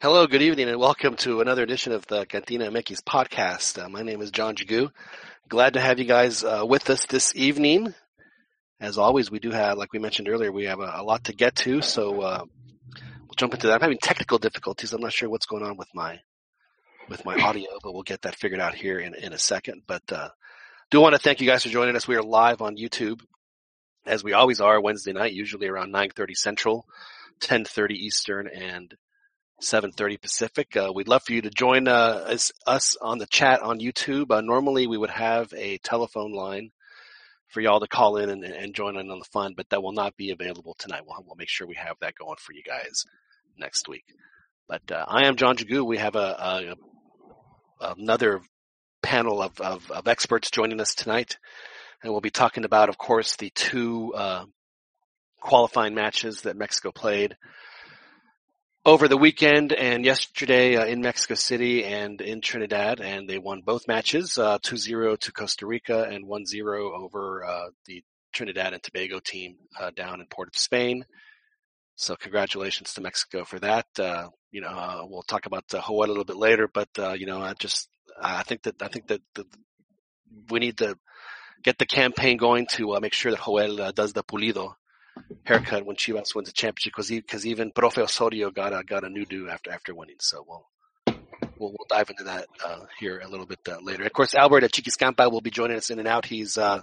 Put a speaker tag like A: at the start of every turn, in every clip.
A: Hello, good evening, and welcome to another edition of the Cantina Mickey's podcast. Uh, my name is John Jagu. Glad to have you guys uh, with us this evening. As always, we do have, like we mentioned earlier, we have a, a lot to get to, so uh, we'll jump into that. I'm having technical difficulties. I'm not sure what's going on with my with my audio, but we'll get that figured out here in, in a second. But uh, do want to thank you guys for joining us. We are live on YouTube, as we always are Wednesday night, usually around 9:30 Central, 10:30 Eastern, and 7:30 Pacific. Uh, we'd love for you to join uh, us, us, on the chat on YouTube. Uh, normally, we would have a telephone line for y'all to call in and, and, join in on the fun, but that will not be available tonight. We'll, we'll make sure we have that going for you guys next week. But uh, I am John Jagu. We have a, a another panel of, of, of, experts joining us tonight, and we'll be talking about, of course, the two uh, qualifying matches that Mexico played over the weekend and yesterday uh, in Mexico City and in Trinidad, and they won both matches, uh, 2-0 to Costa Rica and 1-0 over uh, the Trinidad and Tobago team uh, down in Port of Spain. So congratulations to Mexico for that. Uh, you know, uh, we'll talk about uh, Hawaii a little bit later, but you know, I just I think that I think that the, we need to get the campaign going to make sure that Joel does the pulido haircut when Chivas wins the championship because because even Profe Osorio got a got a new do after after winning. So we'll we'll, we'll dive into that uh, here a little bit uh, later. Of course, Albert at Chiquis Campa will be joining us in and out. He's uh,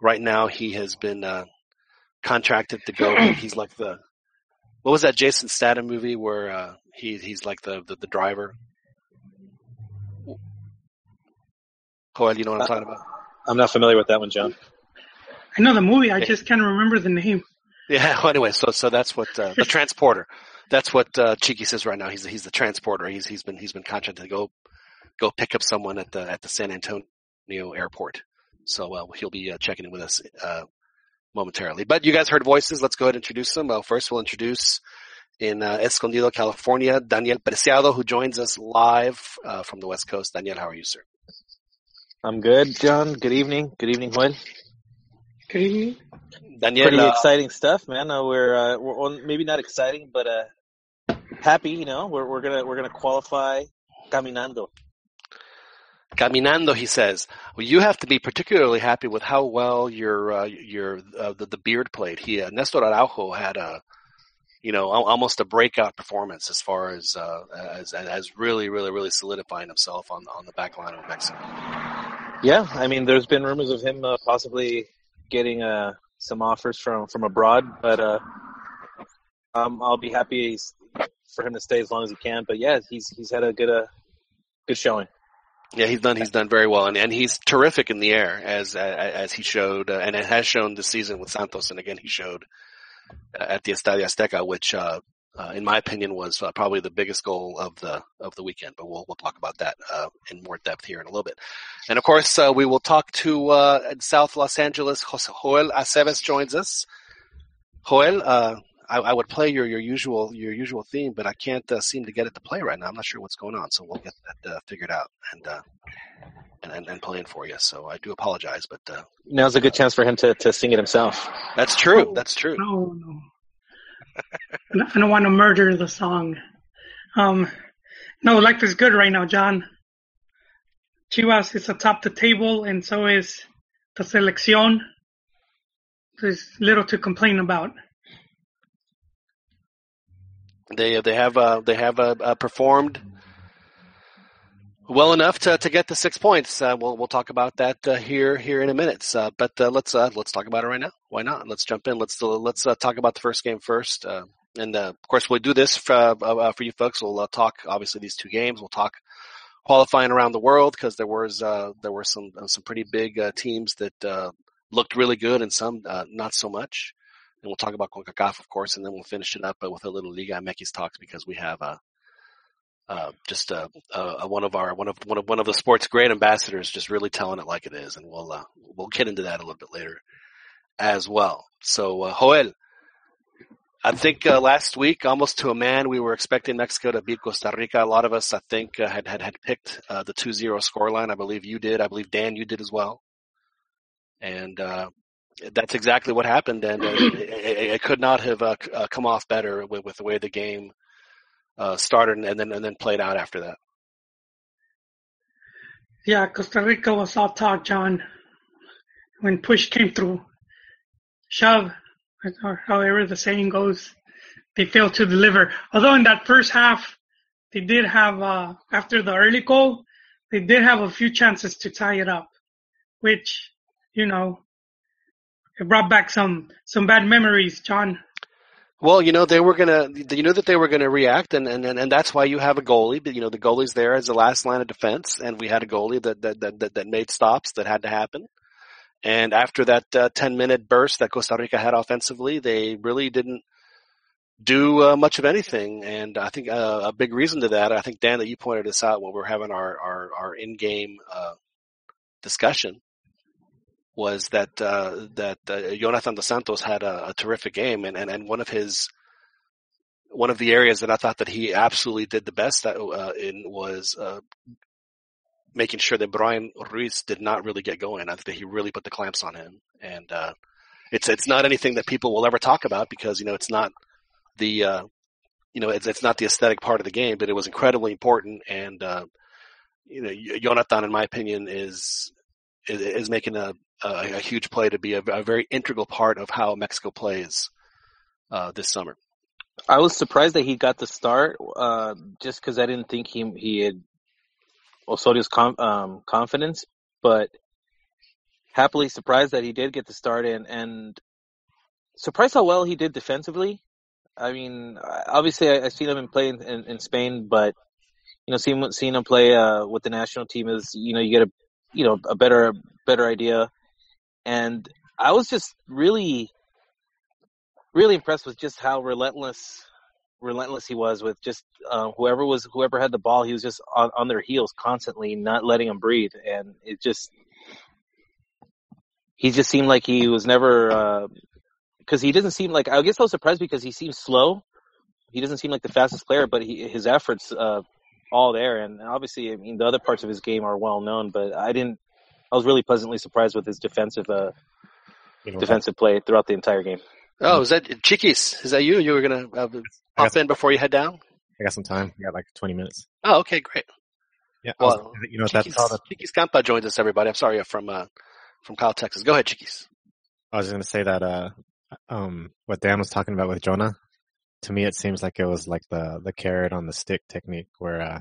A: right now he has been uh, contracted to go. He's like the what was that Jason Statham movie where uh, he he's like the, the, the driver. Joel, you know what I'm talking about?
B: I'm not familiar with that one, John.
C: I know the movie. I just can't remember the name.
A: Yeah. Well, anyway, so so that's what uh, the transporter. That's what uh, Cheeky says right now. He's he's the transporter. He's he's been he's been contracted to go go pick up someone at the at the San Antonio airport. So uh, he'll be uh, checking in with us uh, momentarily. But you guys heard voices. Let's go ahead and introduce them. Well, first we'll introduce in uh, Escondido, California, Daniel Preciado, who joins us live uh, from the West Coast. Daniel, how are you, sir?
B: I'm good, John. Good evening. Good evening, Juan. Daniel, pretty uh, exciting stuff, man. Uh, we're uh, we're on, maybe not exciting, but uh, happy. You know, we're we're gonna we're gonna qualify caminando.
A: Caminando, he says. Well, you have to be particularly happy with how well your uh, your uh, the, the beard played. He Nestor Araujo had a you know almost a breakout performance as far as uh, as as really really really solidifying himself on on the back line of Mexico.
B: Yeah, I mean, there's been rumors of him uh, possibly getting uh, some offers from from abroad, but uh, um, I'll be happy for him to stay as long as he can. But yeah, he's he's had a good uh, good showing.
A: Yeah, he's done he's done very well, and and he's terrific in the air as as he showed, uh, and it has shown this season with Santos, and again he showed at the Estadio Azteca, which uh, uh, in my opinion, was uh, probably the biggest goal of the of the weekend. But we'll we'll talk about that uh, in more depth here in a little bit. And of course, uh, we will talk to uh, South Los Angeles. Joel Aceves joins us. Joel, uh, I, I, would play your, your usual your usual theme, but I can't seem to get it to play right now. I'm not sure what's going on, so we'll get that figured out and. And, and, and, playing for you. So I do apologize, but uh,
B: now's a good chance for him to, to sing it himself.
A: That's true. That's true.
C: No, no. I don't want to murder the song. Um, no, life is good right now, John. Chivas is atop the table, and so is the selección. There's little to complain about.
A: They they have uh, they have uh, uh, performed well enough to, to get the six points. Uh, we'll we'll talk about that uh, here here in a minute. Uh, but uh, let's uh, let's talk about it right now. Why not? Let's jump in. Let's uh, let's uh, talk about the first game first. Uh, and of course, we'll do this for for you folks. We'll talk obviously these two games. We'll talk qualifying around the world because there was there were some some pretty big teams that looked really good and some not so much. And we'll talk about CONCACAF, of course, and then we'll finish it up with a little Liga MX talks because we have uh, just uh, uh, one of our one of one of one of the sports great ambassadors, just really telling it like it is, and we'll uh, we'll get into that a little bit later as well. So, uh, Joel, I think uh, last week, almost to a man, we were expecting Mexico to beat Costa Rica. A lot of us, I think, had had had picked the 2-0 scoreline. I believe you did. I believe Dan, you did as well. And that's exactly what happened, and it, it, it, could not have come off better with, with the way the game uh, started and then and then played out after that.
C: Yeah, Costa Rica was all talk, John. When push came through, shove, or however the saying goes, they failed to deliver. Although in that first half, they did have, uh, after the early goal, they did have a few chances to tie it up, which, you know, it brought back some, some bad memories, John.
A: Well, you know they were gonna. You know that they were gonna react, and and and that's why you have a goalie. But you know the goalie's there as the last line of defense, and we had a goalie that that that that, made stops that had to happen. And after that uh, ten minute burst that Costa Rica had offensively, they really didn't do uh, much of anything. And I think uh, a big reason to that, I think Dan, that you pointed this out when we were having our our, our in game uh, discussion, was that uh, that uh, Jonathan dos Santos had a, a, terrific game, and, and and one of his one of the areas that I thought that he absolutely did the best at, uh, in was uh, making sure that Bryan Ruiz did not really get going. I think that he really put the clamps on him, and uh, it's it's not anything that people will ever talk about because you know it's not the uh, you know it's it's not the aesthetic part of the game, but it was incredibly important, and you know Jonathan, in my opinion, is, is making a a, a huge play to be a, a, very integral part of how Mexico plays uh, this summer.
B: I was surprised that he got the start, uh, just because I didn't think he he had Osorio's com, um, confidence, but happily surprised that he did get the start and and surprised how well he did defensively. I mean, obviously I, have seen him play in, in, in, Spain, but you know, seeing seeing him play uh, with the national team is you know you get a you know a better better idea and I was just really, really impressed with just how relentless, relentless he was with just uh, whoever was whoever had the ball. He was just on, on their heels constantly, not letting them breathe, and it just he just seemed like he was never because uh, he doesn't seem like I guess I was surprised because he seems slow. He doesn't seem like the fastest player, but he, his efforts uh, all there, and obviously, I mean, the other parts of his game are well known. But I didn't I was really pleasantly surprised with his defensive uh, you know, defensive play throughout the entire game.
A: Oh, is that Chiquis? Is that you? You were gonna uh, pop in before you head down?
D: I got some time. I got like 20 minutes.
A: Oh, okay, great.
D: Yeah. Well, was, you know, Chiquis, that's all the...
A: Chiquis Campa joins us, everybody. I'm sorry, from, uh, from Kyle, Texas. Go ahead, Chiquis.
D: I was going to say that, uh, um, what Dan was talking about with Jonah, to me, it seems like it was like the, the carrot on the stick technique where, uh,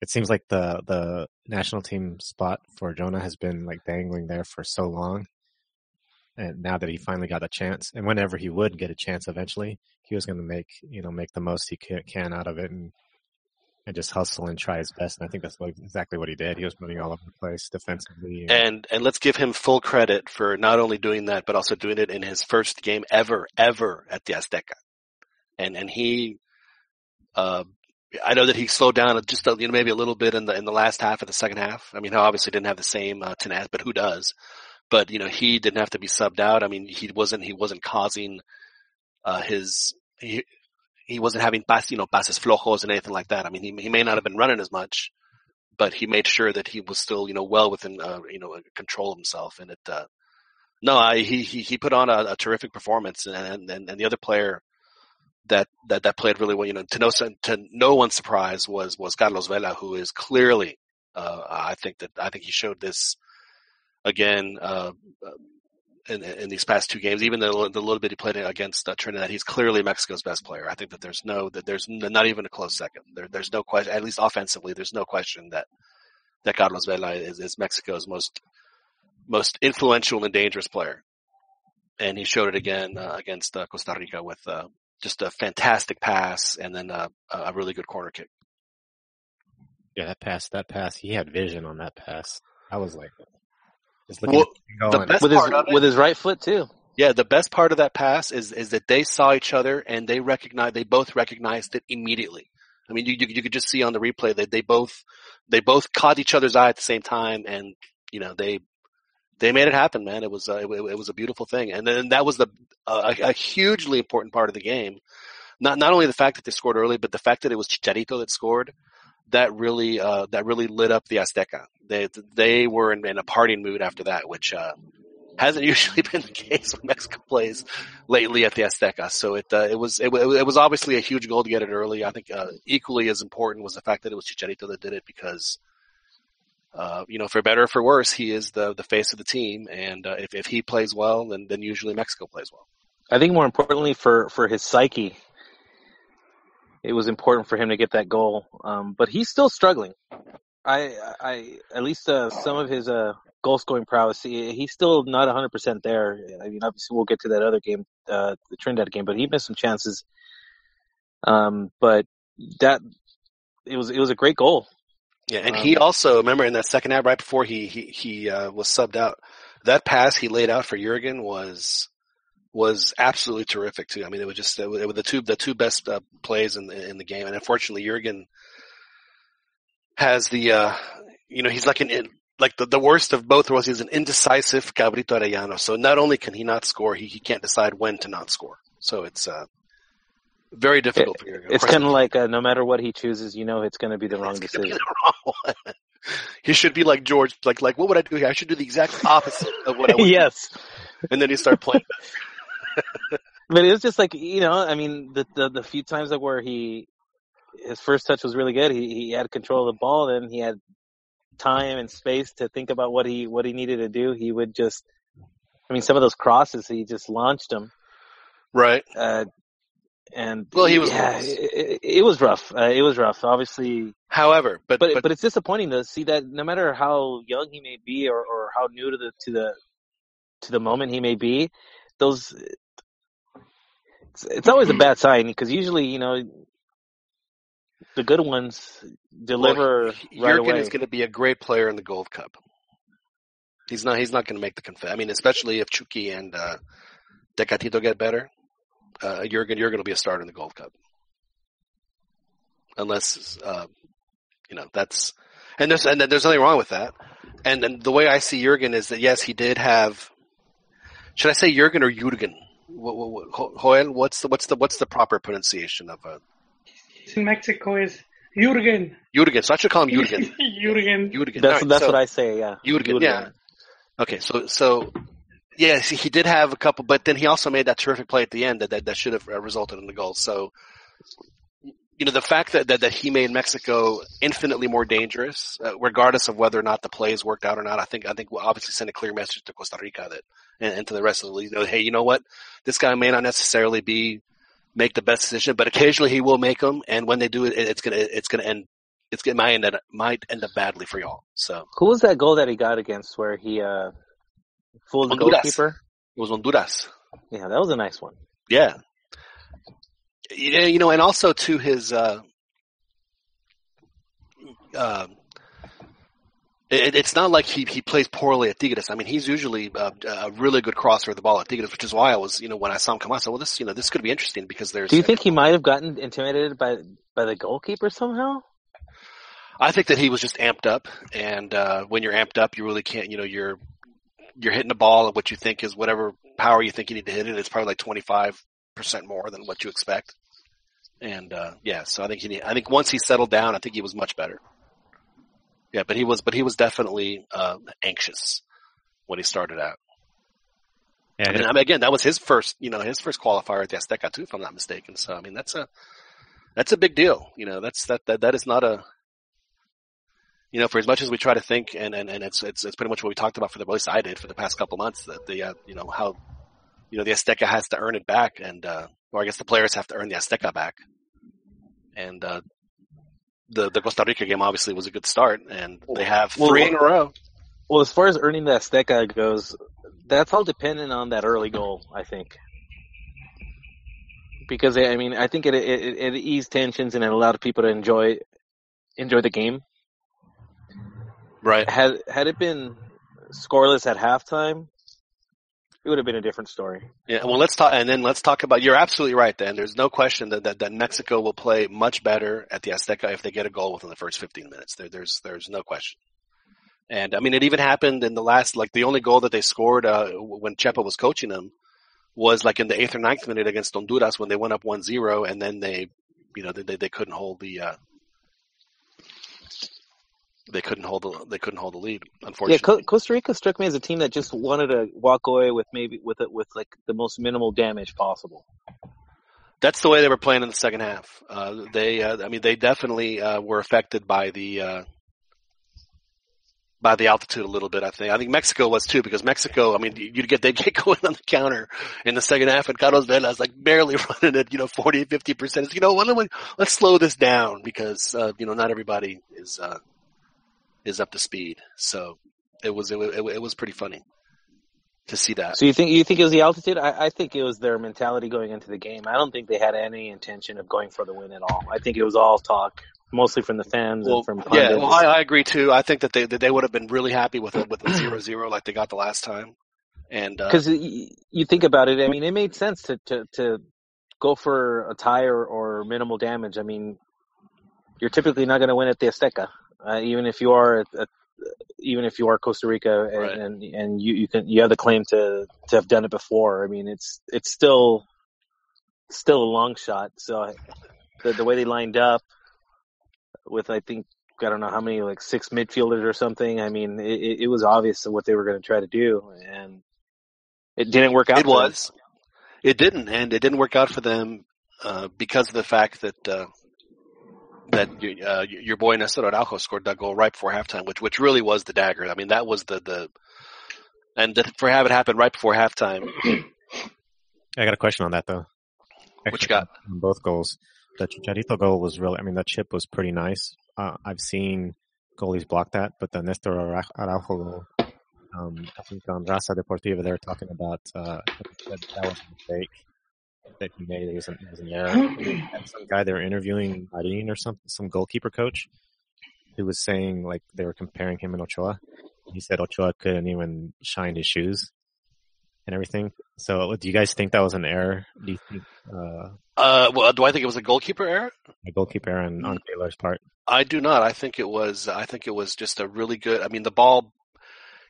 D: it seems like the the national team spot for Jonah has been like dangling there for so long, and now that he finally got a chance, and whenever he would get a chance eventually, he was going to make you know make the most he can out of it and and just hustle and try his best. And I think that's exactly what he did. He was moving all over the place defensively.
A: And, and and let's give him full credit for not only doing that, but also doing it in his first game ever, ever at the Azteca. And and he uh, I know that he slowed down just you know maybe a little bit in the in the last half of the second half. I mean, he obviously didn't have the same uh, tenacity, but who does? But you know, he didn't have to be subbed out. I mean, he wasn't he wasn't causing uh, his he he wasn't having pas, you know pases flojos and anything like that. I mean, he he may not have been running as much, but he made sure that he was still you know well within uh, you know control himself. And it uh, no, I, he he he put on a, a terrific performance, and, and and the other player that, that, that played really well. You know, to no, to no one's surprise was, was Carlos Vela, who is clearly, uh, I think that, I think he showed this again, uh, in, in these past two games, even the, the little bit he played against uh, Trinidad, he's clearly Mexico's best player. I think that there's no, that there's not even a close second. There, there's no question, at least offensively, there's no question that, that Carlos Vela is, is Mexico's most, most influential and dangerous player. And he showed it again uh, against uh, Costa Rica with uh, just a fantastic pass and then a, a really good corner kick.
D: Yeah, that pass, that pass, he had vision on that pass. I was like,
B: just looking well, the best with his it, with his right foot too.
A: Yeah, the best part of that pass is is that they saw each other and they recognized they both recognized it immediately. I mean, you, you you could just see on the replay that they both they both caught each other's eye at the same time, and you know they they made it happen, man. It was uh, it, it, was a beautiful thing, and then that was the uh, a, a, hugely important part of the game. Not not only the fact that they scored early, but the fact that it was Chicharito that scored. That really uh, that really lit up the Azteca. They they were in, in a partying mood after that, which uh, hasn't usually been the case when Mexico plays lately at the Azteca. So it uh, it was it, it, was obviously a huge goal to get it early. I think uh, equally as important was the fact that it was Chicharito that did it because. Uh, you know, for better or for worse, he is the the face of the team, and uh, if if he plays well, then then usually Mexico plays well.
B: I think more importantly for for his psyche, it was important for him to get that goal. Um, but he's still struggling. I, I, at least uh, some of his uh, goal scoring prowess, he, he's still not 100% there. I mean, obviously, we'll get to that other game, uh, the Trinidad game, but he missed some chances. Um, but that it was it was a great goal.
A: Yeah, and um, he also remember in that second half, right before he he he uh, was subbed out, that pass he laid out for Jurgen was was absolutely terrific too. I mean, it was just it was the two the two best uh, plays in in the game, and unfortunately, Jurgen has the, uh, you know, he's like an, like the, the worst of both worlds. He's an indecisive Cabrito Arellano. So not only can he not score, he, he can't decide when to not score. So it's, uh, very difficult.
B: It, it's kind of like uh, no matter what he chooses, you know it's going to be the wrong decision. The wrong
A: he should be like George, like like what would I do here? I should do the exact opposite of what I would.
B: yes.
A: Do. And then you start playing.
B: but it was just like you know, I mean, the the, the few times that where he his first touch was really good. He he had control of the ball. Then he had time and space to think about what he what he needed to do. He would just, I mean, some of those crosses he just launched them.
A: Right.
B: Uh, and
A: well, he was.
B: Yeah, it, it, was rough. Uh, it was rough. Obviously.
A: However, but,
B: but, but but it's disappointing to see that no matter how young he may be or or how new to the to the to the moment he may be, those it's, it's always a bad sign because usually you know the good ones deliver well, right
A: Jurgen is going to be a great player in the Gold Cup. He's not. He's not going to make the conf. I mean, especially if Chucky and uh, Tecatito get better, uh, Jurgen, you're going to be a starter in the Gold Cup. Unless, uh, you know, that's and there's and there's nothing wrong with that. And, and the way I see Jurgen is that yes, he did have. Should I say Jurgen or Jurgen? What, what, what, Joel, what's the what's the what's the proper pronunciation of a
C: in Mexico is Jurgen.
A: Jurgen. So I should call him Jurgen.
C: Jurgen.
A: Jurgen.
B: That's right, that's so, what I say. Yeah.
A: Jurgen. Jurgen. Yeah. Okay. So so yeah, he did have a couple, but then he also made that terrific play at the end that that, that should have resulted in the goal. So you know the fact that, that, that he made Mexico infinitely more dangerous, uh, regardless of whether or not the plays worked out or not. I think I think we'll obviously send a clear message to Costa Rica that and, and to the rest of the league. You know, hey, you know what? This guy may not necessarily be make the best decision, but occasionally he will make them. And when they do it, it's gonna it's gonna end. It's gonna might end up, might end up badly for y'all. So
B: who was that goal that he got against where he uh fooled the goalkeeper?
A: It was Honduras.
B: Yeah, that was a nice one.
A: Yeah. Yeah, you know, and also to his uh, uh, it, it's not like he, he plays poorly at Tigres. I mean, he's usually a, a really good crosser of the ball at Tigres, which is why I was, you know, when I saw him come on, I said, well, this, you know, this could be interesting because there's.
B: Do you think he might have gotten intimidated by by the goalkeeper somehow?
A: I think that he was just amped up, and uh, when you're amped up, you really can't, you know, you're you're hitting the ball at what you think is whatever power you think you need to hit it. It's probably like 25 percent more than what you expect. And uh, yeah, so I think he, I think once he settled down, I think he was much better. Yeah, but he was, but he was definitely uh, anxious when he started out. Yeah, and I mean, again, that was his first, you know, his first qualifier at the Azteca too, if I'm not mistaken. So I mean, that's a that's a big deal. You know, that's that that that is not a you know, for as much as we try to think, and, and, and it's, it's, it's pretty much what we talked about for the, at least I did for the past couple months, that the, uh, you know, how, you know, the Azteca has to earn it back and, uh, or I guess the players have to earn the Azteca back. And, uh, the the Costa Rica game obviously was a good start, and they have well, three in a row.
B: Well, as far as earning the Azteca goes, that's all dependent on that early goal, I think. Because I mean, I think it it, it eased tensions and it allowed people to enjoy enjoy the game.
A: Right.
B: Had had it been scoreless at halftime, it would have been a different story.
A: Yeah, well, let's talk, and then let's talk about. You're absolutely right. Then there's no question that, that, that Mexico will play much better at the Azteca if they get a goal within the first 15 minutes. There, there's there's no question. And I mean, it even happened in the last, like the only goal that they scored uh, when Chepo was coaching them was like in the eighth or ninth minute against Honduras when they went up 1-0 and then they, you know, they they couldn't hold the. Uh, they couldn't hold the they couldn't hold the lead.
B: Yeah,
A: Unfortunately,
B: Co- Costa Rica struck me as a team that just wanted to walk away with maybe with it with like the most minimal damage possible.
A: that's the way they were playing in the second half. Uh, they, uh, I mean, they definitely uh, were affected by the uh, by the altitude a little bit. I think. I think Mexico was too because Mexico. I mean, you'd get they get going on the counter in the second half, and Carlos Vela's like barely running at you know 40, 50 percent. You know, let's slow this down because uh, you know not everybody is uh, is up to speed. So it was it, was- it was pretty funny to see that.
B: So you think you think it was the altitude? I, I think it was their mentality going into the game. I don't think they had any intention of going for the win at all. I think it was all talk, mostly from the fans
A: Well,
B: and from
A: yeah, well, I, I agree too. I think that they that they would have been really happy with it with a zero zero like they got the last time. And uh,
B: Because you think about it, I mean, it made sense to to, to go for a tie or, or minimal damage. I mean, you're typically not going to win at the Azteca, uh, even if you are at, at, even if you are Costa Rica and,
A: Right.
B: and and you you can you have the claim to to have done it before. I mean, it's it's still still a long shot. So I- the the way they lined up with I think I don't know how many like six midfielders or something. I mean, it, it was obvious what they were going to try to do, and it didn't work out.
A: it
B: for them.
A: was, it didn't, and it didn't work out for them uh, because of the fact that uh, that uh, your boy Nestor Araujo scored that goal right before halftime, which which really was the dagger. I mean, that was the the and to, for have it happen right before halftime.
D: I got a question on that though.
A: What you got?
D: On both goals. The Chicharito goal was really, I mean, that chip was pretty nice. Uh, I've seen goalies block that, but the Nestor Ara- Araujo goal, um, I think on Raza Deportiva, they were talking about, uh, that was a mistake that he made. It was an, it was an error. And some guy they were interviewing, Marin or some, some goalkeeper coach, who was saying, like, they were comparing him and Ochoa. He said Ochoa couldn't even shine his shoes and everything. So do you guys think that was an error? Do you think, uh,
A: Uh, well, do I think it was a goalkeeper error?
D: a goalkeeper error on, on Keylor's part?
A: I do not. I think it was. I think it was just a really good. I mean, the ball.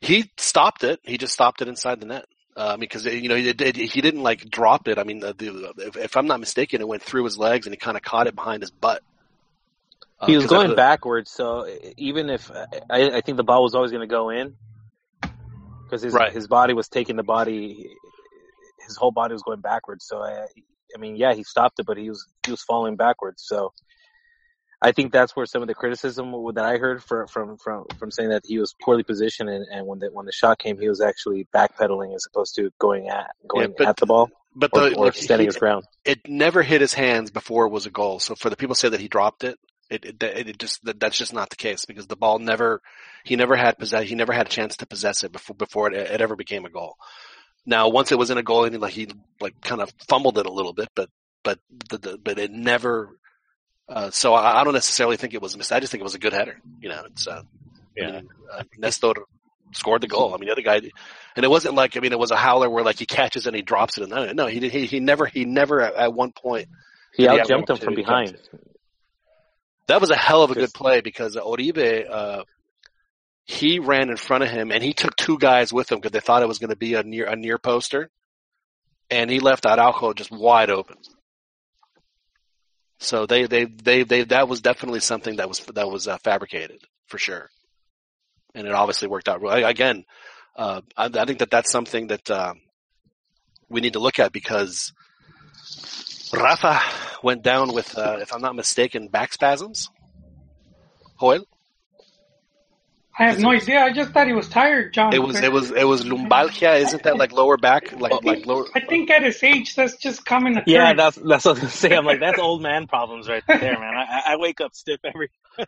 A: He stopped it. He just stopped it inside the net. Uh, I mean, because you know he, did, he didn't like drop it. I mean, the, the, if, if I'm not mistaken, it went through his legs and he kind of caught it behind his butt. Uh,
B: He was going backwards, so even if I, I think the ball was always going to go in, because his
A: Right.
B: his body was taking the body, his whole body was going backwards. So I, I mean, yeah, he stopped it, but he was he was falling backwards. So I think that's where some of the criticism that I heard from from from, from saying that he was poorly positioned, and, and when the when the shot came, he was actually backpedaling as opposed to going at going
A: but-
B: at the ball
A: But
B: or,
A: the,
B: or
A: look,
B: standing
A: he-
B: his ground.
A: it never hit his hands before it was a goal. So for the people say that he dropped it, it, it, it just that, that's just not the case because the ball never he never had possess he never had a chance to possess it before before it, it ever became a goal. Now once it was in a goal, he like he like kind of fumbled it a little bit, but but the, the but it never. Uh, so I, I don't necessarily think it was a mistake. I just think it was a good header. You know, it's uh, I
D: Yeah.
A: mean, uh, Nestor scored the goal. I mean, the other guy, and it wasn't like I mean, it was a howler where like he catches and he drops it. And no, he did. He, he never he never at, at one point
B: He
A: Did he
B: out jumped him from behind.
A: That was a hell of a good play because Oribe, uh, he ran in front of him and he took two guys with him because they thought it was going to be a near, a near poster. And he left Araujo just wide open. So they, they, they, they, that was definitely something that was, that was uh, fabricated for sure. And it obviously worked out. Again, uh, I, I think that that's something that, uh, we need to look at because Rafa went down with, uh, if I'm not mistaken, back spasms. Joel?
C: I have no idea. I just thought he was tired, John.
A: It was it was it was lumbalgia, isn't that like lower back, like like lower?
C: I think at his age, that's just common occurrence.
B: Yeah, that's that's what I was gonna say. I'm like, that's old man problems right there, man. I, I wake up stiff every with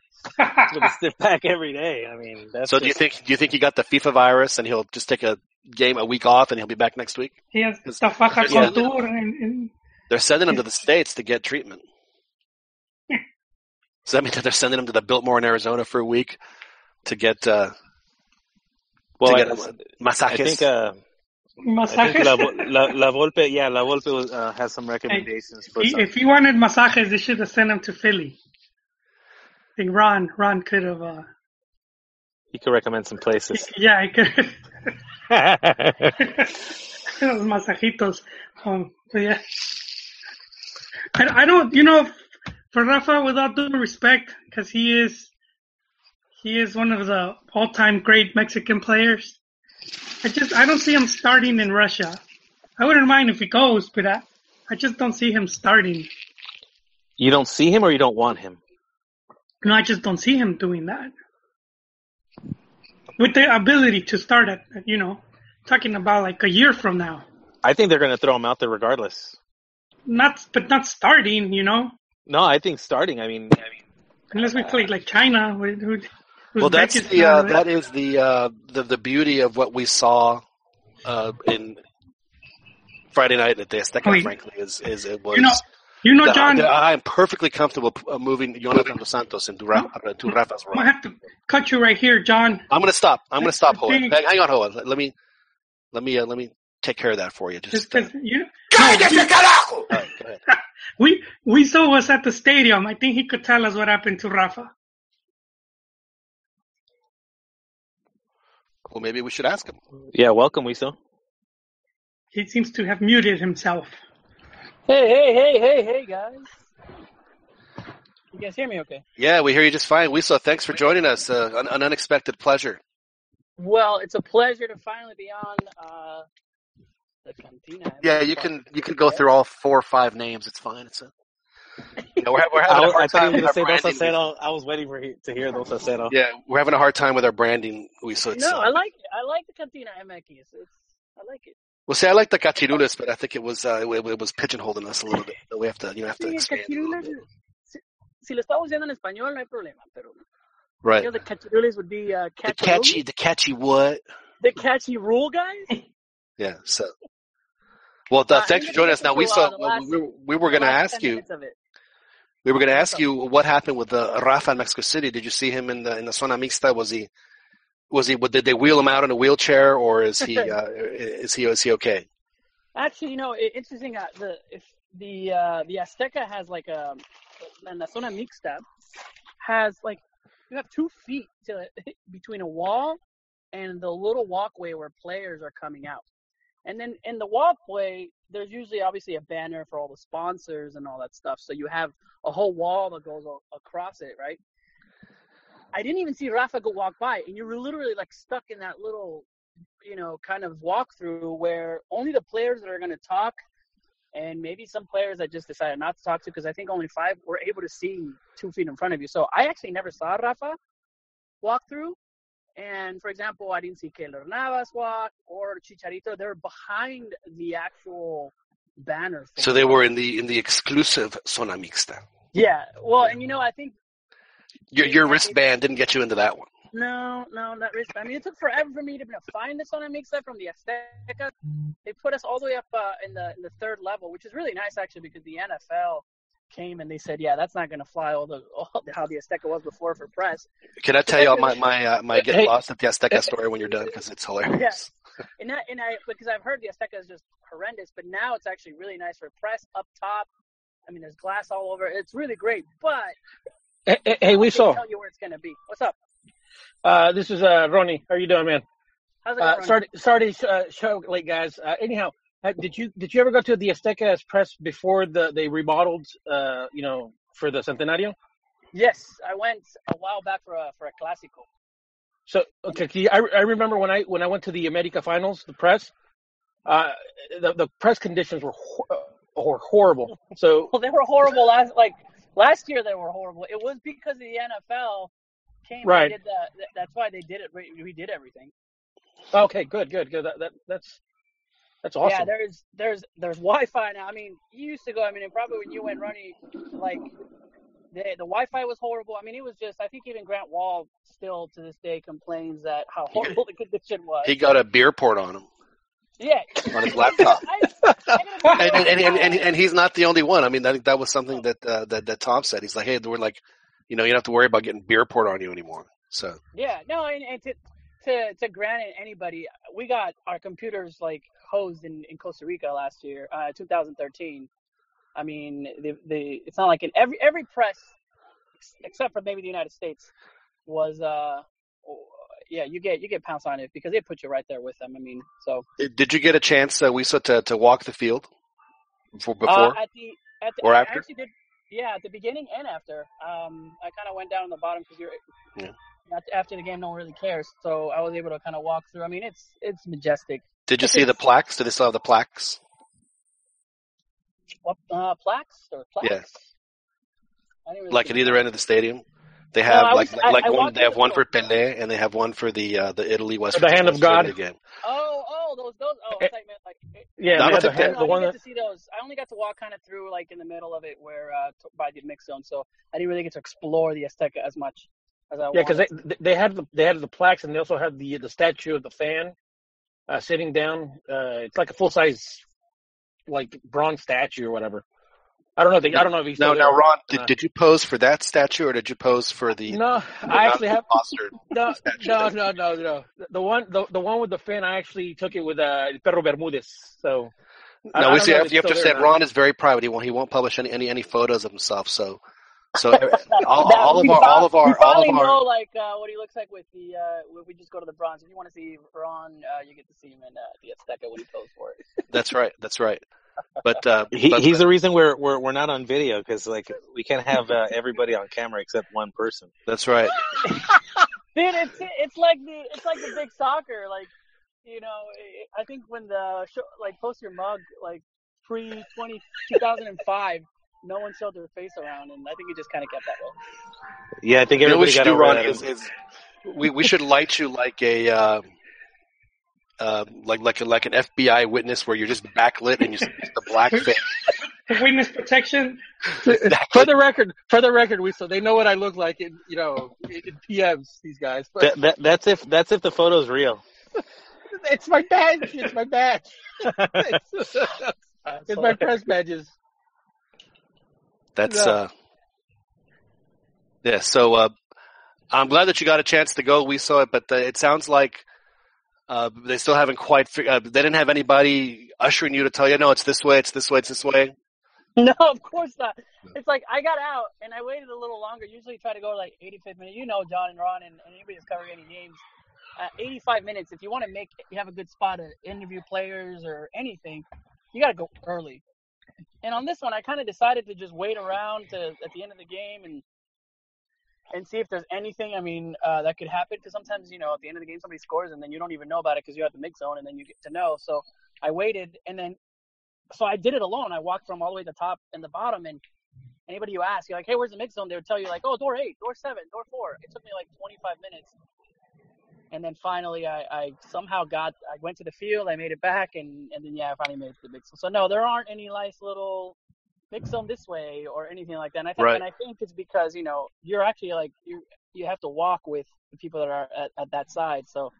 B: a stiff back every day. I mean, that's
A: So do you think do you think he got the FIFA virus and he'll just take a game a week off and he'll be back next week?
C: he has
A: Because-
C: the faja
A: Yeah.
C: contour and, and
A: They're sending him to the states to get treatment. Does that mean that they're sending him to the Biltmore in Arizona for a week to get uh,
B: well,
A: to
B: I,
A: get
B: I
A: masajes?
B: think uh, I think
C: masajes.
B: La, La, La Volpe, yeah, La Volpe was, uh, has some recommendations for
C: He-
B: some.
C: if he wanted masajes, they should have sent him to Philly. I think Ron, Ron could have, uh,
B: He could recommend some places.
C: yeah, he could. Those masajitos. Um, but yeah. I, I don't, you know, for Rafa, without due respect, because he is, He is one of the all-time great Mexican players. I just I don't see him starting in Russia. I wouldn't mind if he goes, but I, I just don't see him starting.
B: You don't see him or you don't want him?
C: No, I just don't see him doing that. With the ability to start at, you know, talking about like a year from now.
B: I think they're going to throw him out there regardless.
C: Not, but not starting, you know,
B: No, I think starting. I mean, I mean,
C: unless we uh, play like China. Who,
A: Well, that's the uh, that is the uh, the the beauty of what we saw uh, in Friday night at the Azteca.
C: Wait.
A: Frankly, is is it was.
C: You know, you know,
A: that-
C: John.
A: that I am perfectly comfortable uh, moving Jonathan dos Santos into Ra- uh, to Rafa's
C: I'm
A: role.
C: gonna have to cut you right here, John.
A: I'm going to stop. I'm going to stop,
C: the
A: Hoa. Hang hang on, Hoa. Let me let me uh, let me take care of that for you.
C: Just
A: Just
C: 'cause you,
A: all right, go ahead.
C: we we saw us at the stadium. I think he could tell us what happened to Rafa.
A: Well, maybe we should ask him.
B: yeah, welcome, Wiso.
C: He seems to have muted himself.
E: Hey, hey, hey, hey, hey, guys. You guys hear me okay?
A: Yeah, we hear you just fine. We. Thanks for joining us. Uh, an, an unexpected pleasure.
E: Well, it's a pleasure to finally be on uh, the Cantina.
A: Yeah, you can you can go through all four or five names. It's fine. It's a, you we're, we're having
B: I,
A: a
B: was- I
A: hard
B: thought
A: time
B: you were
A: with
B: going
A: our
B: to say Dos
A: branding.
B: Acero. I was waiting for he, to hear Dos Acero.
A: Yeah, we're having a hard time with our branding. We so it's,
E: No, I like it. I like the Cantina MX. It's, I like it.
A: well, see, I like the cachirules, but I think it was uh, it, it was pigeonholing us a little bit. So we have to you know have to
E: Sí,
A: expand. it a little
E: cachirules.
A: bit.
E: Si, si lo estamos diciendo en español, no hay problema. Pero
A: Right.
E: you know, the cachirules would be uh,
A: The
E: catchy.
A: catchy, the catchy what?
E: The catchy rule guys.
A: Yeah. So. Well, uh, thanks for joining us. Now we saw
E: through, the last-
A: we, were- we were going to ask you
E: of it.
A: We were going to ask you what happened with the Rafa in Mexico City. Did you see him in the in the zona mixta? Was he was he did they wheel him out in a wheelchair or is he uh, is he is he okay?
E: Actually, you know, it, interesting. Uh, the if the uh, the Azteca has like a and the zona mixta has like you have two feet to between a wall and the little walkway where players are coming out, and then in the walkway there's usually obviously a banner for all the sponsors and all that stuff. So you have a whole wall that goes across it, right? I didn't even see Rafa go walk by, and you were literally like stuck in that little, you know, kind of walkthrough where only the players that are going to talk, and maybe some players that just decided not to talk to, because I think only five were able to see two feet in front of you. So I actually never saw Rafa walk through. And for example, I didn't see Keylor Navas walk or Chicharito. They're behind the actual banner.
A: So they were in the in the exclusive zona mixta.
E: Yeah. Well, and you know, I think
A: Your your wristband didn't get you into that one.
E: No, no, not wristband. I mean, it took forever for me to find this zona mixta from the Azteca. They put us all the way up uh, in the in the third level, which is really nice actually because the NFL came and they said, yeah, that's not going to fly all the all the, how the Azteca was before for press.
A: Can I tell you all my my uh, my get
B: Hey.
A: lost at the Azteca story when you're done because it's hilarious.
E: And that, and I because I've heard the Azteca is just horrendous, but now it's actually really nice for press up top. I mean, there's glass all over. It's really great, but
F: Hey, hey, hey
E: they
F: we saw.
E: tell you where it's going to be. What's up?
F: Uh, this is uh, Ronnie. How you doing, man?
E: How's it going?
F: Uh, sorry, sorry to uh, show late, guys. Uh, anyhow, uh, did you did you ever go to the Azteca as press before the they remodeled? Uh, you know, for the Centenario.
E: Yes, I went a while back for a for a clásico.
F: So okay, I I remember when I when I went to the America Finals, the press, uh, the the press conditions were hor- uh, were horrible. So
E: Well, they were horrible last like last year. They were horrible. It was because the NFL came.
F: Right.
E: Did the, that's why they did it. We we did everything.
F: okay, good, good, good. That, that that's that's awesome.
E: Yeah, there's there's there's Wi-Fi now. I mean, you used to go. I mean, and probably when you went running, like the the Wi-Fi was horrible. I mean, it was just. I think even Grant Wahl still to this day complains that how horrible the condition was.
A: He got a beer poured on him
E: yeah.
A: on his laptop.
E: I, I
A: and, and, and, and, and he's not the only one. I mean, I think that was something that, uh, that that Tom said. He's like, hey, we're like, you know, you don't have to worry about getting beer poured on you anymore. So
E: Yeah, no, and, and to to to grant it anybody, we got our computers like hosed in, in Costa Rica last year, uh, 2013. I mean, the the it's not like in every every press except for maybe the United States was uh yeah you get you get pounced on it because they put you right there with them. I mean, so
A: did you get a chance, uh, we to to walk the field before?
E: uh,
A: before?
E: at the at the
A: Or
E: I
A: after?
E: did yeah at the beginning and after. Um, I kind of went down on the bottom because you're
A: Yeah.
E: After- After the game, no one really cares. So I was able to kind of walk through. I mean, it's it's majestic.
A: Did you see the plaques? Did they still have the plaques?
E: What uh, plaques or plaques?
A: Yeah.
E: Really
A: Like at either
E: plaques.
A: end of the stadium? They have
E: I
A: like
E: was-
A: like
E: I
A: one.
E: walked
A: They have
E: the
A: one for
E: middle.
A: Pele, and they have one for the uh, the Italy West.
G: The hand of God.
A: Game.
E: Oh, oh, those, those. Oh, I thought you meant like.
G: Yeah,
A: No, I
G: they
A: don't
G: have the,
A: think
G: hand,
E: no,
G: the
E: I
G: one
E: didn't
G: that,
E: get to see those. I only got to walk kind of through like in the middle of it, where uh, t- by the mix zone. So I didn't really get to explore the Azteca as much as I
G: yeah, because they they had the they had the plaques and they also had the the statue of the fan uh, sitting down. Uh, it's like a full size like bronze statue or whatever. I don't know. If I don't know if he's still
A: now. Ron, did,
G: Uh,
A: did you pose for that statue, or did you pose for the?
G: No, I actually have no, no, no, no, no. The one, the, the one with the fin. I actually took it with uh, Pedro Bermudez. So
A: No,
G: I
A: we
G: don't
A: see. You have to understand. Ron is very private. He won't. He won't publish any any, any photos of himself. So, so all,
E: That-
A: all of
E: we
A: our all of our
E: we
A: all
E: finally
A: of
E: know
A: our.
E: like uh, what he looks like with the. Uh, when we just go to the bronze. If you want to see Ron, uh, you get to see him in uh, the Azteca when he posed for it.
A: That's right. That's right. But uh,
B: He,
A: but,
B: he's the reason we're we're we're not on video because like we can't have uh, everybody on camera except one person.
A: that's right.
E: Dude, it's it's like the it's like the big soccer. Like, you know, I think when the show, like post your mug like pre 20, 2005, no one showed their face around, and I think he just kind of kept that way.
B: Yeah, I think
A: You know we
B: everybody
A: should
B: got
A: do,
B: over
A: Ron,
B: that.
A: is, is we we should light you like a. Uh, uh, like like a, like an FBI witness where you're just backlit and you see the black face.
C: Witness protection.
G: for the record, for the record, we so they know what I look like in you know in, in PMs. These guys, but
B: That, that that's if that's if the photo's real.
G: it's my badge. It's my badge. it's, it's my press badges.
A: That's
G: Yeah.
A: uh yeah. So uh, I'm glad that you got a chance to go. We saw it, but uh, it sounds like uh, they still haven't quite. Uh, they didn't have anybody ushering you to tell you, no, it's this way, it's this way, it's this way.
E: No, of course not. It's like I got out and I waited a little longer. Usually try to go like 85 minutes. You know, John and Ron and, and anybody that's covering any games. At 85 minutes, if you want to make, you have a good spot to interview players or anything, you got to go early. And on this one, I kind of decided to just wait around to at the end of the game and and see if there's anything. I mean, uh, that could happen because sometimes you know at the end of the game somebody scores and then you don't even know about it because you're at the mix zone and then you get to know. So I waited and then so I did it alone. I walked from all the way to the top and the bottom and anybody you ask, you're like, hey, where's the mix zone? They would tell you like, oh, door eight, door seven, door four. It took me like 25 minutes. And then finally, I, I somehow got, I went to the field, I made it back, and, and then, yeah, I finally made it to the mix zone. So, no, there aren't any nice little zone this way or anything like that. And I think,
A: Right.
E: and I think it's because, you know, you're actually like, you you have to walk with the people that are at, at that side. So,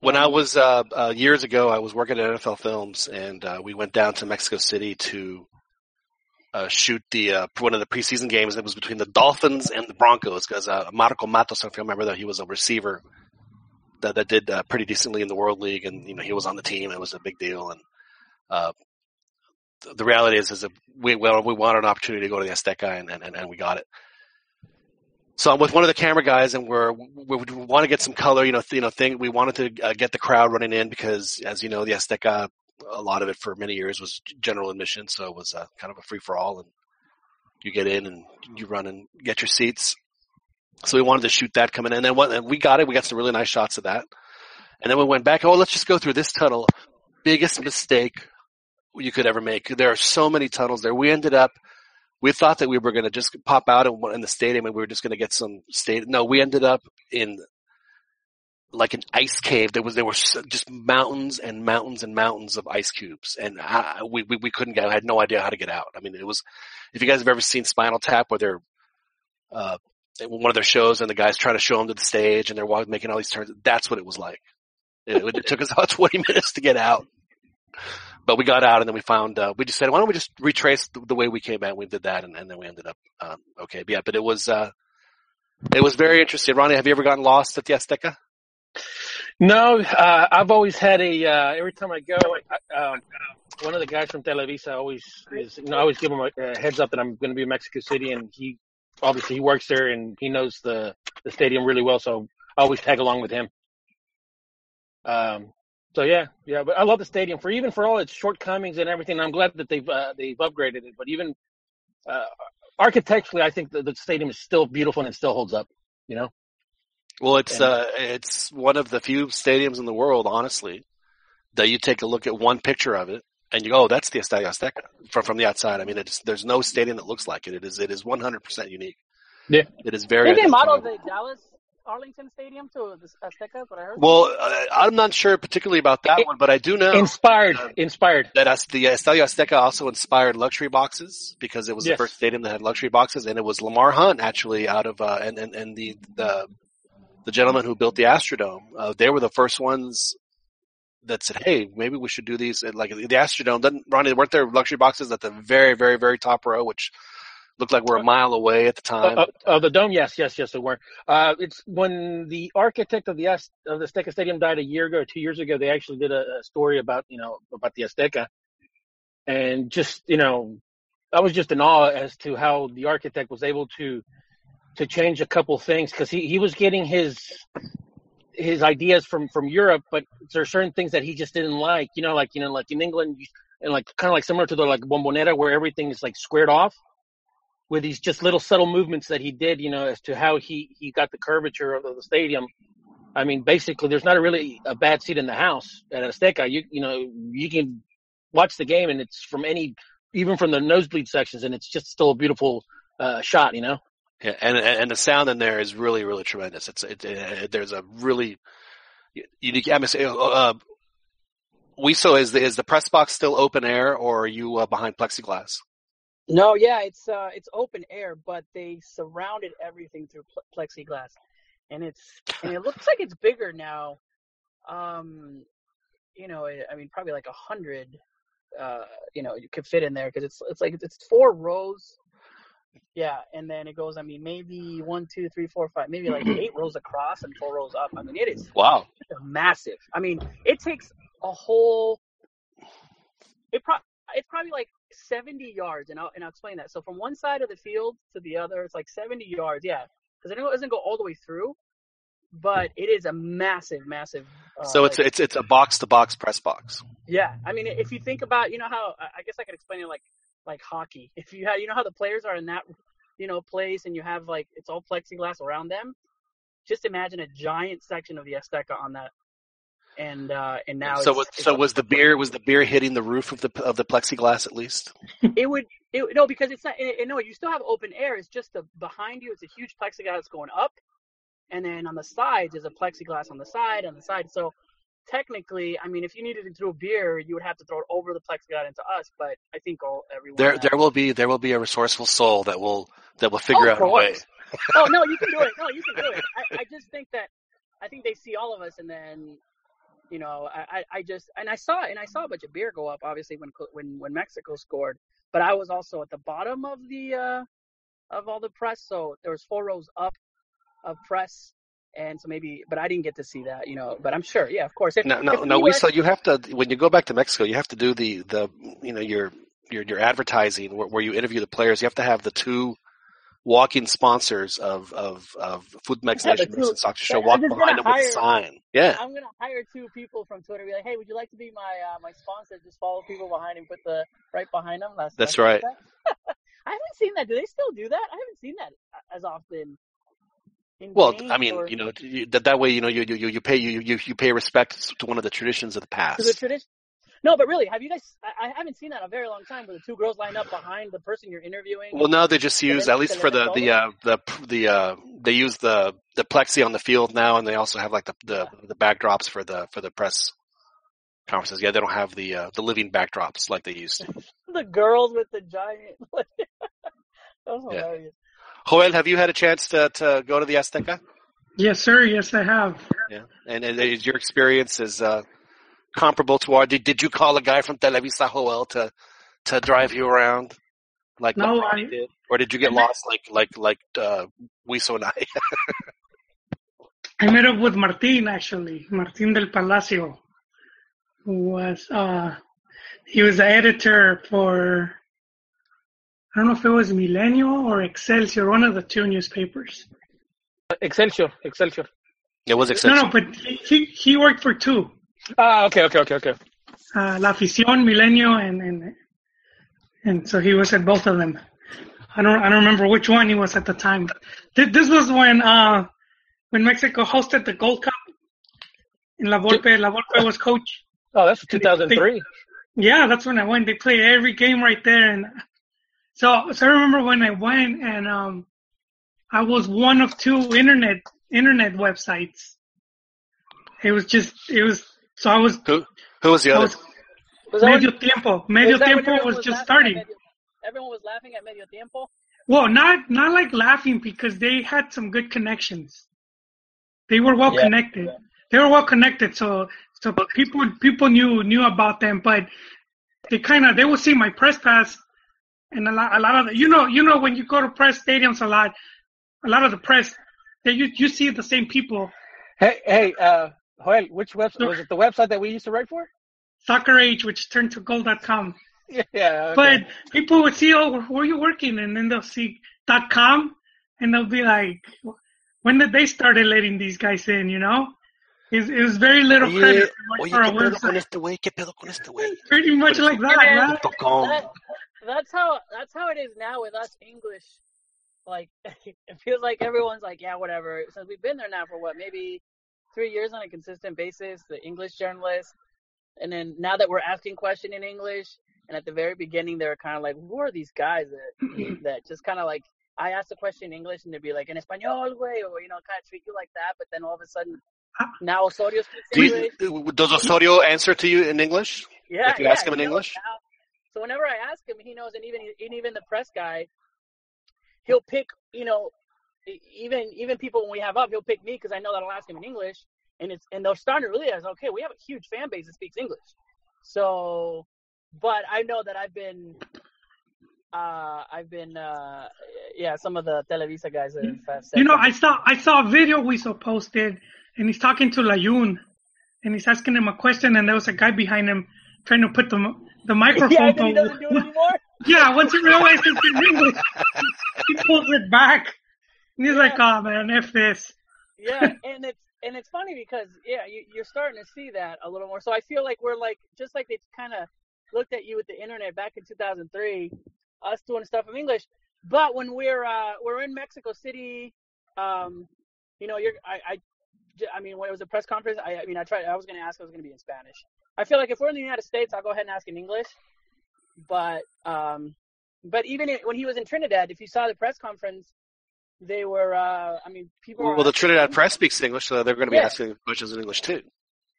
A: When I was uh, uh, years ago, I was working at NFL Films, and uh, we went down to Mexico City to uh, shoot the uh, one of the preseason games. It was between the Dolphins and the Broncos because uh, Marco Martos, if you remember that, he was a receiver that that did uh, pretty decently in the World League, and you know he was on the team. It was a big deal, and uh, th- the reality is, is that we well, we wanted an opportunity to go to the Azteca, and, and, and we got it. So I'm with one of the camera guys, and we're we, we want to get some color. You know, th- you know, thing. We wanted to uh, get the crowd running in because, as you know, the Azteca, a lot of it for many years was general admission, so it was uh, kind of a free for all, and you get in and you run and get your seats. So we wanted to shoot that coming in, and then and we got it. We got some really nice shots of that, and then we went back. Oh, let's just go through this tunnel. Biggest mistake you could ever make. There are so many tunnels there. We ended up we thought that we were going to just pop out in, in the stadium and we were just going to get some state. No, we ended up in like an ice cave. There was there were just mountains and mountains and mountains of ice cubes, and I, we, we we couldn't get. I had no idea how to get out. I mean, it was. If you guys have ever seen Spinal Tap, where they're uh, one of their shows and the guys trying to show them to the stage and they're walking, making all these turns. That's what it was like. It, it took us about 20 minutes to get out. But we got out and then we found, uh, we just said, why don't we just retrace the, the way we came out? We did that and, and then we ended up, um, okay. But yeah, but it was, uh, it was very interesting. Ronnie, have you ever gotten lost at the Azteca?
G: No, uh, I've always had a. Uh, every time I go, I, um, one of the guys from Televisa always is. You know, I always give him a heads up that I'm going to be in Mexico City, and he obviously he works there and he knows the the stadium really well, so I always tag along with him. Um. So yeah, yeah, but I love the stadium for even for all its shortcomings and everything. I'm glad that they've uh, they've upgraded it, but even uh, architecturally, I think the, the stadium is still beautiful and it still holds up. You know.
A: Well, it's
F: And-
A: uh, it's one of the few stadiums in the world, honestly, that you take a look at one picture of it and you go, "Oh, that's the Estadio Azteca from from the outside." I mean, it's there's no stadium that looks like it. It is it is 100 percent unique.
F: Yeah.
A: it is very.
E: Did they model the Dallas Arlington Stadium to the Azteca? What I heard.
A: Well, uh, I'm not sure particularly about that
F: It-
A: one, but I do know
F: Inspired,
A: Uh,
F: inspired.
A: that as the Estadio Azteca also inspired luxury boxes because it was the first stadium that had luxury boxes, and it was Lamar Hunt actually out of uh, and, and and the the the gentleman who built the Astrodome. Uh, they were the first ones that said, "Hey, maybe we should do these." And, Like the Astrodome, doesn't Ronnie? Weren't there luxury boxes at the very, very, very top row, which looked like we're a mile away at the time?
F: Uh, uh, uh, the dome, yes, yes, yes, they were. Uh, it's when the architect of theAz- of the Azteca Stadium died a year ago, two years ago. They actually did a, a story about you know about the Azteca, and just you know, I was just in awe as to how the architect was able to to change a couple things because he he was getting his his ideas from from Europe, but there are certain things that he just didn't like. You know, like you know, like in England, you, and like kind of like similar to the like bombonera, where everything is like squared off with these just little subtle movements that he did, you know, as to how he he got the curvature of the stadium. I mean, basically, there's not a really a bad seat in the house at Azteca. You you know you can watch the game and it's from any even from the nosebleed sections, and it's just still a beautiful uh, shot. You know.
A: Yeah, and and the sound in there is really really tremendous. It's it, it, there's a really unique atmosphere. Uh, Wiso is the is the press box still open air or are you uh, behind plexiglass?
E: No, yeah, it's uh, it's open air, but they surrounded everything through pl- plexiglass, and it's and it looks like it's bigger now. Um, you know, I I mean, probably like a hundred. Uh, you know, you could fit in there because it's it's like it's four rows. Yeah, and then it goes. I mean, maybe one, two, three, four, five, maybe like eight rows across and four rows up. I mean, it is
A: Wow.
E: massive. I mean, it takes a whole. It pro- it's probably like 70 yards, and I'll and I'll explain that. So from one side of the field to the other, it's like 70 yards. Yeah, because I know it doesn't go all the way through, but it is a massive, massive. Uh,
A: So it's
E: like-
A: it's it's a box to box press box.
E: yeah. I mean, if you think about, you know how I I guess I could explain it like like hockey. If you have, you know how the players are in that, you know, place, and you have like it's all plexiglass around them. Just imagine a giant section of the Azteca on that, and uh and now
A: so
E: it's,
A: so was the beer was the beer hitting the roof of the of the plexiglass at least?
E: it would it, no because it's not it, it- no you still have open air it's just the behind you it's a huge plexiglass going up and then on the sides is a plexiglass on the side on the side so technically i mean if you needed to throw beer you would have to throw it over the plexiglass into us but i think all everyone
A: There there will be there will be a resourceful soul that will that will figure
E: Oh,
A: out a way.
E: oh no you can do it. No you can do it. I, I just think that i think they see all of us and then you know I, I I just and i saw and i saw a bunch of beer go up obviously when when when mexico scored but i was also at the bottom of the uh of all the press so there was four rows up of press and so maybe but i didn't get to see that you know but i'm sure yeah of course if,
A: No, no, no. Wiso you have to when you go back to Mexico. You have to do the the you know your your your advertising where, where you interview the players. You have to have the two walking sponsors of of of Food Mex
E: Yeah,
A: Nation
E: two-
A: versus Soccer Show walk behind them with a sign. Yeah,
E: I'm gonna hire two people from Twitter. Be like, hey, would you like to be my uh, my sponsor? Just follow people behind and put the right behind them. That's,
A: That's right.
E: that. I haven't seen that. Do they still do that? I haven't seen that as often.
A: Well, I mean,
E: or-
A: you know, that that way, you know, you you you pay you you you pay respect to one of the traditions of the
E: to the
A: past.
E: tradition. No, but really, have you guys? I, I haven't seen that in a very long time. Where the two girls line up behind the person you're interviewing.
A: Well, now they just use at least for the the uh, the the uh, they use the the plexi on the field now, and they also have like the the, the backdrops for the for the press conferences. Yeah, they don't have the uh, the living backdrops like they used to.
E: the girls with the giant. That was
A: Yeah.
E: hilarious.
A: Joel, have you had a chance to to go to the Azteca?
C: Yes, sir. Yes, I have.
A: Yeah, and, and is your experience is uh, comparable to our? Did, did you call a guy from Televisa Joel to to drive you around? Like
C: No, I-
A: did? or did you get
C: I met-
A: lost like like like uh, Wiso and I?
C: I met up with Martin actually, Martin del Palacio, who was uh he was the editor for I don't know if it was Milenio or Excelsior, one of the two newspapers.
F: Excelsior, Excelsior.
A: It was
C: Excelsior.
A: No,
C: no, but he he, he worked for two.
F: Ah, okay, okay, okay, okay.
C: Uh, La Afición, Milenio, and and and so he was at both of them. I don't I don't remember which one he was at the time. This was when uh when Mexico hosted the Gold Cup. And La Volpe, La Volpe was coach.
F: Oh, that's 2003.
C: Yeah, that's when I went. They played every game right there, and so so I remember when I went, and um, I was one of two internet internet websites. It was just it was so I was
A: Who who was the
C: I
A: other?
C: was
E: Was that when-
C: medio tiempo. Medio
E: was
C: tiempo
E: everyone
C: was just starting.
E: medio- everyone was laughing at medio tiempo.
C: Well, not not like laughing because they had some good connections. They were well
B: Yeah.
C: connected. They were well connected, so so people people knew knew about them, but they kind of they would see my press pass, and a lot a lot of the, you know you know when you go to press stadiums a lot, a lot of the press, they you you see the same people.
F: Hey, hey, uh, Joel, which website was it? The website that we used to write for?
C: Soccer Age, which turned to Goal.com.
F: Yeah, yeah. okay.
C: But people would see, oh, where are you working? And then they'll see dot .com, and they'll be like, when did they started letting these guys in? You know, it, it was very little
A: Oye,
C: credit
A: oye,
C: for a
A: ¿qué pedo con
C: website.
A: este güey? ¿Qué pedo con este güey?
C: Pretty much like that,
E: Yeah,
C: man.
A: Punto com.
E: That, that's how that's how it is now with us English. Like it feels like everyone's like, yeah, whatever. Since we've been there now for what, maybe three years on a consistent basis, the English journalists, and then now that we're asking question in English, and at the very beginning they were kind of like, who are these guys that that just kind of like I asked a question in English and they'd be like, en español, güey, or you know, kind of treat you like that, but then all of a sudden ah. now Osorio speaks
A: Do
E: English.
A: Uh, you, does Osorio answer to you in English?
E: Yeah,
A: If you
E: yeah,
A: ask him in English?
E: now. So whenever I ask him, he knows, and even and even the press guy, he'll pick. You know, even even people when we have up, he'll pick me because I know that I'll ask him in English, and it's and they're starting to realize, okay, we have a huge fan base that speaks English. So, but I know that I've been. Uh, I've been, uh, yeah, some of the Televisa guys have uh, said
C: You know. I saw I saw a video we saw posted, and he's talking to Layun, and he's asking him a question, and there was a guy behind him trying to put the the microphone.
E: yeah, doesn't do it anymore.
C: Yeah, once he realizes it's in English, he pulls it back. And he's like, "Oh man, if this."
E: yeah, and it's and it's funny because yeah, you, you're starting to see that a little more. So I feel like we're like just like they kind of looked at you with the internet back in 2003, us doing stuff in English. But when we're uh, we're in Mexico City, um, you know, you're I, I I mean, when it was a press conference, I, I mean, I tried. I was going to ask. I was going to be in Spanish. I feel like if we're in the United States, I'll go ahead and ask in English. But um, but even i- when he was in Trinidad, if you saw the press conference, they were. Uh, I mean, people. were
A: Well, the Trinidad
E: him-
A: press speaks English, so they're going to be
E: Yeah.
A: asking questions in English too.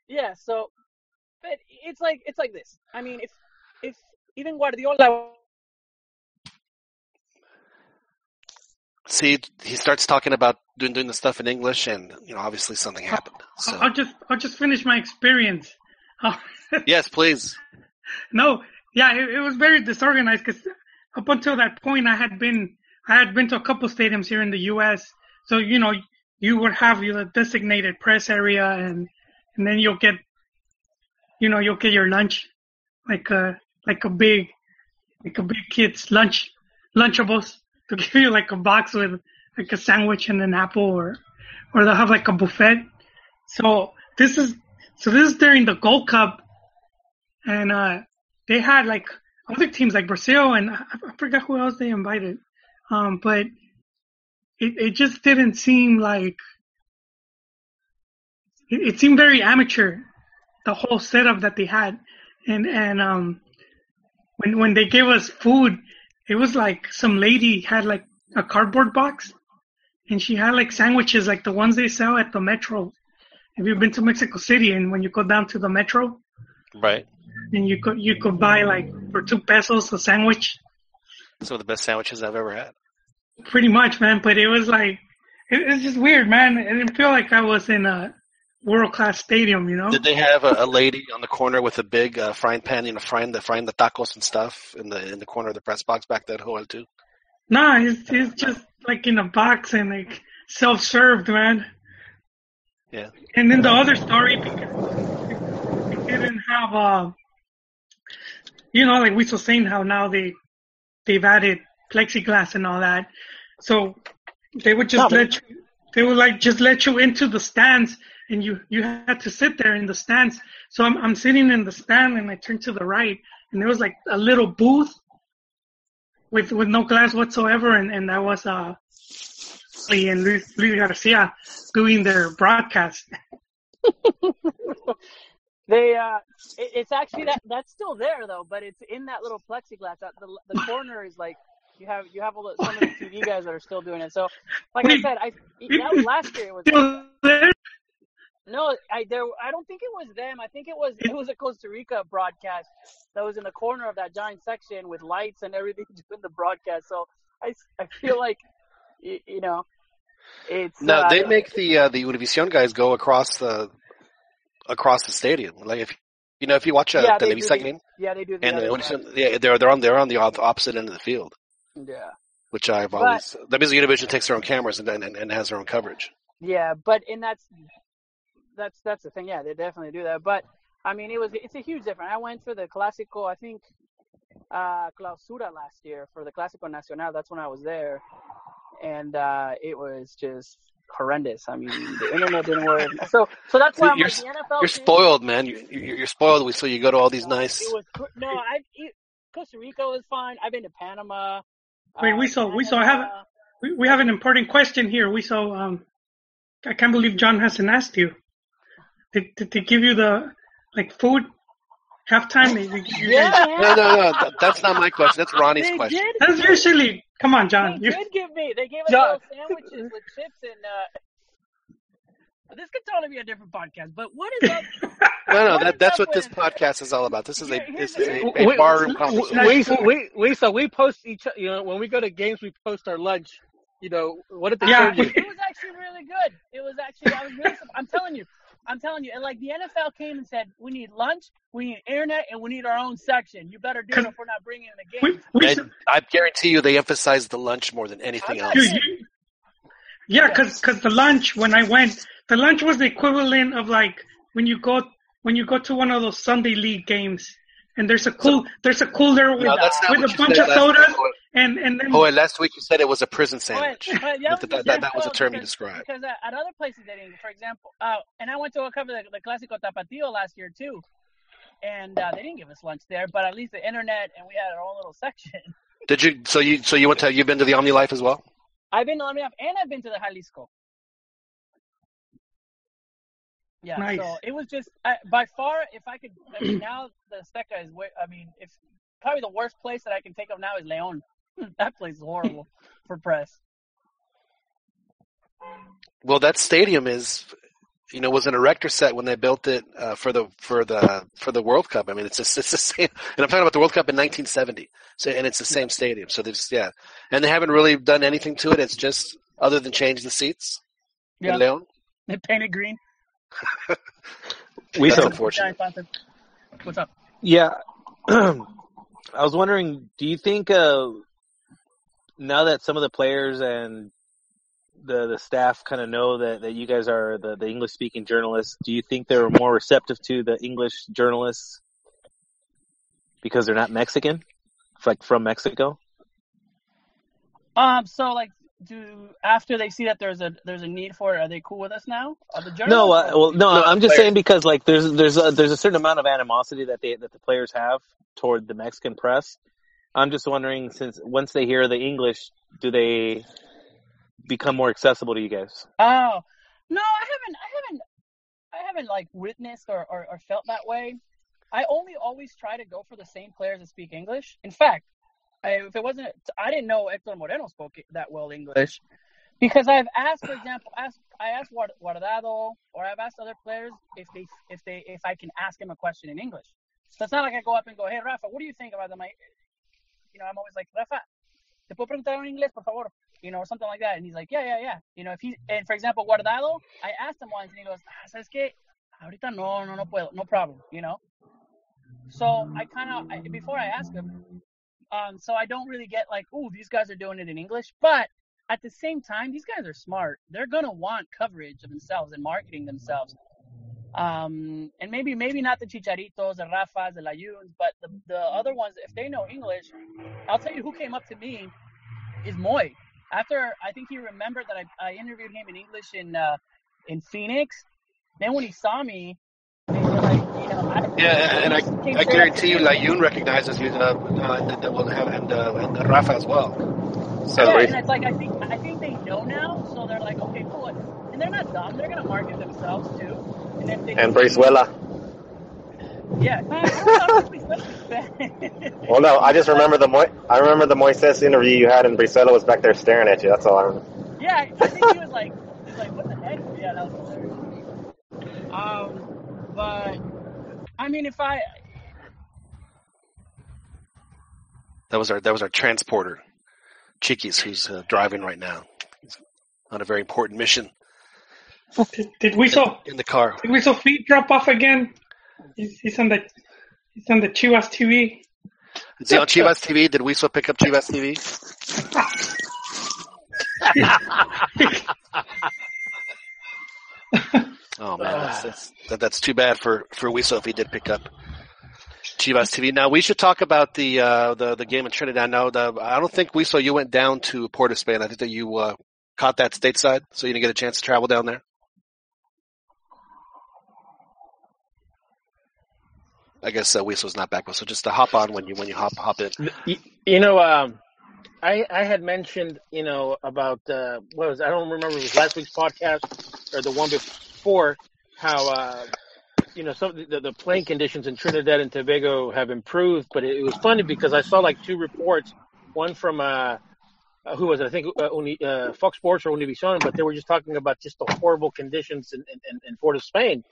E: Yeah, so but it's like it's like this. I mean, if if even Guardiola
A: See, he starts talking about doing doing the stuff in English, and you know, obviously something happened. So
C: I'll just I'll just finish my experience.
A: Yes, please.
C: no, yeah, it, it was very disorganized because up until that point, I had been I had been to a couple stadiums here in the U.S. So you know, you would have your designated press area, and and then you'll get, you know, you'll get your lunch, like a like a big, like a big kid's lunch, Lunchables to give you like a box with like a sandwich and an apple, or or they'll have like a buffet. So this is so this is during the Gold Cup, and uh, they had like other teams like Brazil and I, I forgot who else they invited, um, but it it just didn't seem like it, it seemed very amateur, the whole setup that they had, and and um, when when they gave us food, it was like some lady had like a cardboard box, and she had like sandwiches like the ones they sell at the metro. Have you been to Mexico City? And when you go down to the metro,
A: Right.
C: and you could you could buy like for two pesos a sandwich,
A: Some of the best sandwiches I've ever had.
C: pretty much, man. But it was like it, it's just weird, man. It didn't feel like I was in a world class stadium, you know.
A: Did they have a, a lady on the corner with a big uh, frying pan, you know, frying the frying the tacos and stuff in the in the corner of the press box back then, Joel too?
C: Nah, it's it's just like in a box and like self served, man.
A: Yeah.
C: And then the other story because they didn't have uh you know, like we were saying how now they they've added plexiglass and all that. So they would just
F: No,
C: let you they would like just let you into the stands and you you had to sit there in the stands. So I'm I'm sitting in the stand and I turned to the right and there was like a little booth with with no glass whatsoever and and that was uh Lee and Luis, Luis Garcia doing their broadcast.
E: They uh, it, it's actually that that's still there though, but it's in that little plexiglass. That the the corner is like you have you have all the some of the TV guys that are still doing it. So, like I said, I that was last year. It was
C: Still there?
E: No, I there I don't think it was them. I think it was it was a Costa Rica broadcast that was in the corner of that giant section with lights and everything doing the broadcast. So I, I feel like you, you know it's
A: No,
E: uh,
A: they make the uh, the Univision guys go across the across the stadium. Like if you know if you watch a
E: Yeah, they do the-
A: game
E: yeah they do the
A: and the. Univision, yeah, they're they're on they're on the opposite end of the field,
E: yeah.
A: which I've
E: But-
A: always that means the Univision takes their own cameras and and, and has their own coverage.
E: Yeah, but and that's that's that's the thing. Yeah, they definitely do that. But I mean, it was it's a huge difference. I went for the Clásico, I think, uh, Clausura last year for the Clásico Nacional. That's when I was there, and uh, it was just horrendous. I mean, the internet didn't work. So so that's why I'm
A: You're
E: like, the NFL.
A: You're
E: team-
A: spoiled, man. You, you- you're spoiled. So you go to all these nice.
E: It was no, I it, Costa Rica was fine. I've been to Panama.
C: Wait,
E: uh,
C: we saw- we saw- I have- We, we have an important question here. Wiso. Um, I can't believe John hasn't asked you. Did, did they give you the like food halftime? They, they give you
E: Yeah,
C: guys-
A: No, no, no. that- that's not my question. That's Ronnie's
E: they
A: question.
E: did.
C: That's usually. Come on, John.
E: They
C: You,
E: did give me. They gave us
F: John.
E: little sandwiches with chips and. uh This could totally be a different podcast, but what is up?
A: No, no.
E: What
A: That
E: is
A: that's what this podcast is all about. This is a
E: Here-
A: this is a, a
F: we,
A: barroom
F: we,
A: conversation.
F: we, we, we, so we post each, you know, when we go to games, we post our lunch. You know, what did they
C: Yeah.
F: serve you?
E: It was actually really good. It was actually. I was really. I'm telling you. I'm telling you. And like the NFL came and said, we need lunch, we need internet, and we need our own section. You better do it if we're not bringing in the game.
C: we,
A: And I guarantee you, they emphasize the lunch more than anything else.
C: you, you, yeah, because the lunch when I went, the lunch was the equivalent of like when you go when you go to one of those Sunday league games, and there's a cool there's a cooler with
A: No,
C: with a bunch
A: said
C: of
A: last
C: sodas,
A: week.
C: And and then
A: Oh, and last week you said it was a prison
E: But,
A: sandwich.
E: but that,
A: That-
E: was
A: that- that was a term you described.
E: Because at, other places they didn't. For example, uh, and I went to a cover the, the Clásico Tapatio last year too, and uh, they didn't give us lunch there, but at least the internet and we had our own little section.
A: Did you? So you? So you went to? You've been to the Omni Life as well?
E: I've been to Omni Life and I've been to the Jalisco. Yeah,
C: Nice.
E: so it was just I, by far. If I could, I mean, now the Azteca is. way- I mean, if probably the worst place that I can think of now is Leon. that place is horrible for press.
A: Well, that stadium is, you know, was an erector set when they built it uh, for the for the for the World Cup. I mean, it's just, it's the same. And I'm talking about the World Cup in 1970. So, and it's the same stadium. So there's yeah, and they haven't really done anything to it. It's just other than change the seats
E: Yeah,
A: in Leon.
E: they painted green.
B: We
A: That's
B: so
A: unfortunate.
E: Giant. What's up?
B: Yeah. I was wondering, do you think uh, now that some of the players and the the staff kind of know that, that you guys are the, the English speaking journalists, do you think they're more receptive to the English journalists because they're not Mexican, like from Mexico?
E: Um, so like, do after they see that there's a there's a need for it, are they cool with us now? Are the journalists?
B: No, uh, well, no,
A: No,
B: I'm just
A: players.
B: saying because like there's there's a, there's a certain amount of animosity that they that the players have toward the Mexican press. I'm just wondering, since once they hear the English, do they become more accessible to you guys?
E: Oh no, I haven't. I haven't. I haven't like witnessed or, or, or felt that way. I only always try to go for the same players that speak English. In fact, I, if it wasn't, I didn't know Hector Moreno spoke that well English because I've asked, for example, asked I asked Guard- Guardado or I've asked other players if they if they if I can ask him a question in English. So it's not like I go up and go, hey Rafa, what do you think about them? You know, I'm always like, Rafa, te puedo preguntar en inglés, por favor you know, or something like that. And he's like, yeah, yeah, yeah. You know, if he, and for example, Guardado, I asked him once and he goes, ah, ¿sabes qué? Ahorita no, no, no puedo, no problem, you know? So I kind of, before I ask him, um, so I don't really get like, oh, these guys are doing it in English. But at the same time, these guys are smart. They're going to want coverage of themselves and marketing themselves. Um, and maybe, maybe not the Chicharitos, the Rafas, the Layuns, but the, the other ones, if they know English, I'll tell you who came up to me is Moy after I think he remembered that I, I interviewed him in English in uh, in Phoenix. Then when he saw me, they were like, you know, I,
A: Yeah, and I, I guarantee you. Layun recognizes you, uh, uh, will and, uh, and Rafa as well.
H: So
E: Yeah, and it's like I think I think they know now, so they're like, okay, cool. And they're not dumb. They're gonna market themselves too. And if they Yeah.
I: Well, no, I just remember the Mo- I remember the Moises interview you had, and Brizuela was back there staring at you. That's all I remember.
E: Yeah, I I think he was like, he was like, what the heck? Yeah, that was hilarious. Um, but I mean, if I,
A: That was our that was our transporter, Chiquis, who's uh, driving right now. He's on a very important mission
C: Did, did Wiso
A: in the car.
C: did Wiso feet drop off again? He's, he's on the he's on the Chivas TV.
A: Is he on Chivas TV? Did Wiso pick up Chivas TV? Oh man, that's, that's that, that's too bad for for Wiso if he did pick up Chivas TV. Now we should talk about the uh, the the game in Trinidad. Now the, I don't think Wiso you went down to Port of Spain. I think that you uh, caught that stateside, so you didn't get a chance to travel down there. I guess uh, Wiso's not back, so just to hop on when you when you hop hop in.
G: You, know, um, I I had mentioned, you know, about uh, what was I don't remember it was last week's podcast or the one before how uh, you know some the, the playing conditions in Trinidad and Tobago have improved, but it, it was funny because I saw like two reports, one from uh, uh, who was it? I think uh, Uni, uh, Fox Sports or Univision, but they were just talking about just the horrible conditions in, in, in Port of Spain.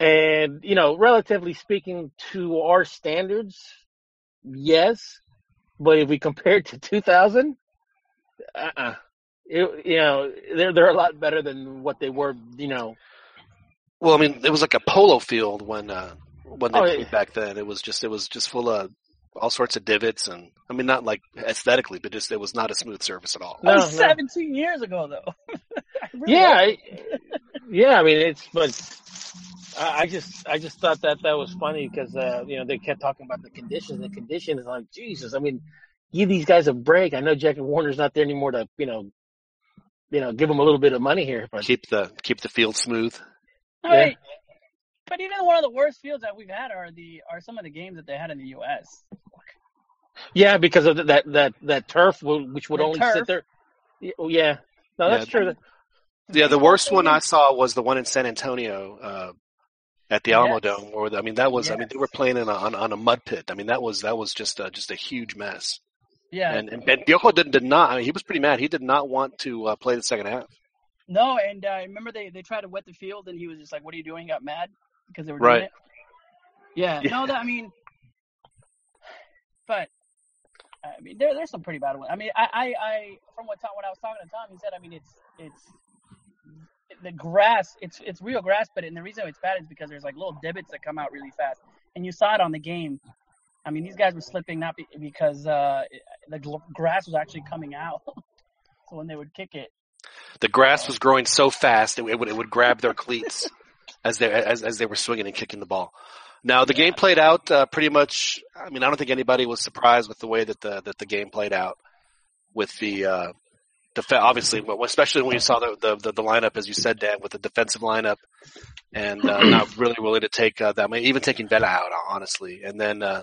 G: And, you know, relatively speaking to our standards, yes. But if we compare it to 2000, uh-uh. It, you know, they're, they're a lot better than what they were, you know.
A: Well, I mean, it was like a polo field when uh, when they
G: Oh,
A: played
G: yeah.
A: back then. It was just it was just full of all sorts of divots, and I mean, not like aesthetically, but just it was not a smooth surface at all.
E: that was
G: no.
E: 17 years ago, though. I really
G: Yeah, I, yeah. I mean, it's but I I just I just thought that that was funny because uh, you know they kept talking about the conditions. The conditions, I'm like Jesus. I mean, give these guys a break. I know Jack Warner's not there anymore to you know, you know, give them a little bit of money here, but
A: Keep the keep the field smooth.
E: All
G: Yeah.
E: right. But even one of the worst fields that we've had are the are some of the games that they had in the U.S.
G: yeah, because of that that that turf, which would
E: The
G: only
E: turf.
G: sit there. Yeah, oh, yeah. no, that's
A: Yeah.
G: true.
A: Yeah, the worst one I saw was the one in San Antonio uh, at the Alamo
E: Yes.
A: Dome, where the, I mean that was I mean they were playing in a, on, on a mud pit. I mean that was that was just a, just a huge mess.
E: Yeah.
A: And and, Piojo did, did not. I mean, he was pretty mad. He did not want to uh, play the second half.
E: No, and uh, I remember they they tried to wet the field, and he was just like, "What are you doing?" He got mad because they were
A: Right.
E: doing it. Yeah.
A: Yeah.
E: No, that I mean, but I mean, there there's some pretty bad ones. I mean, I I, I from what Tom when I was talking to Tom, he said, I mean, it's it's the grass. It's it's real grass, but and the reason it's bad is because there's like little divots that come out really fast, and you saw it on the game. I mean, these guys were slipping not be, because uh, the gl- grass was actually coming out. so when they would kick it,
A: The grass was growing so fast it, it would it would grab their cleats as they as as they were swinging and kicking the ball. Now the game played out uh, pretty much. I mean, I don't think anybody was surprised with the way that the that the game played out. With the uh, def- obviously, especially when you saw the, the the the lineup, as you said, Dan, with the defensive lineup, and uh, not really willing to take uh, that, even taking Vela out, honestly, and then. Uh,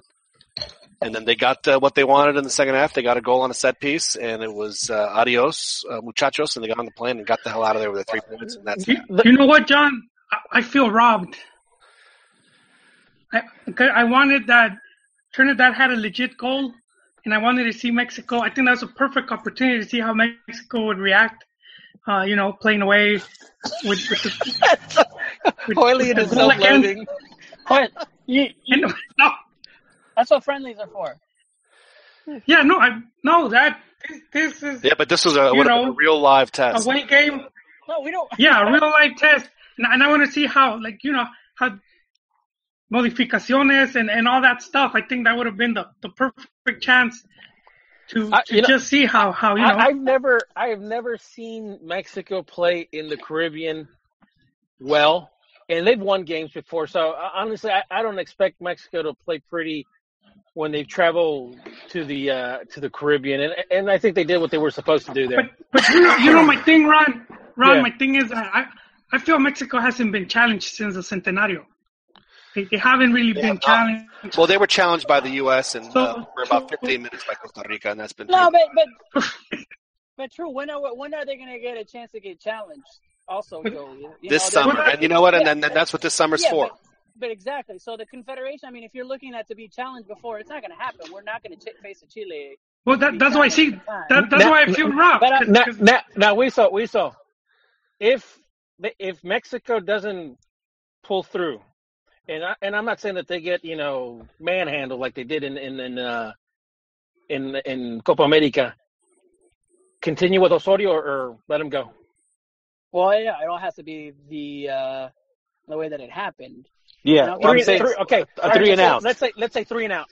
A: and then they got uh, what they wanted in the second half. They got a goal on a set piece, and it was uh, adios, uh, muchachos, and they got on the plane and got the hell out of there with the three points, and that's
C: You, you know what, John? I, I feel robbed. I I wanted that Trinidad had a legit goal, and I wanted to see Mexico. I think that was a perfect opportunity to see how Mexico would react. Uh, you know, playing away with, with the, with,
G: Hoily
C: with
G: and
C: the goal again.
G: self-loathing.
E: but you, you,
C: And, no,
E: that's what friendlies are for.
C: yeah, no, I no that this, this is
A: yeah. But this was a,
C: You
A: would have been
C: know,
A: a real live
C: a
A: test.
C: away game.
E: No, we don't.
C: Yeah, a real life test, and, and I want to see how, like, you know, how modificaciones and, and all that stuff. I think that would have been the, the perfect chance to,
G: I-
C: to
G: know,
C: just see how, how you know.
G: I, I've never, I have never seen Mexico play in the Caribbean well, and they've won games before. So uh, honestly, I, I don't expect Mexico to play pretty when they travel to the uh, to the Caribbean, and and I think they did what they were supposed to do there.
C: but but you know, you know my thing, Ron. Ron,
G: Yeah.
C: my thing is, I I feel Mexico hasn't been challenged since the Centenario. They, they haven't really
A: They
C: been
A: have not.
C: challenged.
A: Well, they were challenged by the U.S. and uh,
C: So-
A: for about 15 minutes by Costa Rica, and that's been
E: No,
A: pretty-
E: but but but true. When are when are they gonna get a chance to get challenged? Also, Joe, you, you
A: this
E: know,
A: summer. And you know what? And
E: Yeah.
A: then then that's what this summer's
E: yeah,
A: for.
E: But, but exactly. So the Confederation. I mean, if you're looking at to be challenged before, it's not gonna happen. We're not gonna ch- face a Chile.
C: Well, that, that's why I see. That, that's
G: Now-
C: why I feel rough.
E: But I-
C: 'cause-
G: Now,
C: 'cause-
G: now, now we saw, we saw. If if Mexico doesn't pull through, and I, and I'm not saying that they get you know manhandled like they did in in in uh, in, in Copa America. Continue with Osorio or, or let him go.
E: Well, yeah, it all has to be the uh, the way that it happened.
B: Yeah,
E: Now,
B: well, I'm
E: three-
B: saying
G: Three- okay,
B: a
G: all right,
B: three and
G: let's say-
B: out.
G: Let's say let's say three and out.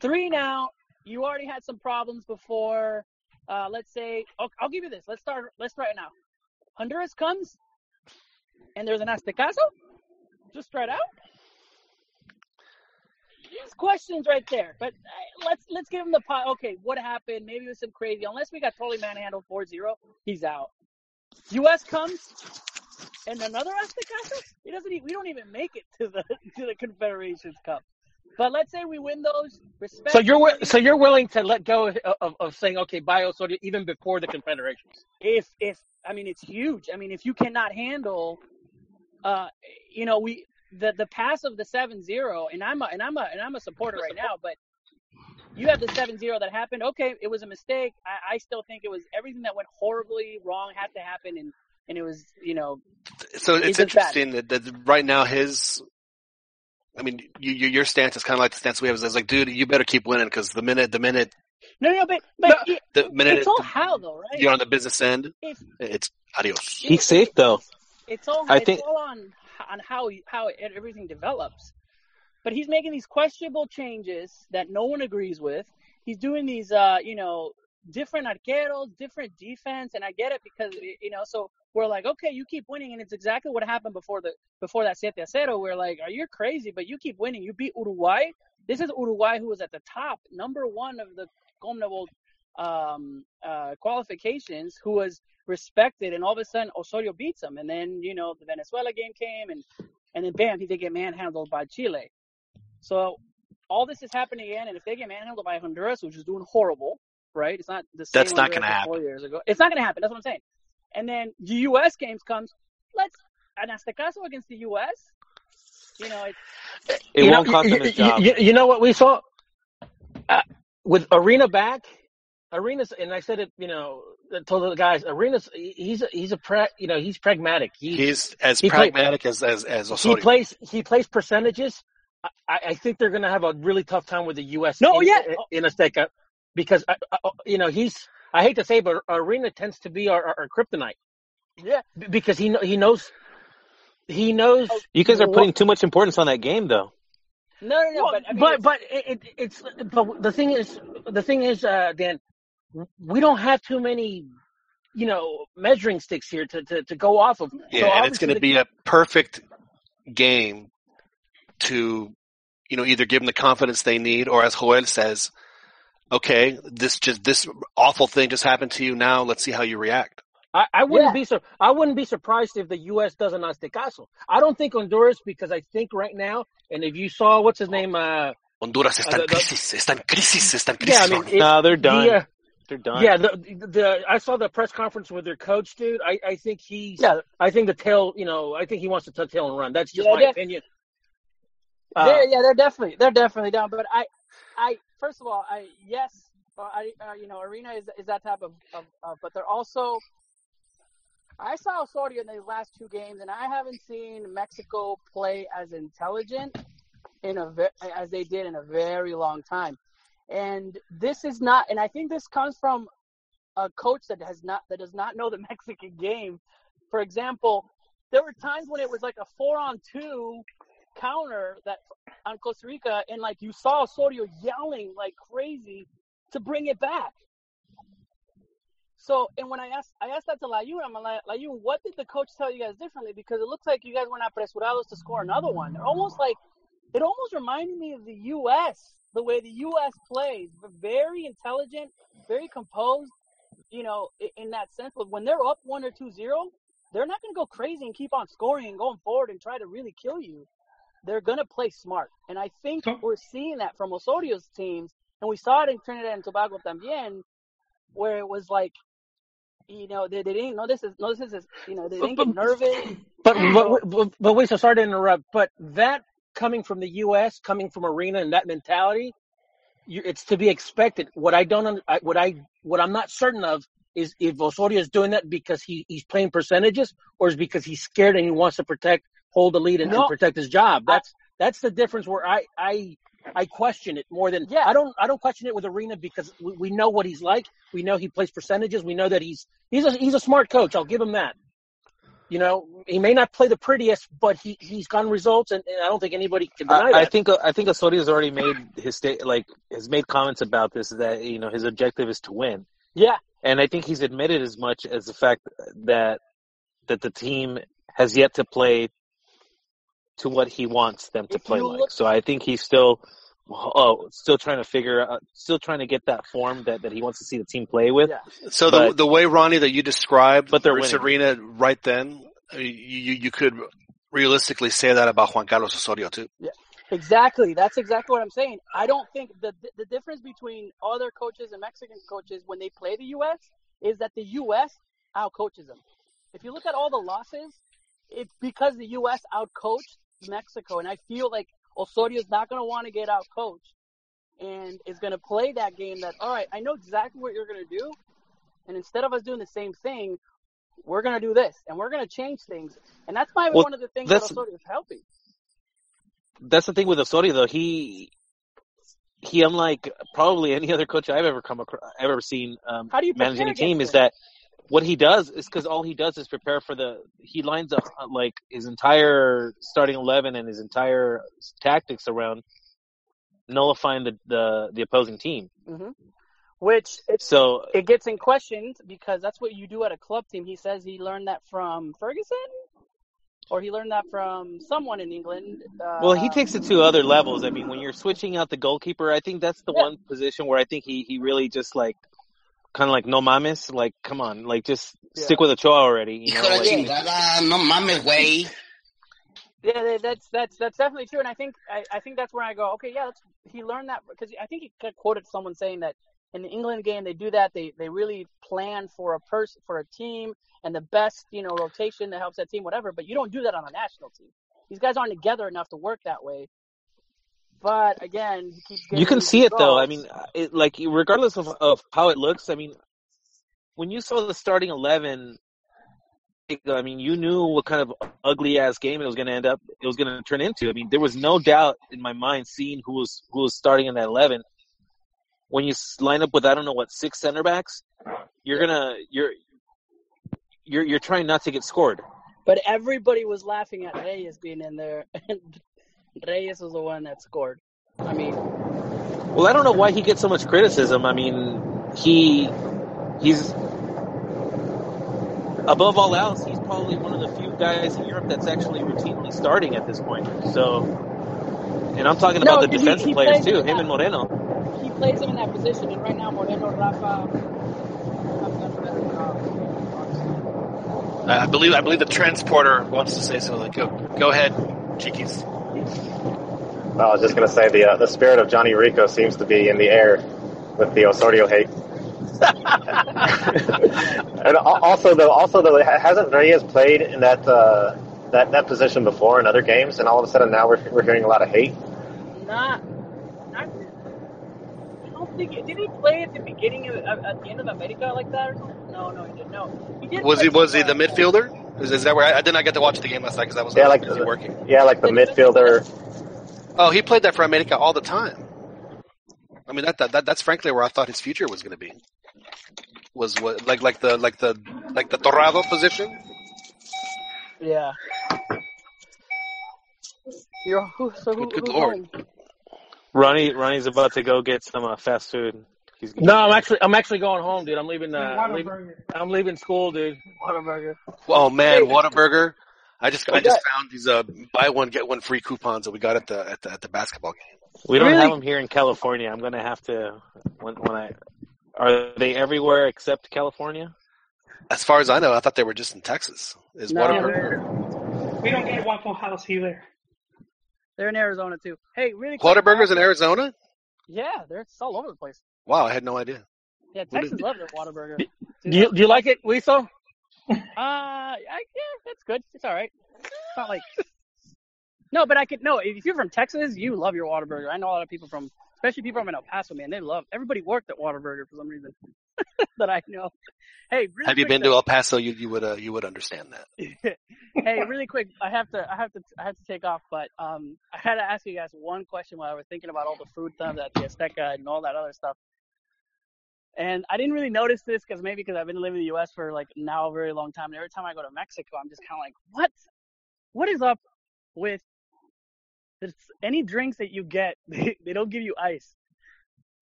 E: Three now. You already had some problems before. Uh, let's say, I'll, I'll give you this. Let's start. Let's start now. Honduras comes, and there's an Aztecaso. Just straight out. There's questions right there, but uh, let's let's give him the pot. Okay, what happened? Maybe it was some crazy. Unless we got totally manhandled 4-0, he's out. U.S. comes, and another Aztecaso. He doesn't. e- We don't even make it to the to the Confederations Cup. But let's say we win those. Respect.
G: So you're so you're willing to let go of, of, of saying okay, buy Osorio even before the Confederations.
E: if if I mean it's huge. I mean if you cannot handle, uh, you know we the the pass of the 7-0, and I'm a, and I'm a and I'm a supporter right now, but you have the 7-0 that happened. Okay, it was a mistake. I, I still think it was everything that went horribly wrong had to happen, and and it was you know
A: So it's interesting that, that right now his, I mean, you, you, your stance is kind of like the stance we have. Is like, dude, you better keep winning because the minute, the minute,
E: no no but but
G: No.
E: it-
A: the minute
E: it's all how though, right?
A: you're on the business end,
E: If
A: it's adios.
B: He's safe though.
E: It's all
B: I
E: it's
B: think-
E: all on on how how everything develops. But he's making these questionable changes that no one agrees with. He's doing these uh you know different arqueros, different defense, and I get it because you know so we're like okay you keep winning and it's exactly what happened before the before that 7 0 we're like are you crazy but you keep winning you beat Uruguay this is Uruguay who was at the top number one of the CONMEBOL um uh qualifications who was respected, and all of a sudden Osorio beats him, and then you know the Venezuela game came, and and then bam, he did get manhandled by Chile. So all this is happening again, and if they get manhandled by Honduras, which is doing horrible, right? It's not the same.
A: That's not gonna
E: of Four years ago, it's not going to happen. That's what I'm saying. And then the U.S. games comes. Let's an Aztecaso against the U.S. You know, it's
B: It
G: You
B: won't
G: know,
B: cost
G: you,
B: him his job.
G: You, you know what we saw uh, with Arena back. Arenas, and I said it. You know, I told the guys, Arenas, he's a, he's a pra, you know he's pragmatic. He
A: He's as
G: He played-
A: pragmatic as as as
G: he
A: Osorio.
G: plays he plays percentages. I, I think they're going to have a really tough time with the U.S.
E: No,
G: in,
E: yeah.
G: in a Azteca because uh, uh, you know he's. I hate to say, it, but Arena tends to be our, our, our kryptonite
E: yeah.
G: Because he kn- he knows he knows.
B: You guys are
G: what-
B: putting too much importance on that game though.
E: No, no, no.
G: Well,
E: but I mean,
G: but
E: it's-
G: but it, it, it's but the thing is the thing is uh, Dan, we don't have too many you know measuring sticks here to to, to go off of.
A: Yeah,
G: So
A: and it's going to be a perfect game to, you know, either give them the confidence they need, or as Joel says, okay, this just this awful thing just happened to you. Now let's see how you react.
G: I, I wouldn't
E: Yeah.
G: be sur- I wouldn't be surprised if the U.S. does an Aztecaso. I don't think Honduras because I think right now, and if you saw what's his name, uh,
A: Honduras está
G: Uh,
A: en
G: the- the-
A: crisis, está en crisis, está en
G: yeah, I
A: crisis.
G: mean,
A: Ronnie.
G: it,
B: No, they're done.
G: the, uh,
B: They're done.
G: yeah, the, the I saw the press conference with their coach, dude. I, I think he's,
E: Yeah.
G: I think the tail, you know, I think he wants to tuck tail and run. That's just
E: Yeah,
G: my
E: def-
G: opinion. Uh,
E: they're, yeah, they're definitely they're definitely down. But I, I first of all, I yes, uh, I uh, you know, Arena is is that type of, of, of but they're also. I saw Osorio in these last two games, and I haven't seen Mexico play as intelligent in a ve- as they did in a very long time. And this is not, and I think this comes from a coach that has not that does not know the Mexican game. For example, there were times when it was like a four on two counter that on Costa Rica, and like you saw Osorio yelling like crazy to bring it back. So, and when I asked, I asked that to Layun, I'm like, Layun, what did the coach tell you guys differently? Because it looks like you guys were not apresurados to score another one. They're almost like, it almost reminded me of the U.S. The way the U.S. plays, very intelligent, very composed. You know, in that sense, but when they're up one or two zero, they're not going to go crazy and keep on scoring and going forward and try to really kill you. they're gonna play smart, and I think
C: So-
E: we're seeing that from Osorio's teams, and we saw it in Trinidad and Tobago también, where it was like, you know, they, they didn't know this is no this is you know they didn't get nervous.
F: But, but but but wait, so sorry to interrupt. But that coming from the U.S., coming from Arena, and that mentality, you, it's to be expected. What I don't, I, what I, what I'm not certain of is if Osorio is doing that because he he's playing percentages, or is because he's scared and he wants to protect, hold the lead, and, and protect his job. That's that's the difference. Where I I I question it more than
E: Yeah.
F: I don't I don't question it with Arena because we, we know what he's like. We know he plays percentages. We know that he's he's a he's a smart coach. I'll give him that. You know, he may not play the prettiest, but he he's gotten results, and, and I don't think anybody can deny
B: I, I think uh, I think Osorio's already made his state like has made comments about this that you know his objective is to win,
E: Yeah,
B: and I think he's admitted as much as the fact that that the team has yet to play to what he wants them to
E: If
B: play like.
E: look-
B: So I think he's still oh still trying to figure out still trying to get that form that, that he wants to see the team play with.
E: Yeah.
A: So the
B: But-
A: the way Ronnie that you described,
B: But they're
A: Bruce
B: winning.
A: Arena right then, uh, you you you could realistically say that about Juan Carlos Osorio too. Yeah.
E: Exactly. That's exactly what I'm saying. I don't think the the difference between other coaches and Mexican coaches when they play the U.S. is that the U.S. outcoaches them. If you look at all the losses, it's because the U.S. outcoached Mexico, and I feel like Osorio's not going to want to get outcoached, and is going to play that game. That all right, I know exactly what you're going to do, and instead of us doing the same thing, we're going to do this, and we're going to change things, and that's why
B: Well,
E: one of the things that Osorio is helping.
B: That's the thing with Osorio though. He he unlike probably any other coach I've ever come across, ever seen um,
E: How do you
B: manage any team is that what he does is because all he does is prepare for the he lines up uh, like his entire starting eleven and his entire tactics around nullifying the the, the opposing team.
E: hmm Which it's
B: So
E: it gets in questions because that's what you do at a club team. He says he learned that from Ferguson, or he learned that from someone in England. Uh,
B: well, he takes it to other levels. I mean, when you're switching out the goalkeeper, I think that's the
E: Yeah.
B: one position where I think he he really just like kind of like no mames, like come on, like just
E: Yeah.
B: stick with Ochoa already. You
J: Hijo
B: know,
J: de
B: like,
J: no mames, güey.
E: Yeah, that's that's that's definitely true, and I think I, I think that's where I go. Okay, yeah, that's, he learned that because I think he quoted someone saying that in the England game they do that. They they really plan for a person for a team and the best you know rotation that helps that team, whatever. But you don't do that on a national team. These guys aren't together enough to work that way. But again, he keeps getting
B: you can see it though. I mean, uh, it, like regardless of of how it looks, I mean, when you saw the starting eleven, I mean, you knew what kind of ugly ass game it was going to end up. It was going to turn into. I mean, there was no doubt in my mind seeing who was who was starting in that eleven. When you line up with I don't know what six center backs, you're gonna you're you're you're trying not to get scored.
E: But everybody was laughing at Reyes being in there, and Reyes was the one that scored. I mean,
B: Well, I don't know why he gets so much criticism. I mean, he he's above all else, he's probably one of the few guys in Europe that's actually routinely starting at this point. So, and I'm talking
E: No,
B: about the defensive
E: he
B: players too, him
E: that-
B: and Moreno.
E: he plays him in that position, and right now Moreno, Rafa, have done better.
A: I I believe I believe the transporter wants to say something. Go go ahead, Chiquis.
I: I was just gonna say the uh, the spirit of Johnny Rico seems to be in the air with the Osorio hate. and also though, also though, hasn't Reyes played in that uh, that that position before in other games, and all of a sudden now we're we're hearing a lot of hate.
E: Not, not. I don't think did he play at the beginning of at, at the end of America like that or something? No, no, he didn't. No, he did.
A: Was he was he the
E: uh,
A: midfielder? Is, is that where I, I did not get to watch the game last night because I was
I: Yeah, like
A: busy
I: the-
A: working.
I: Yeah, like the midfielder.
A: Oh, he played that for America all the time. I mean that, that, that that's frankly where I thought his future was going to be. Was what like like the like the like the Torrado position?
E: Yeah. You're who? So who,
A: Good- good lord.
B: Ronnie Ronnie's about to go get some uh, fast food. He's
F: No, I'm actually I'm actually going home, dude. I'm leaving. Uh, I'm, leaving I'm leaving school, dude.
E: Whataburger.
A: Oh man,
E: Hey.
A: Whataburger! I just I just found these uh buy one get one free coupons that we got at the at the, at the basketball game.
B: We don't
E: Really?
B: have them here in California. I'm gonna have to when when I are they everywhere except California?
A: As far as I know, I thought they were just in Texas. Is
E: No,
A: Whataburger?
C: We don't get Waffle House either.
E: They're in Arizona too. Hey, really quick.
A: Whataburgers in Arizona?
E: Yeah, they're it's all over the place.
A: Wow, I had no idea.
E: Yeah,
A: What
E: Texans
A: is-
E: love their Whataburger.
G: Do you, do you like it, Weasel?
E: Uh, I, yeah, that's good. It's all right. It's not like no, but I could no. If you're from Texas, you love your Whataburger. I know a lot of people from, especially people from in El Paso, man. They love. Everybody worked at Whataburger for some reason that I know. Hey, really
A: Have you
E: quick
A: been to El Paso? You you would uh, you would understand that.
E: hey, really quick. I have to. I have to. I have to take off. But um, I had to ask you guys one question while I was thinking about all the food stuff at the Azteca and all that other stuff. And I didn't really notice this because maybe because I've been living in the U.S. for like now a very long time. And every time I go to Mexico, I'm just kind of like, what? What is up with this? Any drinks that you get, they, they don't give you ice.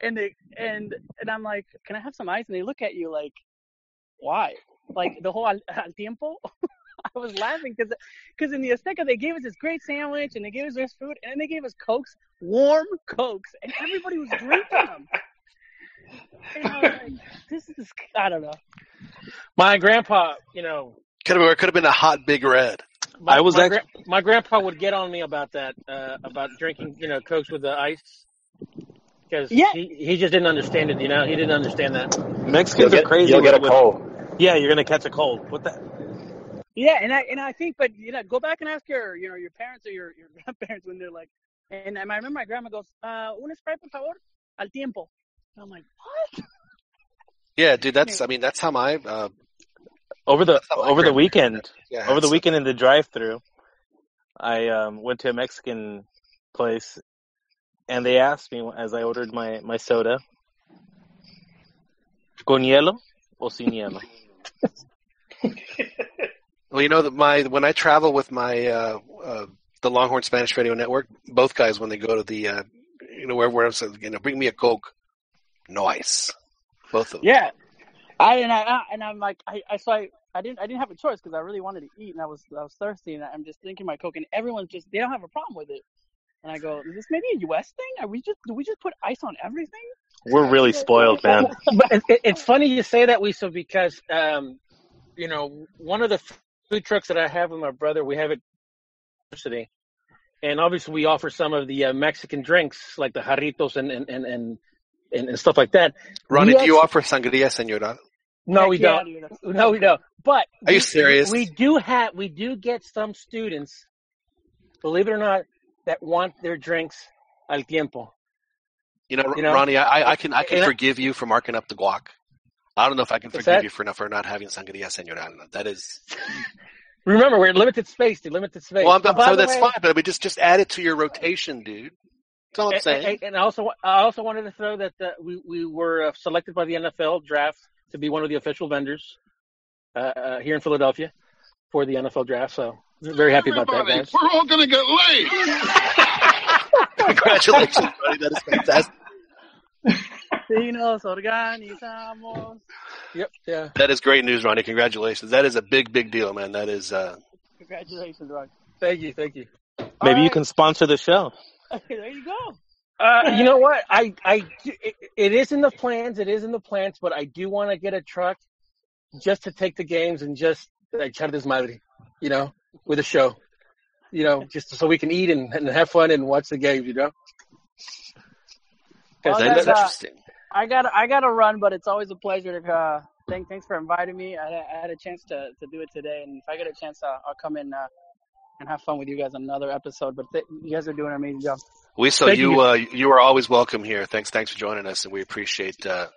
E: And they and and I'm like, can I have some ice? And they look at you like, why? Like the whole al, al tiempo. I was laughing because because in the Azteca they gave us this great sandwich and they gave us this food and they gave us cokes, warm cokes, and everybody was drinking them. And I like, this is I don't know.
G: My grandpa, you know,
A: Could have could have been a hot big red.
G: my,
B: I was
G: my,
B: actu-
G: gra- my grandpa would get on me about that, uh, about drinking, you know, cokes with the ice, because
E: Yeah.
G: he he just didn't understand it. You know, he didn't understand that.
B: Mexicans
I: get,
B: are crazy.
I: you'll get a
B: with- with-
I: cold.
B: Yeah, you're gonna catch a cold. What the?
E: Yeah, and I and I think, but you know, go back and ask your you know your parents or your your grandparents when they're like, and, and I remember my grandma goes, uh, "Un sprite por favor, al tiempo." And I'm like, what?
A: Yeah, dude. That's I mean that's how my uh,
B: Over the
A: That's how
B: over the weekend,
A: yeah,
B: over the
A: that's-
B: weekend in the drive-through, I um, went to a Mexican place, and they asked me as I ordered my my soda, con hielo o sin hielo.
A: Well, you know that my when I travel with my uh, uh, the Longhorn Spanish Radio Network, both guys when they go to the uh, you know where where I'm saying, you know bring me a Coke, no ice, both of them.
E: Yeah, I and I I- and I'm like, I I so I. I didn't. I didn't have a choice because I really wanted to eat, and I was. I was thirsty, and I'm just drinking my coke, and everyone's just. They don't have a problem with it, and I go, "Is this maybe a U.S. thing? Are we just? Do we just put ice on everything?"
B: We're really spoiled, man.
G: But it, it, it's funny you say that, Weasel, because um, you know one of the food trucks that I have with my brother, we have it university, and obviously we offer some of the uh, Mexican drinks like the jarritos and and and and, and, and stuff like that.
A: Ronnie, do you offer sangria, senora?
G: No, we don't. No, we don't. But
A: Are you
G: we-
A: serious?
G: We do have, we do get some students, believe it or not, that want their drinks al tiempo.
A: You know,
G: You know,
A: Ronnie, I, I can I can
G: and I-
A: forgive you for marking up the guac. I don't know if I can forgive
G: that?
A: you for not for not having sangria, senora. That is
G: Remember, we're in limited space, dude, limited space.
A: well, I'm,
G: But by
A: so that's
G: way-
A: fine. But I mean, just just add it to your rotation, dude. That's all I'm saying.
G: and, and I also, I also wanted to throw that uh, we we were uh, selected by the NFL draft to be one of the official vendors uh, uh, here in Philadelphia for the NFL draft. So very happy about that, guys.
K: We're all gonna get laid.
A: Congratulations, buddy. That is fantastic.
E: Si nos organizamos.
G: Yep, yeah.
A: That is great news, Ronnie. Congratulations. That is a big, big deal, man. That is uh,
E: Congratulations, Rock.
G: Thank you, thank you.
B: Maybe
E: All
B: you
E: right.
B: can sponsor the show.
E: There you go.
G: Uh, you know what? I, I, it, it is in the plans. It is in the plans, but I do want to get a truck just to take the games and just like echar desmadre, you know, with a show, you know, just so we can eat and, and have fun and watch the games, you know. 'Cause
E: Well,
A: that is
E: that's, uh,
A: interesting.
E: I got I got to run, but it's always a pleasure to. Uh, thank, thanks for inviting me. I, I had a chance to, to do it today, and if I get a chance, uh, I'll come in uh, and have fun with you guys on another episode. But th- you guys are doing an amazing job.
A: We so
G: Thank
A: you
G: you.
A: uh, you are always welcome here. Thanks thanks for joining us, and we appreciate uh,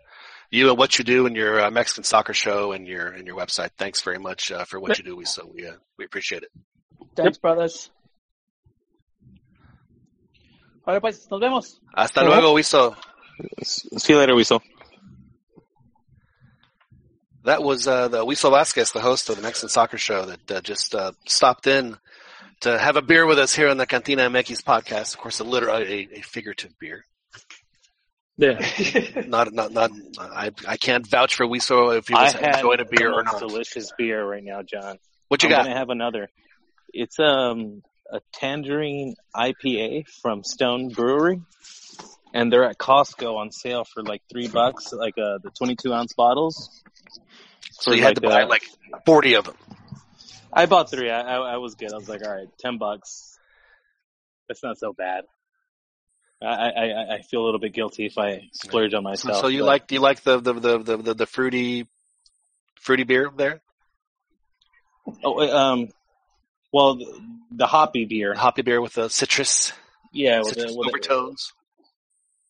A: you and what you do in your uh, Mexican soccer show and your and your website. Thanks very much uh, for what you do. We so we uh, we appreciate it.
E: Thanks, brothers. Vale, pues, nos vemos.
A: Hasta luego, Wiso.
B: See you later, Weasel.
A: That was uh, the Wiso Vasquez, the host of the Mexican Soccer Show, that uh, just uh, stopped in to have a beer with us here on the Cantina MX podcast. Of course, a literal, a, a figurative beer.
G: Yeah.
A: Not, not, not. I, I can't vouch for Wiso if he
B: I
A: was
B: had
A: enjoying a beer or not.
B: delicious beer right now, John.
A: What you
B: I'm
A: got?
B: gonna have another. It's um a tangerine IPA from Stone Brewery, and they're at Costco on sale for like three bucks, like uh the 22 ounce bottles.
A: So
B: For
A: you had to
B: like,
A: buy
B: uh,
A: like forty of them.
B: I bought three. I, I I was good. I was like, all right, ten bucks. that's not so bad. I, I I feel a little bit guilty if I splurge on myself.
A: so you
B: but-
A: like do you like the the, the the the the fruity fruity beer there?
B: Oh, uh, um, well, the, the hoppy beer.
A: Hoppy beer with the citrus,
B: Yeah, with the,
A: citrus
B: with the-
A: overtones.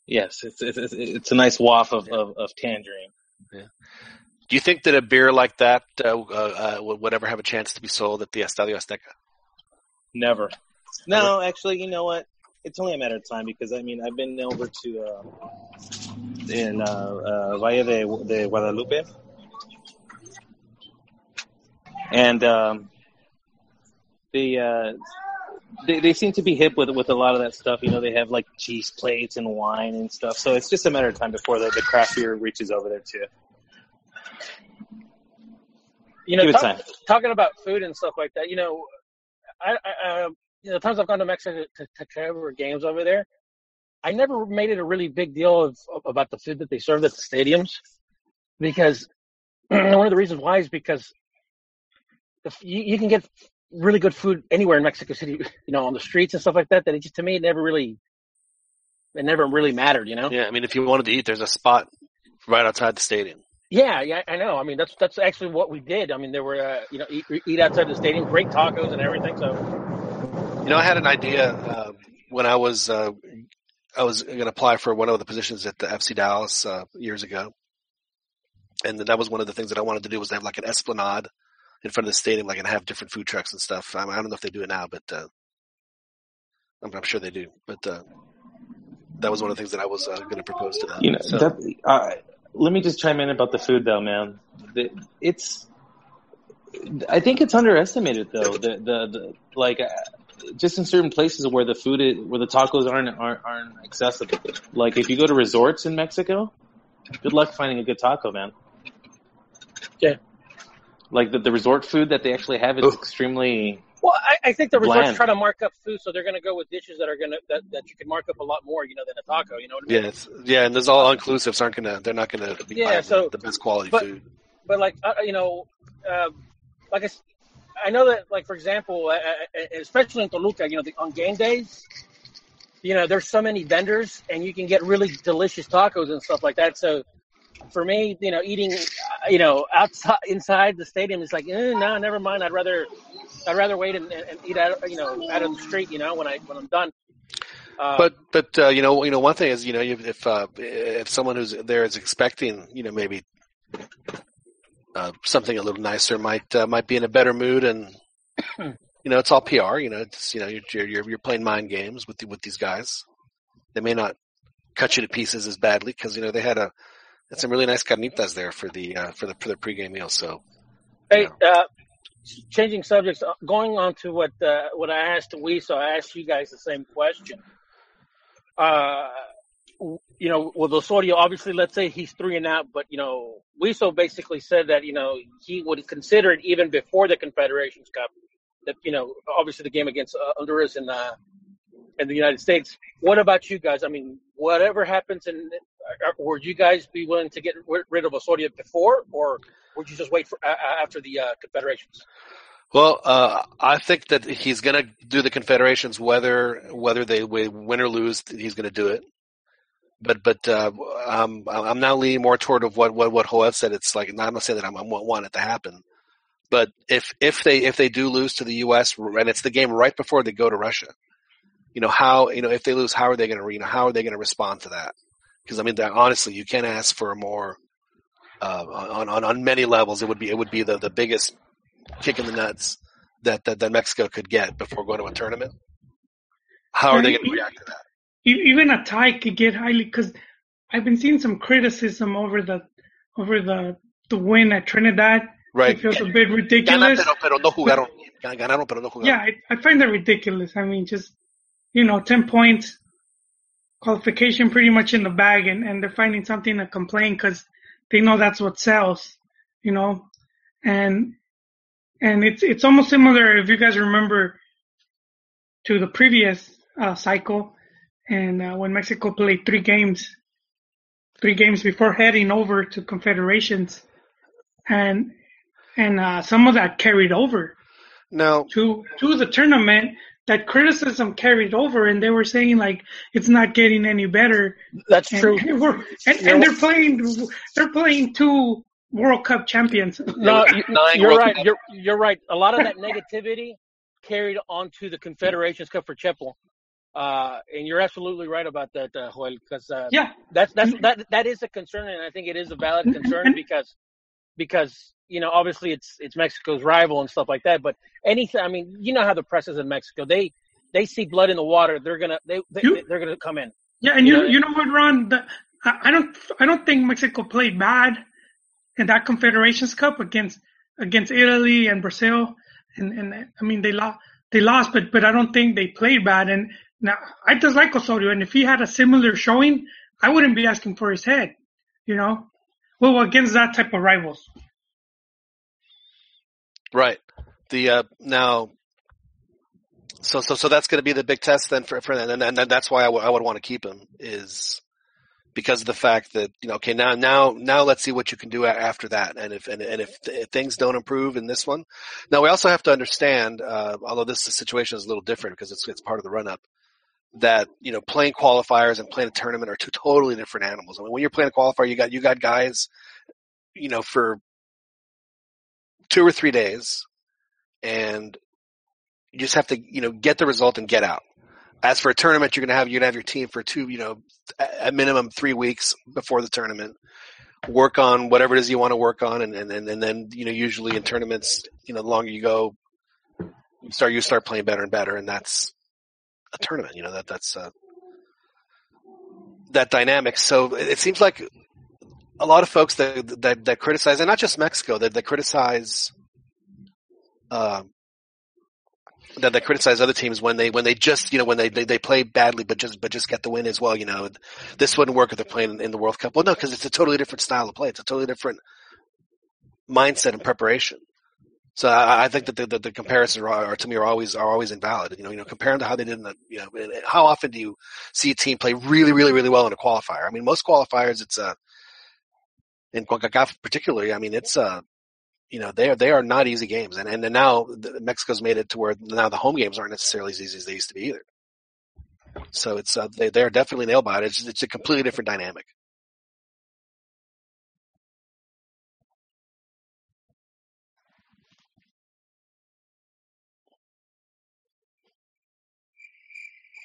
B: yes, it's, it's it's it's a nice waft of, of, of tangerine.
A: Do you think that a beer like that uh, uh, uh, would would ever have a chance to be sold at the Estadio Azteca?
B: Never. No, actually, you know what? It's only a matter of time because I mean I've been over to uh, in uh, uh, Valle de, de Guadalupe, and um, they, uh, they they seem to be hip with with a lot of that stuff. You know, they have like cheese plates and wine and stuff. So it's just a matter of time before the, the craft beer reaches over there too.
G: You know, talk- talking about food and stuff like that. You know, I, I um, you know, the times I've gone to Mexico to, to cover games over there, I never made it a really big deal of, about the food that they served at the stadiums, because one of the reasons why is because the, you, you can get really good food anywhere in Mexico City, you know, on the streets and stuff like that. That it just to me it never really, it never really mattered. You know.
A: Yeah, I mean, if you wanted to eat, there's a spot right outside the stadium.
G: Yeah, yeah, I know. I mean, that's that's actually what we did. I mean, there were uh, you know eat, eat outside the stadium, great tacos and everything. So
A: You know, I had an idea uh, when I was uh, I was going to apply for one of the positions at the FC Dallas uh, years ago, and that was one of the things that I wanted to do was to have like an esplanade in front of the stadium, like and have different food trucks and stuff. I, I don't know if they do it now, but uh, I'm, I'm sure they do. But uh, that was one of the things that I was uh, going to propose to them.
B: You know,
A: So-
B: that, uh, let me just chime in about the food though, man. It's, I think it's underestimated though. The the, the like, uh, just in certain places where the food is, where the tacos aren't, aren't aren't accessible. Like if you go to resorts in Mexico, good luck finding a good taco, man.
G: Yeah.
B: Like the, the resort food that they actually have is extremely
G: Well, I, I think the resorts
B: Bland.
G: try to mark up food, so they're going to go with dishes that are going to that, that you can mark up a lot more, you know, than a taco. You know what I mean?
A: yeah, it's, yeah, and those all inclusives aren't gonna they're not gonna be
G: Yeah, so-
A: the best quality
G: but-
A: food.
G: But like, uh, you know, uh, like I know that, like for example, uh, uh, especially in Toluca, you know, the, on game days, you know, there's so many vendors, and you can get really delicious tacos and stuff like that. So. For me, you know, eating, uh, you know, outside inside the stadium is like, eh, no, never mind. I'd rather, I'd rather wait and, and eat out, you know, out of the street. You know, when I when I'm done. Uh,
A: But but uh, you know you know one thing is you know if if, uh, if someone who's there is expecting you know maybe uh, something a little nicer might uh, might be in a better mood and you know it's all PR you know it's you know you're you're you're playing mind games with the, with these guys they may not cut you to pieces as badly because you know they had a had some really nice carnitas there for the uh, for the for the pregame meal so
G: Hey, uh, changing subjects, uh, going on to what uh, what I asked we, so I asked you guys the same question. Uh, you know, with Osorio, obviously, let's say he's three and out, but you know, Wiso basically said that you know he would consider it even before the Confederations Cup. That you know, obviously the game against uh, Honduras and uh, and the United States. What about you guys? I mean, whatever happens, uh, would you guys be willing to get rid- of Osorio before, or would you just wait for uh, uh, after the uh, Confederations?
A: Well, uh, I think that he's going to do the Confederations, whether whether they win or lose. He's going to do it. But but uh, I'm I'm now leaning more toward of what what what Joel said. It's like I'm not saying that I'm, I want it to happen, but if if they if they do lose to the U.S. and it's the game right before they go to Russia, you know how you know if they lose, how are they going to you know how are they going to respond to that? Because I mean, that, honestly, you can't ask for a more uh, on on on many levels. It would be it would be the the biggest kick in the nuts that, that, that Mexico could get before going to a tournament. How are they going to react to that?
C: Even a tie could get highly because I've been seeing some criticism over the over the the win at Trinidad.
A: Right.
C: It feels a bit ridiculous.
A: pero, pero no jugaron. Ganaron, pero no jugaron.
C: Yeah, I, I find that ridiculous. I mean, just you know, ten points, qualification pretty much in the bag, and and they're finding something to complain because they know that's what sells. You know, and and it's it's almost similar if you guys remember to the previous uh, cycle, and uh, when Mexico played three games, three games before heading over to confederations, and and uh, some of that carried over
A: No,
C: to to the tournament, that criticism carried over, and they were saying like it's not getting any better.
G: That's
C: And,
G: true.
C: and, we're- and, and they're playing they're playing two World Cup champions.
G: No, you,
A: Nine
G: you're right. You're you're right. A lot of that negativity carried onto the Confederations Cup for Chepo. Uh, and you're absolutely right about that, uh, Joel, because uh,
C: Yeah,
G: that's that's that that is a concern, and I think it is a valid concern because because you know obviously it's it's Mexico's rival and stuff like that. But anything, I mean, you know how the press is in Mexico. They they see blood in the water. They're gonna they, they
C: You-
G: they're gonna come in.
C: yeah, and you
G: Yeah.
C: you know what, Ron? The, I, don't I don't think Mexico played bad in that Confederations Cup against against Italy and Brazil, and and I mean they lost they lost, but but I don't think they played bad. And now I just like Osorio, and if he had a similar showing, I wouldn't be asking for his head, you know. Well, against that type of rivals.
A: Right. The uh, now, so so so that's going to be the big test then for for and, and that's why I would I would want to keep him is because of the fact that you know okay now now now let's see what you can do after that and if and, and if, if things don't improve in this one now we also have to understand uh, although this situation is a little different because it's it's part of the run up that you know playing qualifiers and playing a tournament are two totally different animals. I mean when you're playing a qualifier you got you got guys you know for two or three days and you just have to you know get the result and get out as for a tournament you're going to have you're to have your team for two you know a a minimum three weeks before the tournament work on whatever it is you want to work on and and, and, and then you know usually in tournaments you know the longer you go you start you start playing better and better and that's a tournament you know that that's uh, that dynamic. So it it seems like a lot of folks that that, that criticize and not just mexico that, that criticize uh, that, that criticize other teams when they when they just you know when they, they they play badly but just but just get the win as well you know. This wouldn't work if they're playing in the world cup. Well no because it's a totally different style of play. It's a totally different mindset and preparation so I, I think that the, the, the comparisons are, are to me are always are always invalid. You know, you know, comparing to how they did in the, you know, how often do you see a team play really, really, really well in a qualifier? I mean, most qualifiers, it's uh, in CONCACAF particularly. I mean, it's uh, you know, they are they are not easy games, and and now Mexico's made it to where now the home games aren't necessarily as easy as they used to be either. So it's uh, they they are definitely by it. It's it's a completely different dynamic.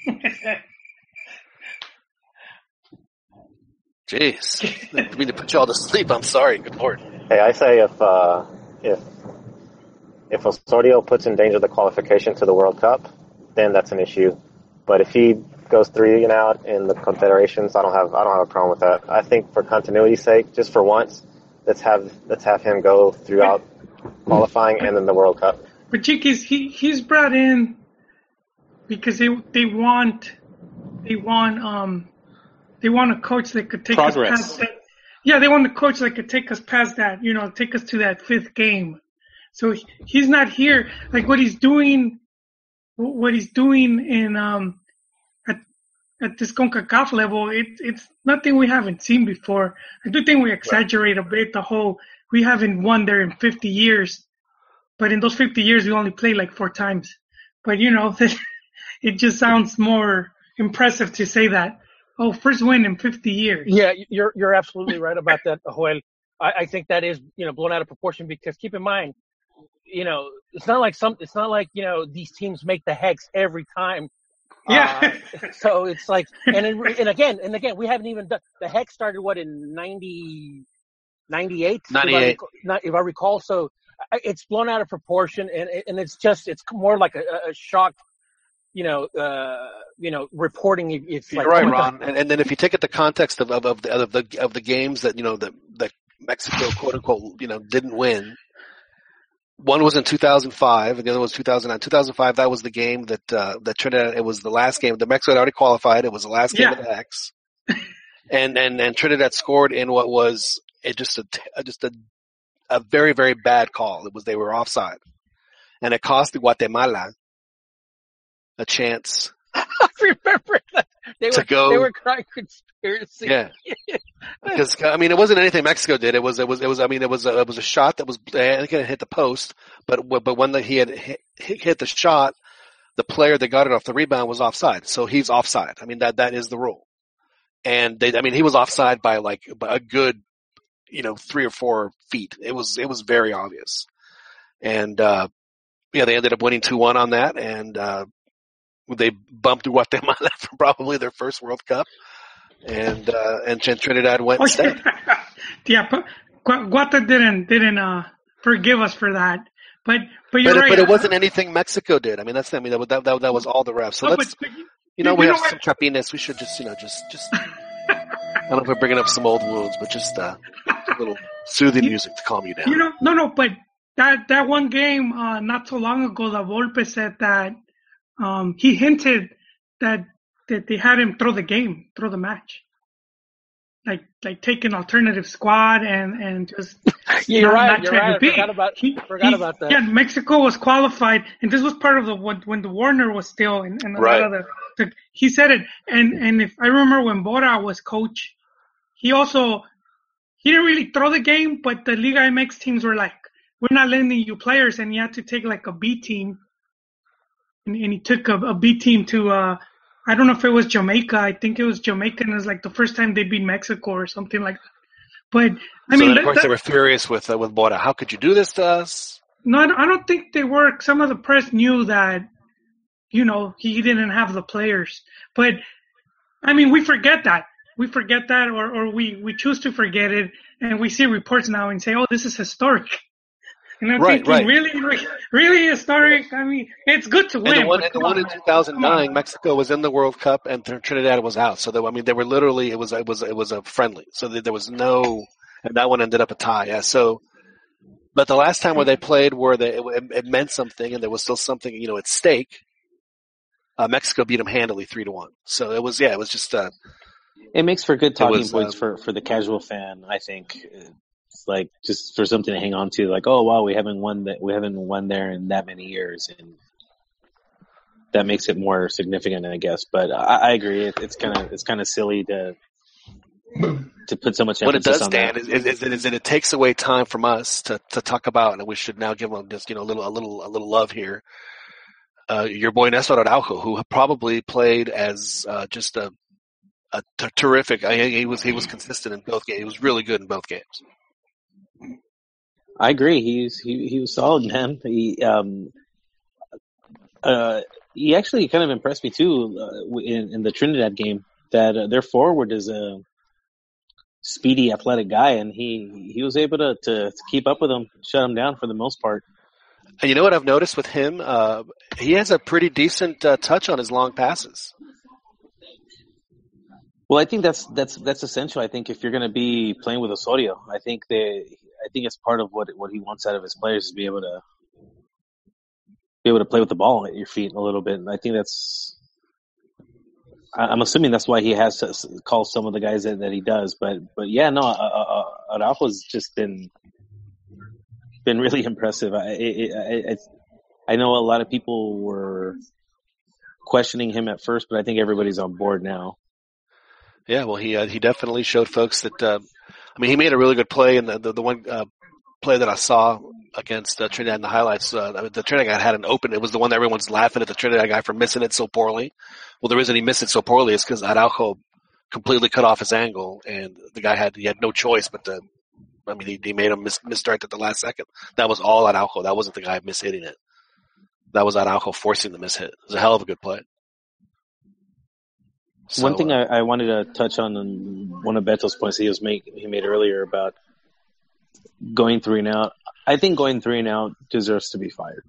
A: Jeez, I mean to put you all to sleep. I'm sorry. Good lord.
I: Hey, I say if uh, if if Osorio puts in danger the qualification to the World Cup, then that's an issue. But if he goes three and out in the confederations, I don't have I don't have a problem with that. I think for continuity's sake, just for once, let's have let's have him go throughout qualifying and then the World Cup.
C: But Chiquis, he he's brought in because they they want they want um they want a coach that could take
B: Progress.
C: us past that. Yeah, they want a coach that could take us past that. You know, take us to that fifth game. So he- he's not here. Like what he's doing, what he's doing in um at at this Concacaf level, it, it's nothing we haven't seen before. I do think we exaggerate a bit the whole we haven't won there in 50 years, but in those 50 years we only played like four times. But you know, it just sounds more impressive to say that. Oh, first win in 50 years.
G: Yeah, you're you're absolutely right about that, Joel. I, I think that is you know blown out of proportion because keep in mind, you know, it's not like some. It's not like you know these teams make the hex every time.
C: Yeah.
G: Uh, so it's like, and in, and again, and again, we haven't even done the hex started what in 90, 98? If I
A: 98.
G: recall, if I recall. So it's blown out of proportion, and and it's just it's more like a, a shock, you know, uh, you know, reporting. If, if
A: You're
G: like,
A: right, Ron. And, and then if you take it the context of, of, of the of the of the games that you know that that Mexico quote unquote you know didn't win. One was in 2005, and the other was 2009. 2005, that was the game that uh, that Trinidad. It was the last game. The Mexico had already qualified. It was the last game
C: Yeah.
A: of the hex, and and and Trinidad scored in what was it just a just a a very very bad call. It was they were offside, and it cost Guatemala a chance
G: I remember that they
A: To
G: were
A: go-
G: they were crying conspiracy.
A: Yeah, because I mean, it wasn't anything Mexico did. It was it was it was. I mean, it was a, it was a shot that was I think it hit the post, but but when the, he had hit, hit the shot, the player that got it off the rebound was offside. So he's offside. I mean, that, that is the rule. And they, I mean, he was offside by like by a good, you know, three or four feet. It was, it was very obvious. And, uh, yeah, they ended up winning 2-1 on that and, uh, they bumped Guatemala for probably their first World Cup. And, uh, and Trinidad went
C: Oh,
A: instead.
C: yeah, yeah Gu- Guata didn't didn't uh forgive us for that. But but you're
A: But
C: right.
A: but it wasn't anything Mexico did. I mean, that's, I mean, that, was- that, that, was all the refs. So
C: No,
A: let's,
C: but-
A: you know,
C: you
A: we
C: know
A: have
C: what?
A: some chapines. We should just, you know, just, just, I don't know if we're bringing up some old wounds, but just, uh, a little soothing music to calm you down.
C: You know, no, no, but that that one game uh, not so long ago, La Volpe said that um, he hinted that that they had him throw the game, throw the match, like like take an alternative squad and and just
F: Yeah, you're
C: not-
F: right.
C: not
F: You're
C: try to
F: right. I
C: beat.
F: forgot about
C: He-
F: forgot
C: he-
F: about that.
C: Yeah, Mexico was qualified, and this was part of the when, when the Warner was still and, and a
A: Right.
C: lot of the, the he said it, and and if I remember when Bora was coach, he also he didn't really throw the game, but the Liga MX teams were like, we're not lending you players, and he had to take like a B team, and, and he took a, a B team to uh I don't know if it was Jamaica, I think it was Jamaica, and it was like the first time they beat Mexico or something like that. But I
A: so
C: mean,
A: then, of course,
C: that-
A: they were furious with, uh, with Bora. How could you do this to us?
C: no, I don't- I don't think they were. Some of the press knew that, you know, he didn't have the players. But, I mean, we forget that. We forget that, or, or we, we choose to forget it, and we see reports now and say, oh, this is historic. And I'm
A: Right,
C: thinking,
A: right.
C: really, really historic? I mean, it's good to win.
A: And the one,
C: but
A: and the one in
C: man.
A: 2009, Mexico was in the World Cup and Trinidad was out. So they, I mean, they were literally, it was, it was, it was a friendly. So there there was no, and that one ended up a tie. Yeah. So, but the last time where they played where they, it, it meant something and there was still something, you know, at stake, uh, Mexico beat them handily three to one. So it was, yeah, it was just, uh,
B: It makes for good talking
A: was,
B: points
A: um,
B: for for the casual fan. I think it's like just for something to hang on to. Like, oh wow, we haven't won that. We haven't won there in that many years, and that makes it more significant, I guess. But I, I agree. It, it's kind of it's kind of silly to to put so much
A: what it
B: emphasis
A: does,
B: on
A: Dan,
B: that.
A: is, is, is that it takes away time from us to, to talk about, and we should now give them just, you know, a little, a little, a little love here. Uh, your boy Nestor Araujo, who probably played as, uh, just a, a t- terrific, I, he was, he was consistent in both games. He was really good in both games.
B: I agree. He's he he was solid, man. He um uh he actually kind of impressed me too uh, in in the Trinidad game. That uh, their forward is a speedy, athletic guy, and he he was able to to, to keep up with him, shut him down for the most part.
A: And you know what I've noticed with him? Uh, he has a pretty decent, uh, touch on his long passes.
B: Well, I think that's that's that's essential. I think if you're going to be playing with Osorio, I think they I think it's part of what what he wants out of his players is be able to be able to play with the ball at your feet a little bit. And I think that's I'm assuming that's why he has to call some of the guys that, that he does. But but yeah, no, uh, uh, uh, Araujo's just been been really impressive. I, I, I I know a lot of people were questioning him at first, but I think everybody's on board now.
A: Yeah, well, he uh, he definitely showed folks that. Uh, I mean, he made a really good play, and the the, the one uh, play that I saw against uh, Trinidad in the highlights, uh, the Trinidad guy had an open. It was the one that everyone's laughing at the Trinidad guy for missing it so poorly. Well, the reason he missed it so poorly is because Araujo completely cut off his angle, and the guy had he had no choice but to. I mean, he, he made him misdirect at the last second. That was all Araujo. That wasn't the guy mishitting it. That was Araujo forcing the mishit. It was a hell of a good play. So,
B: One thing
A: uh,
B: I, I wanted to touch on, on one of Beto's points he was make he made earlier about going three and out. I think going three and out deserves to be fired.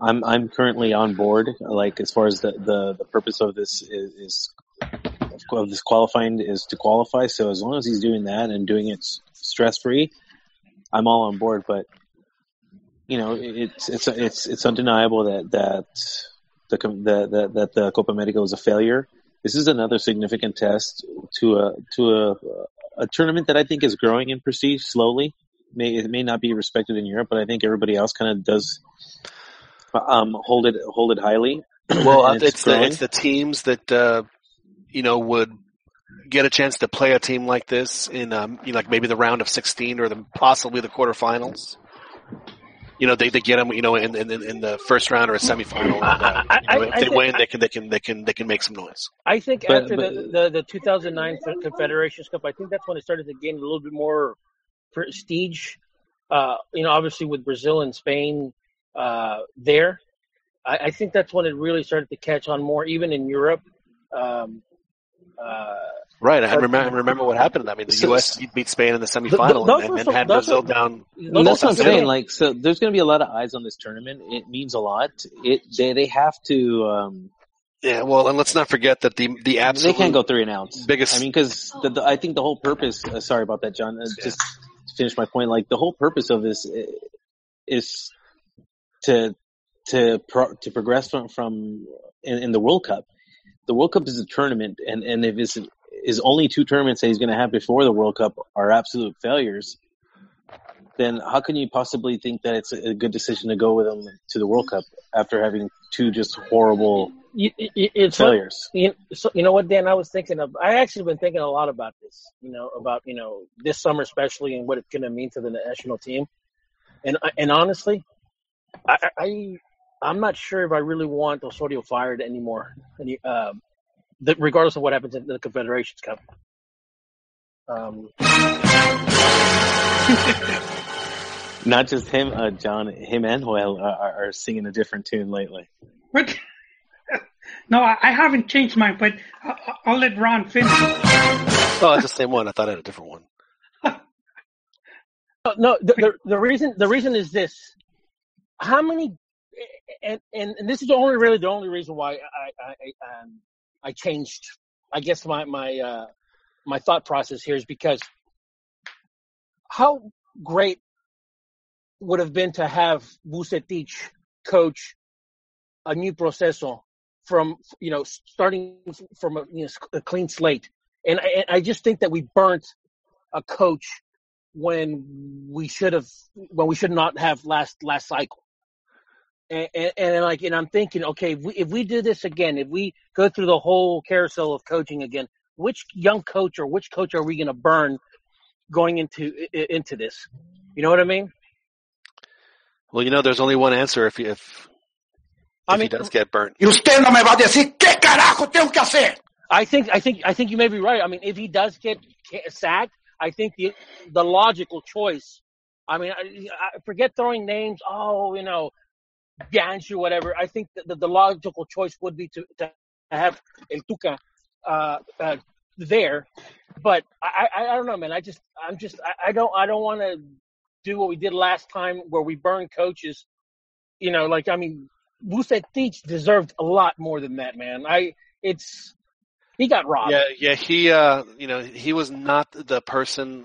B: I'm I'm currently on board. Like as far as the the, the purpose of this is, is of this qualifying is to qualify. So as long as he's doing that and doing it stress free, I'm all on board. But you know, it's it's it's it's undeniable that that the the, the that the Copa America was a failure. This is another significant test to a to a a tournament that I think is growing in prestige slowly. May it may not be respected in Europe, but I think everybody else kind of does um, hold it hold it highly.
A: Well, uh, it's the it's the teams that uh, you know would get a chance to play a team like this in um, you know, like maybe the round of 16 or the possibly the quarterfinals. You know they, they get them you know in, in in the first round or a semifinal. And, uh,
G: I-
A: you know, if
G: I
A: they
G: think-
A: win, they can they can they can they can make some noise.
G: I think
B: But-
G: after
B: but-
G: the, the the 2009 Fe- Confederations Cup, I think that's when it started to gain a little bit more prestige. Uh, you know, obviously with Brazil and Spain uh, there, I, I think that's when it really started to catch on more, even in Europe. Um, uh,
A: Right, I
G: But-
A: remember remember what happened. I mean, the
B: So-
A: U.S. beat Spain in the semifinal
G: those
A: and,
G: were
A: and, had Brazil
G: were-
A: down.
B: That's what I'm saying. Like, so there's going to be a lot of eyes on this tournament. It means a lot. It they they have to. Um,
A: Yeah, well, and let's not forget that the the absolute
B: they can't go three and outs.
A: biggest.
B: I mean, because the, the, I think the whole purpose. Uh, sorry about that, John. Uh, just to finish my point. Like the whole purpose of this is to to pro, to progress from from in, in the World Cup. The World Cup is a tournament, and and if it's his only two tournaments that he's going to have before the World Cup are absolute failures, then how can you possibly think that it's a, good decision to go with him to the World Cup after having two just horrible
G: you, you, it's what-
B: failures?
G: you, so, you know what, Dan? I was thinking of. I actually been thinking a lot about this. You know, about you know this summer especially, and what it's going to mean to the national team. And and honestly, I, I I'm not sure if I really want Osorio fired anymore. Any, um, the, regardless of what happens in the Confederations Cup. Um,
B: Not just him, uh, John, him and Joel are, are, are singing a different tune lately.
C: What? No, I I haven't changed mine, but I- I'll let Ron finish.
A: Oh, it's the same one. I thought I had a different one.
G: No, no. The, the the reason the reason is this: how many, and and, and this is the only really the only reason why I I I, um, I changed. I guess my my uh, my thought process here is because how great would have been to have Vucetich coach a new proceso from you know starting from a, you know, a clean slate, and I, and I just think that we burnt a coach when we should have when we should not have last last cycle. And, and, and like and I'm thinking, okay, if we, if we do this again, if we go through the whole carousel of coaching again, which young coach or which coach are we going to burn going into into this? You know what I mean?
A: Well, you know, there's only one answer if if, if
G: I
A: he does get burnt.
K: Y usted no me va a decir qué carajo tengo que hacer.
G: I think I think I think you may be right. I mean, if he does get sacked, I think the the logical choice. I mean, I, I forget throwing names. Oh, you know, Gansh or whatever. I think that the, logical choice would be to to have El Tuca uh, uh, there. But I, I I don't know, man. I just I'm just I, I don't I don't want to do what we did last time where we burned coaches. You know, like I mean, Vucetich deserved a lot more than that, man. I it's he got robbed.
A: Yeah, yeah. He, uh, you know, he was not the person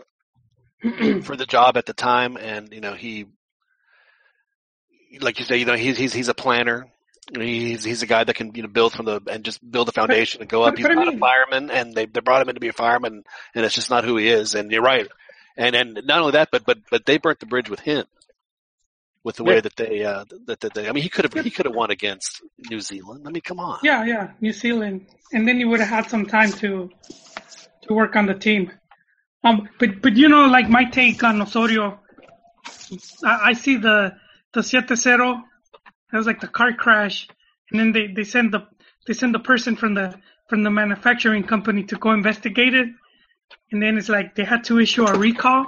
A: for the job at the time, and you know, he, like you say, you know, he's he's he's a planner. He's he's a guy that can you know build from the and just build the foundation and go up. He's not a fireman, and they they brought him in to be a fireman, and it's just not who he is. And you're right. And and not only that, but but but they burnt the bridge with him, with the way
G: Yeah.
A: that they uh that, that they. I mean, he could have he could have won against New Zealand. I mean, come on.
C: Yeah, yeah, New Zealand, and then you would have had some time to to work on the team. Um, but but you know, like my take on Osorio, I, I see the the siete zero. That was like the car crash, and then they they send the they send the person from the from the manufacturing company to go investigate it, and then it's like they had to issue a recall,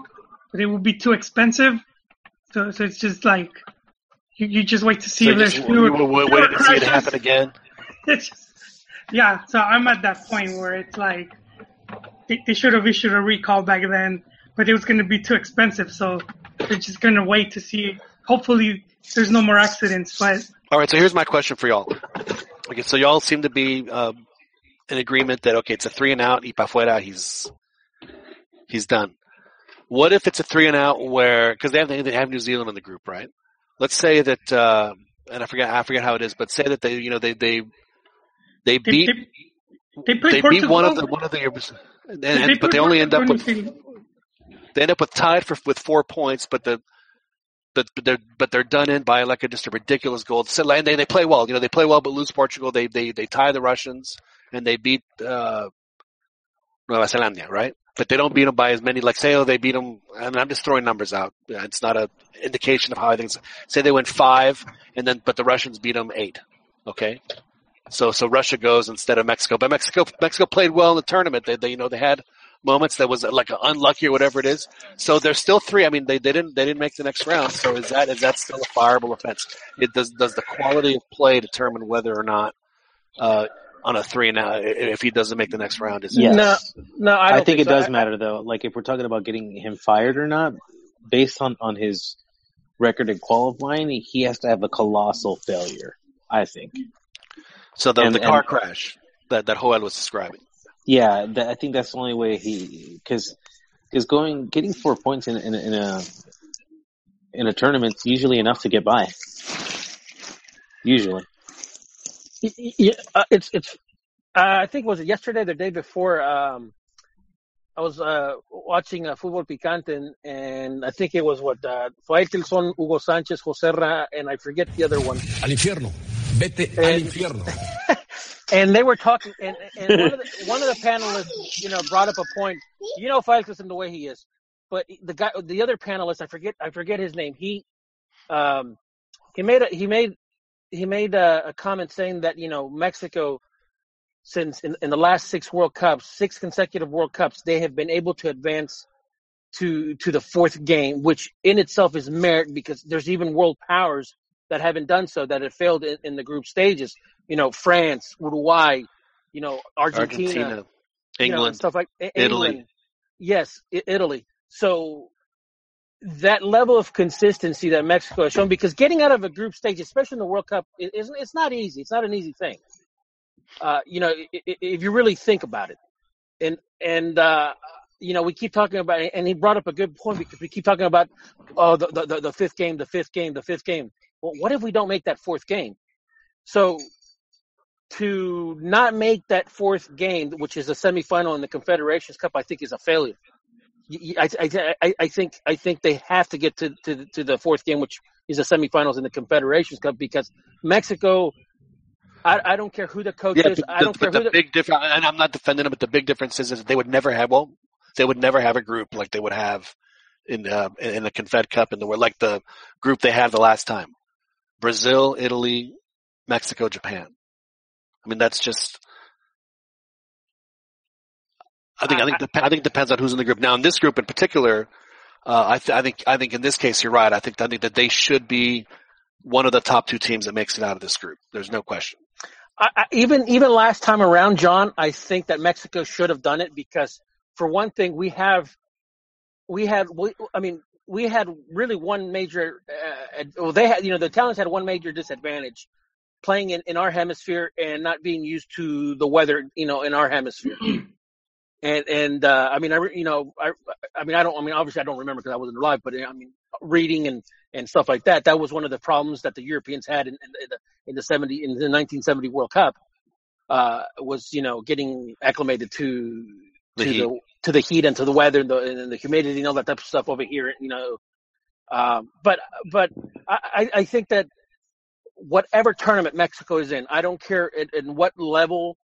C: but it would be too expensive. So so it's just like you, you just wait to see
A: So
C: if
A: you
C: there's fewer,
A: we- we- we to see it happen again.
C: it's just, yeah, so I'm at that point where it's like they, they should have issued a recall back then, but it was going to be too expensive, so they're just going to wait to see. Hopefully, there's no more accidents, but
A: All right, so here's my question for y'all. Okay, so y'all seem to be um, in agreement that okay, it's a three and out. Y pa fuera, he's he's done. What if it's a three and out where because they have they have New Zealand in the group, right? Let's say that, uh, and I forget I forget how it is, but say that they you know they they they
C: they,
A: beat
C: they, they
A: they beat one of the one of the and,
C: they
A: and, but they only end up with
C: and New Zealand.
A: they end up with tied for with four points, but the but they're but they're done in by like a, just a ridiculous goal. And they they play well, you know, they play well, but lose Portugal. They they they tie the Russians and they beat uh, Nueva Zelanda, right? But they don't beat them by as many. Like say, oh, they beat them, I and I'm just throwing numbers out. It's not a indication of how I think. Say they win five, and then but the Russians beat them eight. Okay, so so Russia goes instead of Mexico, but Mexico Mexico played well in the tournament. They, they you know they had moments that was like unlucky or whatever it is. So there's still three. I mean, they, they didn't they didn't make the next round. So is that is that still a fireable offense? It does does the quality of play determine whether or not uh, on a three and out if he doesn't make the next round? Is it
B: Yes.
G: No, no, I,
B: I,
G: don't
B: think it
G: so.
B: does
G: I-
B: matter though. Like if we're talking about getting him fired or not, based on on his record in qualifying, he has to have a colossal failure. I think.
A: so the,
B: And-
A: the car
B: and-
A: crash that that Joel was describing?
B: Yeah, that, I think that's the only way he because because going getting four points in in, a- in a in a tournament's usually enough to get by. Usually,
G: Y- y- Yeah, uh, it's it's. Uh, I think was it yesterday, or the day before. Um, I was uh, watching uh, Fútbol Picante, and, and I think it was what uh, Faitelson, Hugo Sánchez, Joserra, and I forget the other one.
K: Al infierno. Vete
G: al
K: infierno.
G: And they were talking, and, and one, of the, one of the panelists, you know, brought up a point. You know, Faitelson the way he is, but the guy, the other panelist, I forget, I forget his name. He, um, he made a, he made, he made a, a comment saying that you know Mexico since in, in the last six World Cups, six consecutive World Cups, they have been able to advance to to the fourth game, which in itself is merit because there's even world powers that haven't done so that have failed in, in the group stages. You know, France, Uruguay, you know, Argentina,
A: Argentina,
G: you know,
A: England.
G: and stuff like
A: Italy.
G: England. Yes, Italy. So that level of consistency that Mexico has shown, because getting out of a group stage, especially in the World Cup, it, it's, it's not easy. It's not an easy thing. Uh, you know, if you really think about it, and and uh, you know, we keep talking about, and he brought up a good point because we keep talking about, oh, the the, the, the fifth game, the fifth game, the fifth game. Well, what if we don't make that fourth game? So to not make that fourth game, which is a semifinal in the Confederations Cup, I think is a failure. I, I, I- think I think they have to get to, to to the fourth game, which is the semifinals in the Confederations Cup, because Mexico. I, I don't care who the coach
A: Yeah,
G: is.
A: but
G: I
A: the,
G: don't care
A: the
G: the,
A: big difference, and I'm not defending them, but the big difference is, is they would never have, well, they would never have a group like they would have in, uh, in the Confed Cup and the, like the group they had the last time. Brazil, Italy, Mexico, Japan. I mean, that's just, I think, I think, I think it depends on who's in the group. Now, in this group in particular, uh, I, th- I think, I think in this case, you're right. I think, I think that they should be one of the top two teams that makes it out of this group. There's no question.
G: I, I, even even last time around, John, I think that Mexico should have done it because, for one thing, we have we had we, I mean we had really one major uh, well they had you know the Italians had one major disadvantage playing in, in our hemisphere and not being used to the weather you know in our hemisphere and and uh, I mean I you know I I mean I don't I mean obviously I don't remember because I wasn't alive but I mean reading and and stuff like that that was one of the problems that the Europeans had in, in the in the 70 in the 1970 World Cup uh was you know getting acclimated to
A: The
G: to
A: heat.
G: the to the heat and to the weather and the, and the humidity and all that type of stuff over here you know um but but I I think that whatever tournament Mexico is in I don't care in, in what level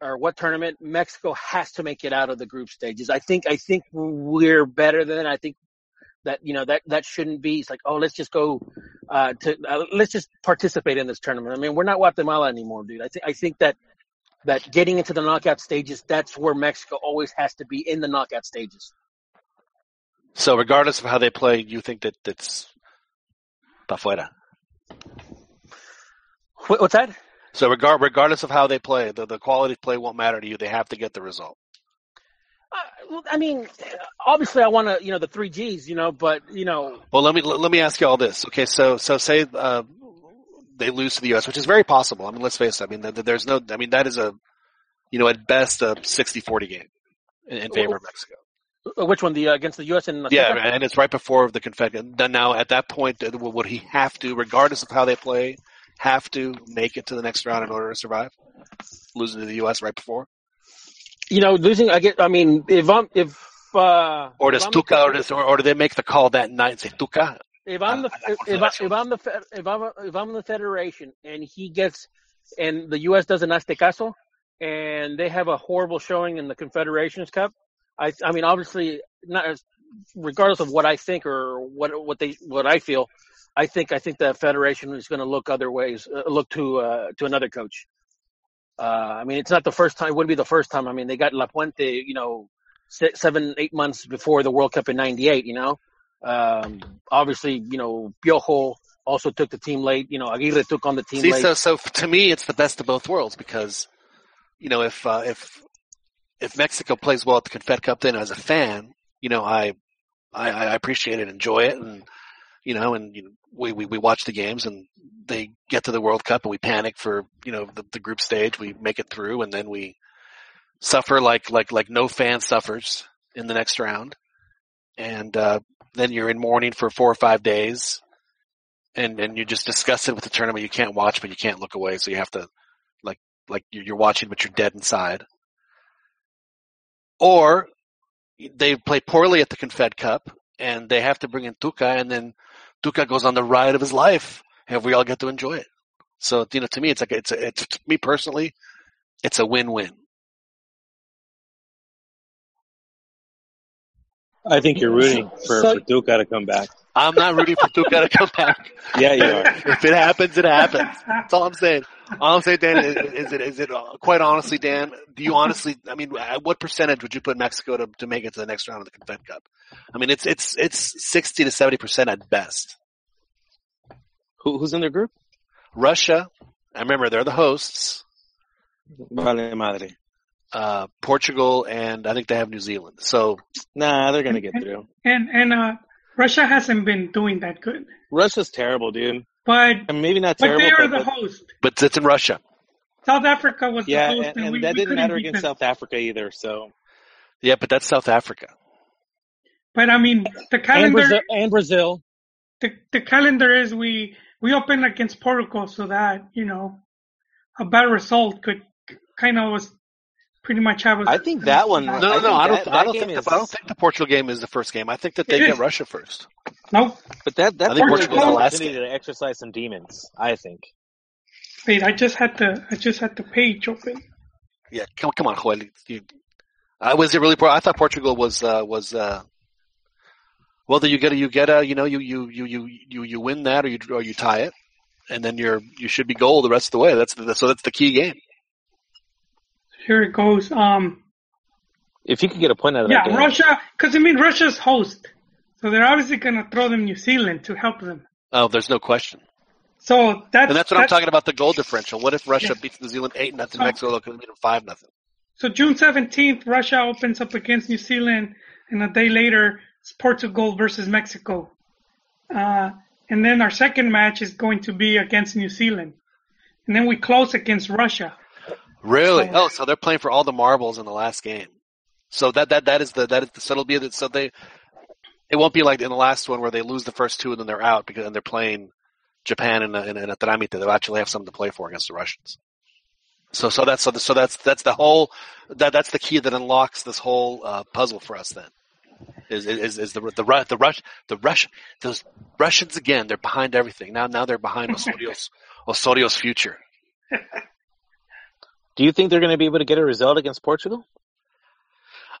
G: or what tournament Mexico has to make it out of the group stages. I think I think we're better than I think that you know that that shouldn't be. It's like oh let's just go uh, to uh, let's just participate in this tournament. I mean we're not Guatemala anymore, dude. I think I think that that getting into the knockout stages that's where Mexico always has to be in the knockout stages.
A: So regardless of how they play, you think that that's pa fuera.
G: What, what's that?
A: So regard regardless of how they play, the, the quality of play won't matter to you. They have to get the result.
G: Uh, well, I mean, obviously I want to you know the three Gs, you know, but you know
A: Well, let me let me ask you all this. Okay, so so say uh, they lose to the U.S., which is very possible. I mean, let's face it. I mean, th- th- there's no. I mean, that is a, you know, at best a 60-40 game in, in favor of Mexico.
G: which one the uh, against the U.S. and
A: Yeah, and it's right before the Confed. Then now at that point, uh, would he have to, regardless of how they play, have to make it to the next round in order to survive? Losing to the U.S. right before,
G: you know losing. I get. I mean, if I'm if uh,
A: or
G: if
A: does Tuca, or, does, or, or do they make the call that night and say Tuca?
G: if I'm the
A: Ah,
G: if, I, if I'm the if I'm if I'm the federation and he gets and the U.S. doesn't hace caso,
F: and they have a horrible showing in the Confederations Cup. I, I mean, obviously, not as, regardless of what I think or what what they what I feel, I think I think the federation is going to look other ways, uh, look to uh, to another coach. Uh, I mean, it's not the first time. It wouldn't be the first time. I mean, they got Lapuente, you know, six, seven, eight months before the World Cup in '98. You know, um, obviously, you know, Piojo also took the team late. You know, Aguirre took on the team
A: See,
F: late.
A: so so to me, it's the best of both worlds because, you know, if uh, if if Mexico plays well at the Confed Cup, then as a fan, you know, I I, I appreciate it, enjoy it, and you know, and you know, we, we we watch the games, and they get to the World Cup, and we panic for you know the, the group stage. We make it through, and then we suffer like like like no fan suffers in the next round, and uh, then you're in mourning for four or five days, and and you just discuss it with the tournament. You can't watch, but you can't look away, so you have to like like you're watching, but you're dead inside. Or they play poorly at the Confed Cup, and they have to bring in Tuca, and then Tuca goes on the ride of his life, and we all get to enjoy it. So you know, to me, it's like it's a, it's to me personally, it's a win-win.
B: I think you're rooting for,
F: So-
B: for Tuca to come back.
A: I'm not rooting for Tuca to come back.
B: Yeah, you are.
A: If it happens, it happens. That's all I'm saying. All I'm saying, Dan, is, is it is it uh, quite honestly, Dan? Do you honestly? I mean, at what percentage would you put Mexico to to make it to the next round of the Confed Cup? I mean, it's it's it's sixty to seventy percent at best.
B: Who, who's in their group?
A: Russia, I remember they're the hosts.
B: Vale madre.
A: Uh, Portugal and I think they have New Zealand. So
B: Nah, they're gonna get through.
C: And and uh, Russia hasn't been doing that good,
B: Russia's terrible, dude.
C: but
B: I mean, maybe not terrible.
C: but
B: terrible,
C: they are
B: but,
C: the
B: but
C: host.
A: but it's in Russia.
C: South Africa was
B: yeah,
C: the host,
B: and,
C: and,
B: and
C: we,
B: that
C: we
B: didn't matter against
C: them.
B: South Africa either. So
A: Yeah, but that's South Africa.
C: But I mean, the
F: and
C: calendar
F: Brazil, and Brazil.
C: the, the calendar is we we open against Portugal so that you know a bad result could kind of was pretty much have us.
B: I think that one-
A: No,
B: I
A: no, no.
B: think
A: I don't.
B: that-
A: I don't
B: game
A: think.
B: is-
A: The, I don't think the Portugal game is the first game. I think that they
C: It
A: get
C: is.
A: Russia first.
C: Nope.
B: But that that's
A: I think
B: a really
C: the
A: last
B: opportunity to exercise some demons. I think.
C: Wait, I just had the I just had the page open.
A: Yeah, come, come on, Joel. You, I was it really. Por- I thought Portugal was uh, was. Uh, well, then you get a, you get a, you know, you you you you you you win that, or you or you tie it, and then you're you should be goal the rest of the way. That's the, so that's the key game.
C: Here it goes. Um,
B: If you could get a point out of
C: yeah,
B: that game,
C: Russia, because I mean Russia's host, so they're obviously gonna throw them New Zealand to help them.
A: Oh, there's no question.
C: So that's
A: And that's what I'm talking about. The goal differential. What if Russia
C: Yeah.
A: beats New Zealand eight nothing?
C: Oh.
A: Mexico can beat them five nothing.
C: So June seventeenth, Russia opens up against New Zealand, and a day later, it's Portugal versus Mexico. Uh, and then our second match is going to be against New Zealand, and then we close against Russia.
A: Really? Oh, so they're playing for all the marbles in the last game. So that that that is the that is the, so it'll be the, so they it won't be like in the last one where they lose the first two and then they're out because and they're playing Japan and and, and Tramite. They'll actually have something to play for against the Russians. So so that's so, the, so that's that's the whole that that's the key that unlocks this whole uh, puzzle for us then. Is is is the the the Rush the Rush those Russians again? They're behind everything now. Now they're behind Osorio's Osorio's future.
B: Do you think they're going to be able to get a result against Portugal?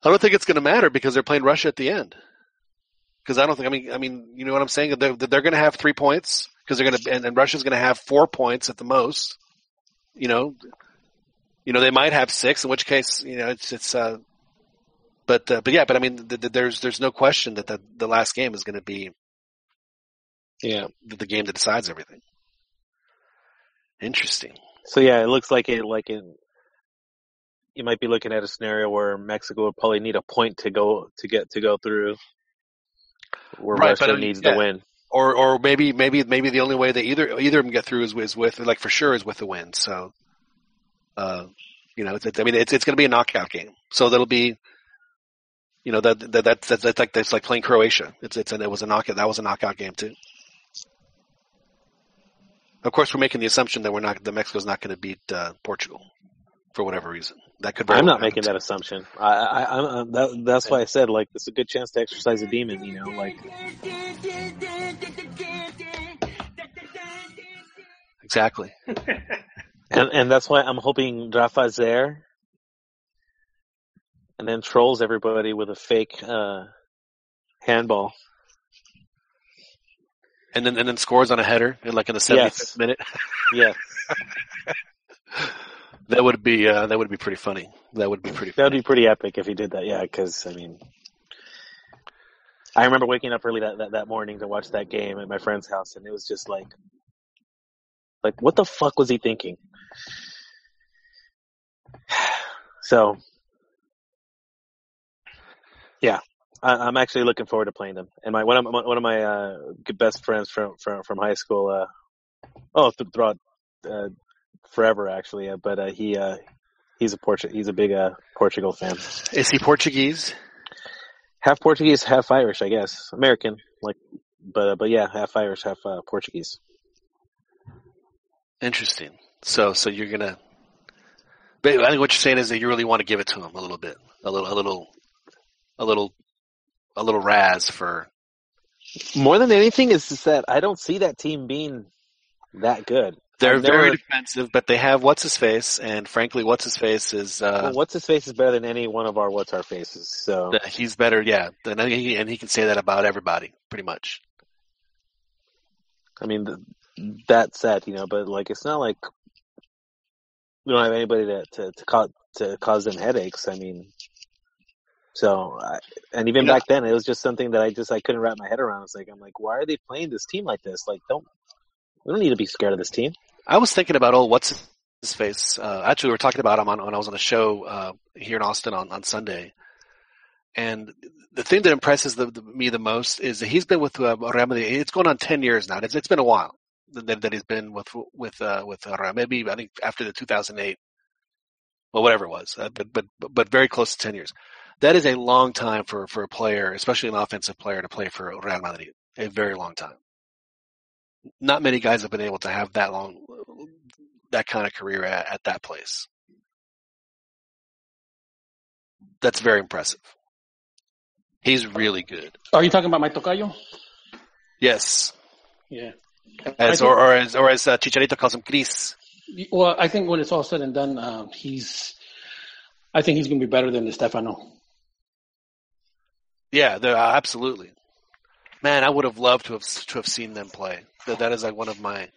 A: I don't think it's going to matter because they're playing Russia at the end. Because I don't think I mean I mean you know what I'm saying they're they're going to have three points because they're going to and, and Russia's going to have four points at the most. You know, you know they might have six in which case you know it's it's uh, but uh, but yeah but I mean th- th- there's there's no question that the the last game is going to be
B: Yeah.
A: the, the game that decides everything. Interesting.
B: So yeah, it looks like it like it. You might be looking at a scenario where Mexico would probably need a point to go to get to go through, where
A: Right,
B: Russia
A: but
B: needs
A: yeah.
B: the win.
A: Or or maybe maybe maybe the only way that either either of them get through is, is with like for sure is with the win. So, uh, you know, it's, it's, I mean, it's it's going to be a knockout game. So that'll be, you know, that that that's that's, that's like that's like playing Croatia. It's it's and it was a knockout. That was a knockout game too. Of course, we're making the assumption that we're not that Mexico's not going to beat uh, Portugal for whatever reason. That could. Very
B: I'm
A: well
B: not making that assumption. I, I, I'm, I'm that, that's why I said like it's a good chance to exercise a demon. You know, like.
A: Exactly.
B: And and that's why I'm hoping Rafa's there, and then trolls everybody with a fake uh, handball.
A: And then and then scores on a header in like in the 75th
B: Yes.
A: minute.
B: Yeah,
A: That would be uh, that would be pretty funny. That would be pretty.
B: that would be pretty epic if he did that. Yeah, because I mean, I remember waking up early that, that that morning to watch that game at my friend's house, and it was just like, like what the fuck was he thinking? So, yeah, I, I'm actually looking forward to playing them. And my one of my, one of my uh, best friends from from from high school, uh, oh, th- throughout uh, forever actually, uh, but uh, he uh, he's a Portu- he's a big uh, Portugal fan.
A: Is he Portuguese?
B: half Portuguese, half Irish, I guess. American, like, but uh, but yeah, half Irish, half uh, Portuguese.
A: Interesting. So so you're gonna. I think what you're saying is that you really want to give it to him a little bit, a little, a little, a little, a little raz for.
B: More than anything, is just that I don't see that team being that good.
A: They're very defensive, but they have what's his face, and frankly, what's his face is uh,
B: well, what's his face is better than any one of our what's our faces. So
A: he's better. Yeah, and he, and he can say that about everybody, pretty much.
B: I mean, th- that said, you know, but like it's not like we don't have anybody to to to, cause, to cause them headaches. I mean, so I, and even
A: You know-
B: back then, it was just something that I just I couldn't wrap my head around. It's like I'm like, why are they playing this team like this? Like, don't we don't need to be scared of this team.
A: I was thinking about oh, what's his face? Uh, actually, we were talking about him on when I was on the show uh, here in Austin on on Sunday, and the thing that impresses the, the, me the most is that he's been with uh, Real Madrid. It's going on ten years now. It's, it's been a while that, that he's been with with uh, with Real. Madrid. Maybe I think after the 2008, well, whatever it was, uh, but but but very close to ten years. That is a long time for for a player, especially an offensive player, to play for Real Madrid. A very long time. Not many guys have been able to have that long, that kind of career at, at that place. That's very impressive. He's really good.
F: Are you talking about my tocayo?
A: Yes,
F: Yeah.
A: as
F: I
A: or, or as or as uh, Chicharito calls him, Chris.
F: Well, I think when it's all said and done, um, he's. I think he's going to be better than Di Stefano.
A: Yeah, uh, absolutely. Man, I would have loved to have to have seen them play. That that is like one of my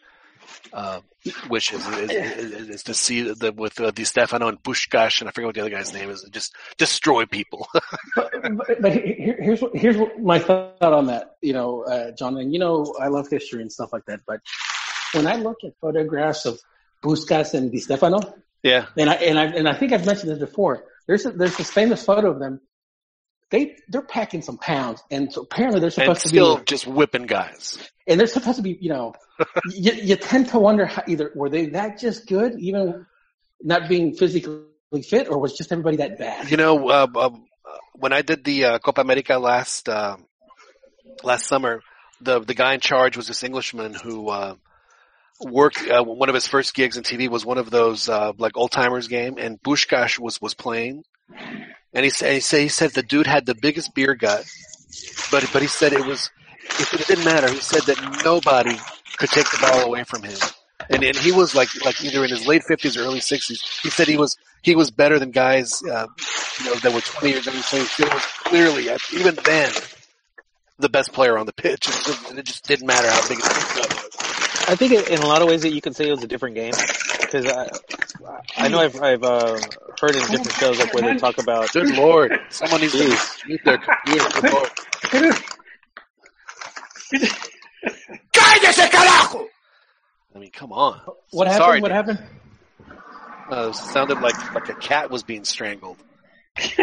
A: uh, wishes is, is, is, is to see the with uh, Di Stefano and Puskás and I forget what the other guy's name is. Just destroy people.
F: but, but, but here, here's what, here's what my thought on that. You know, uh, John, and you know, I love history and stuff like that. But when I look at photographs of Puskás and Di Stefano,
A: yeah,
F: and I and I and I think I've mentioned this before. There's a, there's this famous photo of them. They they're packing some pounds, and so apparently they're supposed to be still
A: just whipping guys.
F: And they're supposed to be, you know, you, you tend to wonder how either were they that just good, even not being physically fit, or was just everybody that bad?
A: You know, uh, uh, when I did the uh, Copa America last uh, last summer, the the guy in charge was this Englishman who uh, worked. Uh, one of his first gigs in TV was one of those uh, like old timers game, and Puskás was was playing. And he said he said he said the dude had the biggest beer gut, but but he said it was it, it didn't matter. He said that nobody could take the ball away from him. And, and he was like like either in his late fifties or early sixties. He said he was he was better than guys uh, you know that were twenty years younger. So he was clearly even then the best player on the pitch. It just, it just didn't matter how big his gut was.
B: I think in a lot of ways that you can say it was a different game because I, I know I've, I've uh, heard in different shows like where they talk about
A: Good lord, someone needs to mute their computer. Good lord.
J: ¡Cállese, carajo!
A: I mean, come on.
F: What happened?
A: Sorry,
F: what happened?
A: Uh, it sounded like like a cat was being strangled.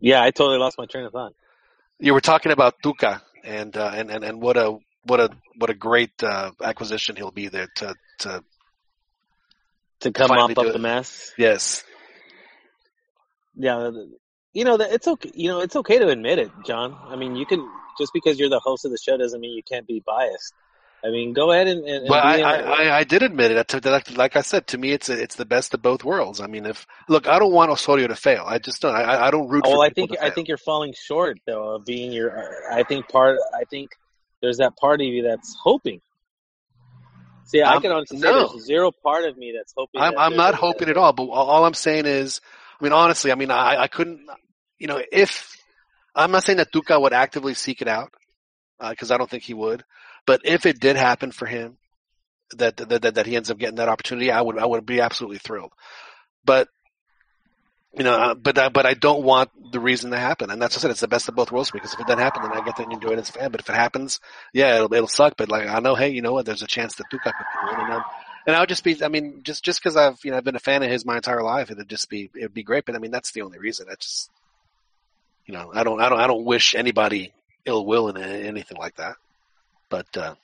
B: yeah I totally lost my train of thought
A: You were talking about Tuca and uh, and, and and what a what a what a great uh, acquisition he'll be there to to
B: to come mop up
A: do
B: the mess.
A: yes
B: Yeah, you know that it's okay. You know it's okay to admit it, John. I mean, you can just because you're the host of the show doesn't mean you can't be biased. I mean, go ahead and. and,
A: Well, I, I, I, I did admit it. Like, I said, to me, it's a, it's the best of both worlds. I mean, if look, I don't want Osorio to fail. I just don't. I, I- don't root for.
B: well, I think I think you're falling short though of being your. I think part. I think there's that part of you that's hoping. See, I
A: I'm-
B: can honestly say
A: no.
B: there's zero part of me that's hoping.
A: I'm,
B: that
A: I'm not hoping at all, but all I'm saying is, I mean, honestly, I mean, I, I couldn't, you know, if, I'm not saying that Tuca would actively seek it out, uh, because I don't think he would, but if it did happen for him, that, that, that, that he ends up getting that opportunity, I would, I would be absolutely thrilled. But, you know, uh, but, I but I don't want the reason to happen. And that's what I said, it's the best of both worlds because if it doesn't happen, then I get to enjoy it as a fan. But if it happens, yeah, it'll, it'll suck. But like, I know, hey, you know what, there's a chance that Tuca could win. And, um, and I would just be, I mean, just, just cause I've, you know, I've been a fan of his my entire life, it'd just be, it'd be great. But I mean, that's the only reason. I just, you know, I don't, I don't, I don't wish anybody ill will in anything like that. But, uh,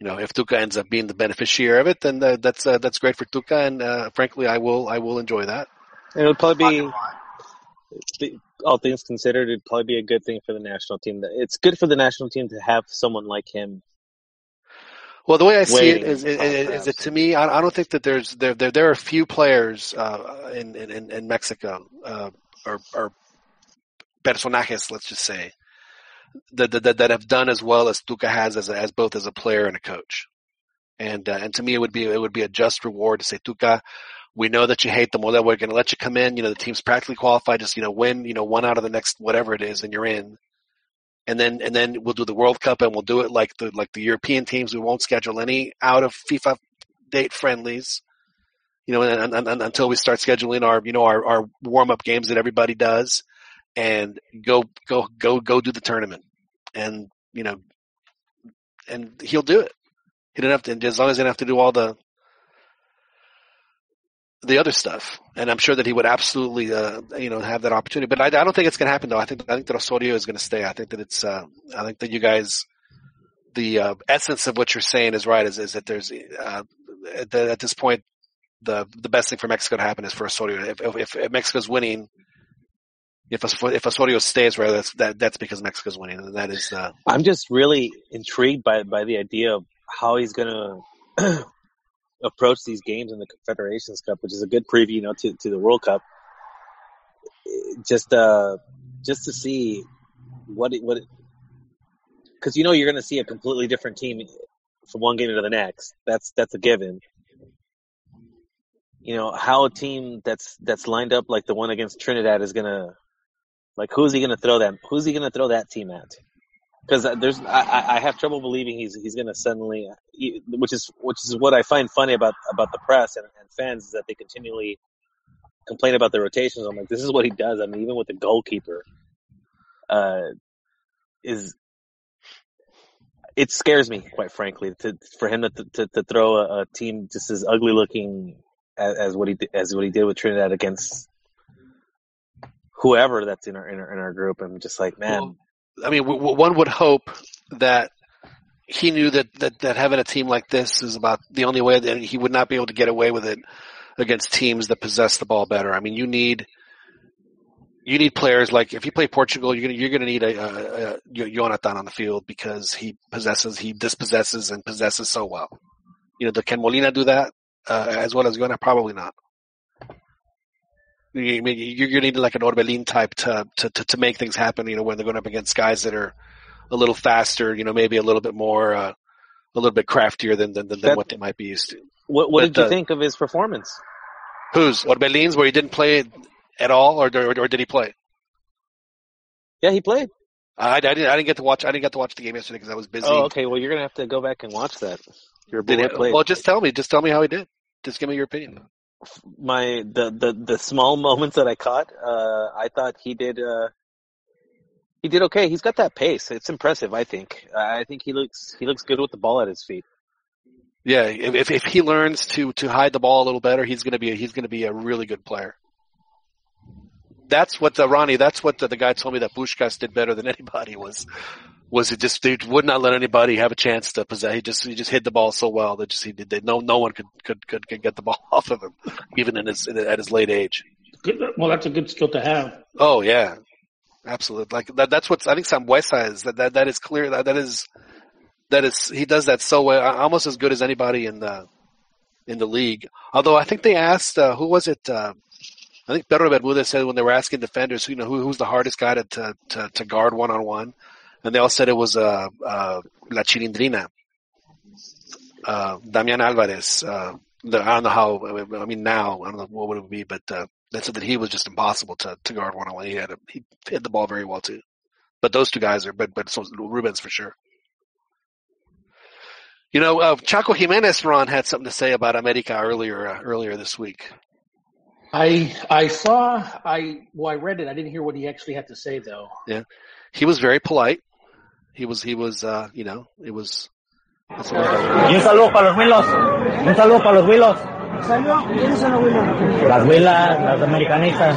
A: you know, if Tuca ends up being the beneficiary of it, then uh, that's, uh, that's great for Tuca. And, uh, frankly, I will, I will enjoy that.
B: It would probably be, all things considered, it'd probably be a good thing for the national team. It's good for the national team to have someone like him.
A: Well, the way I see it is, is,
B: is,
A: is, is
B: perhaps.
A: that to me, I, I don't think that there's there there there are a few players uh, in, in in Mexico uh, or or personajes, let's just say, that that that have done as well as Tuca has as as both as a player and a coach. And uh, and to me, it would be it would be a just reward to say Tuca. We know that you hate the model. We're going to let you come in. You know, the team's practically qualified. Just, you know, win, you know, one out of the next whatever it is and you're in. And then, and then we'll do the World Cup and we'll do it like the, like the European teams. We won't schedule any out of FIFA date friendlies. You know, and, and, and until we start scheduling our, you know, our, our warm up games that everybody does and go, go, go, go do the tournament. And, you know, and he'll do it. He didn't have to, as long as he didn't have to do all the, the other stuff. And I'm sure that he would absolutely, uh, you know, have that opportunity. But I, I don't think it's going to happen though. I think, I think that Osorio is going to stay. I think that it's, uh, I think that you guys, the uh, essence of what you're saying is right. Is, is that there's, uh, at, the, at this point, the the best thing for Mexico to happen is for Osorio. If, if, if Mexico's winning, if if Osorio stays, right, that's that that's because Mexico's winning, and that is, uh,
B: I'm just really intrigued by by the idea of how he's going to approach these games in the Confederations Cup, which is a good preview, you know, to to the World Cup. Just uh, just to see what it, what because you know you're going to see a completely different team from one game to the next. That's that's a given. You know how a team that's that's lined up like the one against Trinidad is going to like who's he going to throw that who's he going to throw that team at? Because there's I, I- have trouble believing he's he's going to suddenly, which is which is what I find funny about about the press and, and fans is that they continually complain about the rotations. I'm like, this is what he does. I mean, even with the goalkeeper, uh, is it scares me quite frankly to for him to to, to throw a, a team just as ugly looking as, as what he as what he did with Trinidad against whoever that's in our in our, in our group. I'm just like, man.
A: I mean, w- w- one would hope that he knew that, that, that having a team like this is about the only way that he would not be able to get away with it against teams that possess the ball better. I mean, you need you need players like if you play Portugal, you're gonna you're gonna need a, a, a Jonathan on the field because he possesses, he dispossesses and possesses so well. You know, can Molina do that uh, as well as Jonathan? Probably not. You, I mean, you're gonna need like an Orbelin type to, to to to make things happen. You know, when they're going up against guys that are a little faster. You know, maybe a little bit more, uh, a little bit craftier than than, than
B: That-
A: what they might be used to.
B: What what
A: But,
B: did you
A: uh,
B: think of his performance?
A: Who's Orbelin's where he didn't play at all, or or, or did he play?
B: Yeah, he played.
A: I, I didn't. I didn't get to watch. I didn't get to watch the game yesterday because I was busy.
B: Oh, okay. Well, you're gonna have to go back and watch that. Your boy
A: he,
B: played.
A: well, just tell me. Just tell me how he did. Just give me your opinion.
B: My the the the small moments that I caught, uh, I thought he did. Uh, he did okay. He's got that pace. It's impressive. I think. I think he looks he looks good with the ball at his feet.
A: Yeah, if if, he learns to to hide the ball a little better, he's gonna be a, he's gonna be a really good player. That's what the Ronnie. That's what the, the guy told me that Puskás did better than anybody was. Was it just he would not let anybody have a chance to possess. He just he just hit the ball so well that just he did. That no no one could could could, could get the ball off of him, even in his at his late age.
G: Good, well, that's a good skill to have.
A: Oh yeah, absolutely. Like that. That's what I think. Sambueza is that that that is clear. That that is that is he does that so well, almost as good as anybody in the in the league. Although I think they asked uh, who was it? Uh, I think Pedro Bermudez said when they were asking defenders, you know, who who's the hardest guy to to to, to guard one on one, and they all said it was uh, uh, La Chilindrina. uh, Damian Alvarez. Uh, the, I don't know how. I mean, now I don't know what would it be, but uh, they said that he was just impossible to, to guard one on one. He had a, he hit the ball very well too. But those two guys are, but but so Rubens for sure. You know, uh, Chaco Giménez Ron had something to say about America earlier uh, earlier this week.
G: I I saw I well I read it. I didn't hear what he actually had to say though.
A: Yeah, he was very polite. He was he was uh, you know it was. That's what
L: Y un saludo para los Willos. Un saludo para los Willos. ¿Quiénes son los Willos? Las Willas, las americanistas.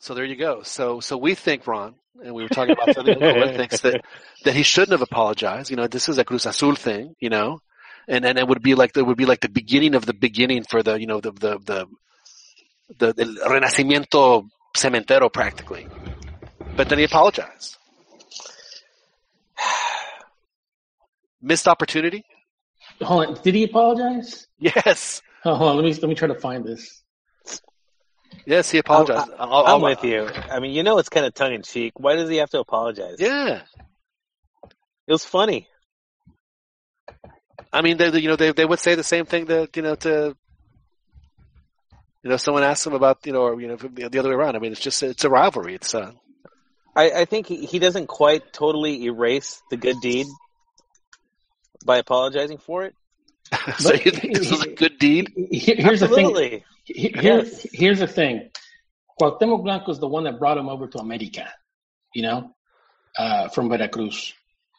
A: So there you go. So so we think Ron, and we were talking about something thinks that that he shouldn't have apologized. You know, this is a Cruz Azul thing. You know, and and it would be like it would be like the beginning of the beginning for the you know the the the the, the renacimiento cementero practically. But then he apologized. Missed opportunity.
G: Hold on, did he apologize?
A: Yes.
G: Oh, hold on, let me let me try to find this.
A: Yes, he apologized.
B: I'm,
A: I'll-
B: I'm
A: I'll-
B: with you. I mean, you know, it's kind of tongue in cheek. Why does he have to apologize?
A: Yeah.
B: It was funny.
A: I mean, they, they- you know, they they would say the same thing that you know to you know someone asks him about you know or you know the, the other way around. I mean, it's just it's a rivalry. It's uh
B: I, I think he, he doesn't quite totally erase the good deed by apologizing for it.
A: so you think this is a good deed?
G: Here- Here's the thing.
B: Absolutely.
G: He- Here, Here's the thing. Cuauhtemoc Blanco is the one that brought him over to America, you know, uh, from Veracruz.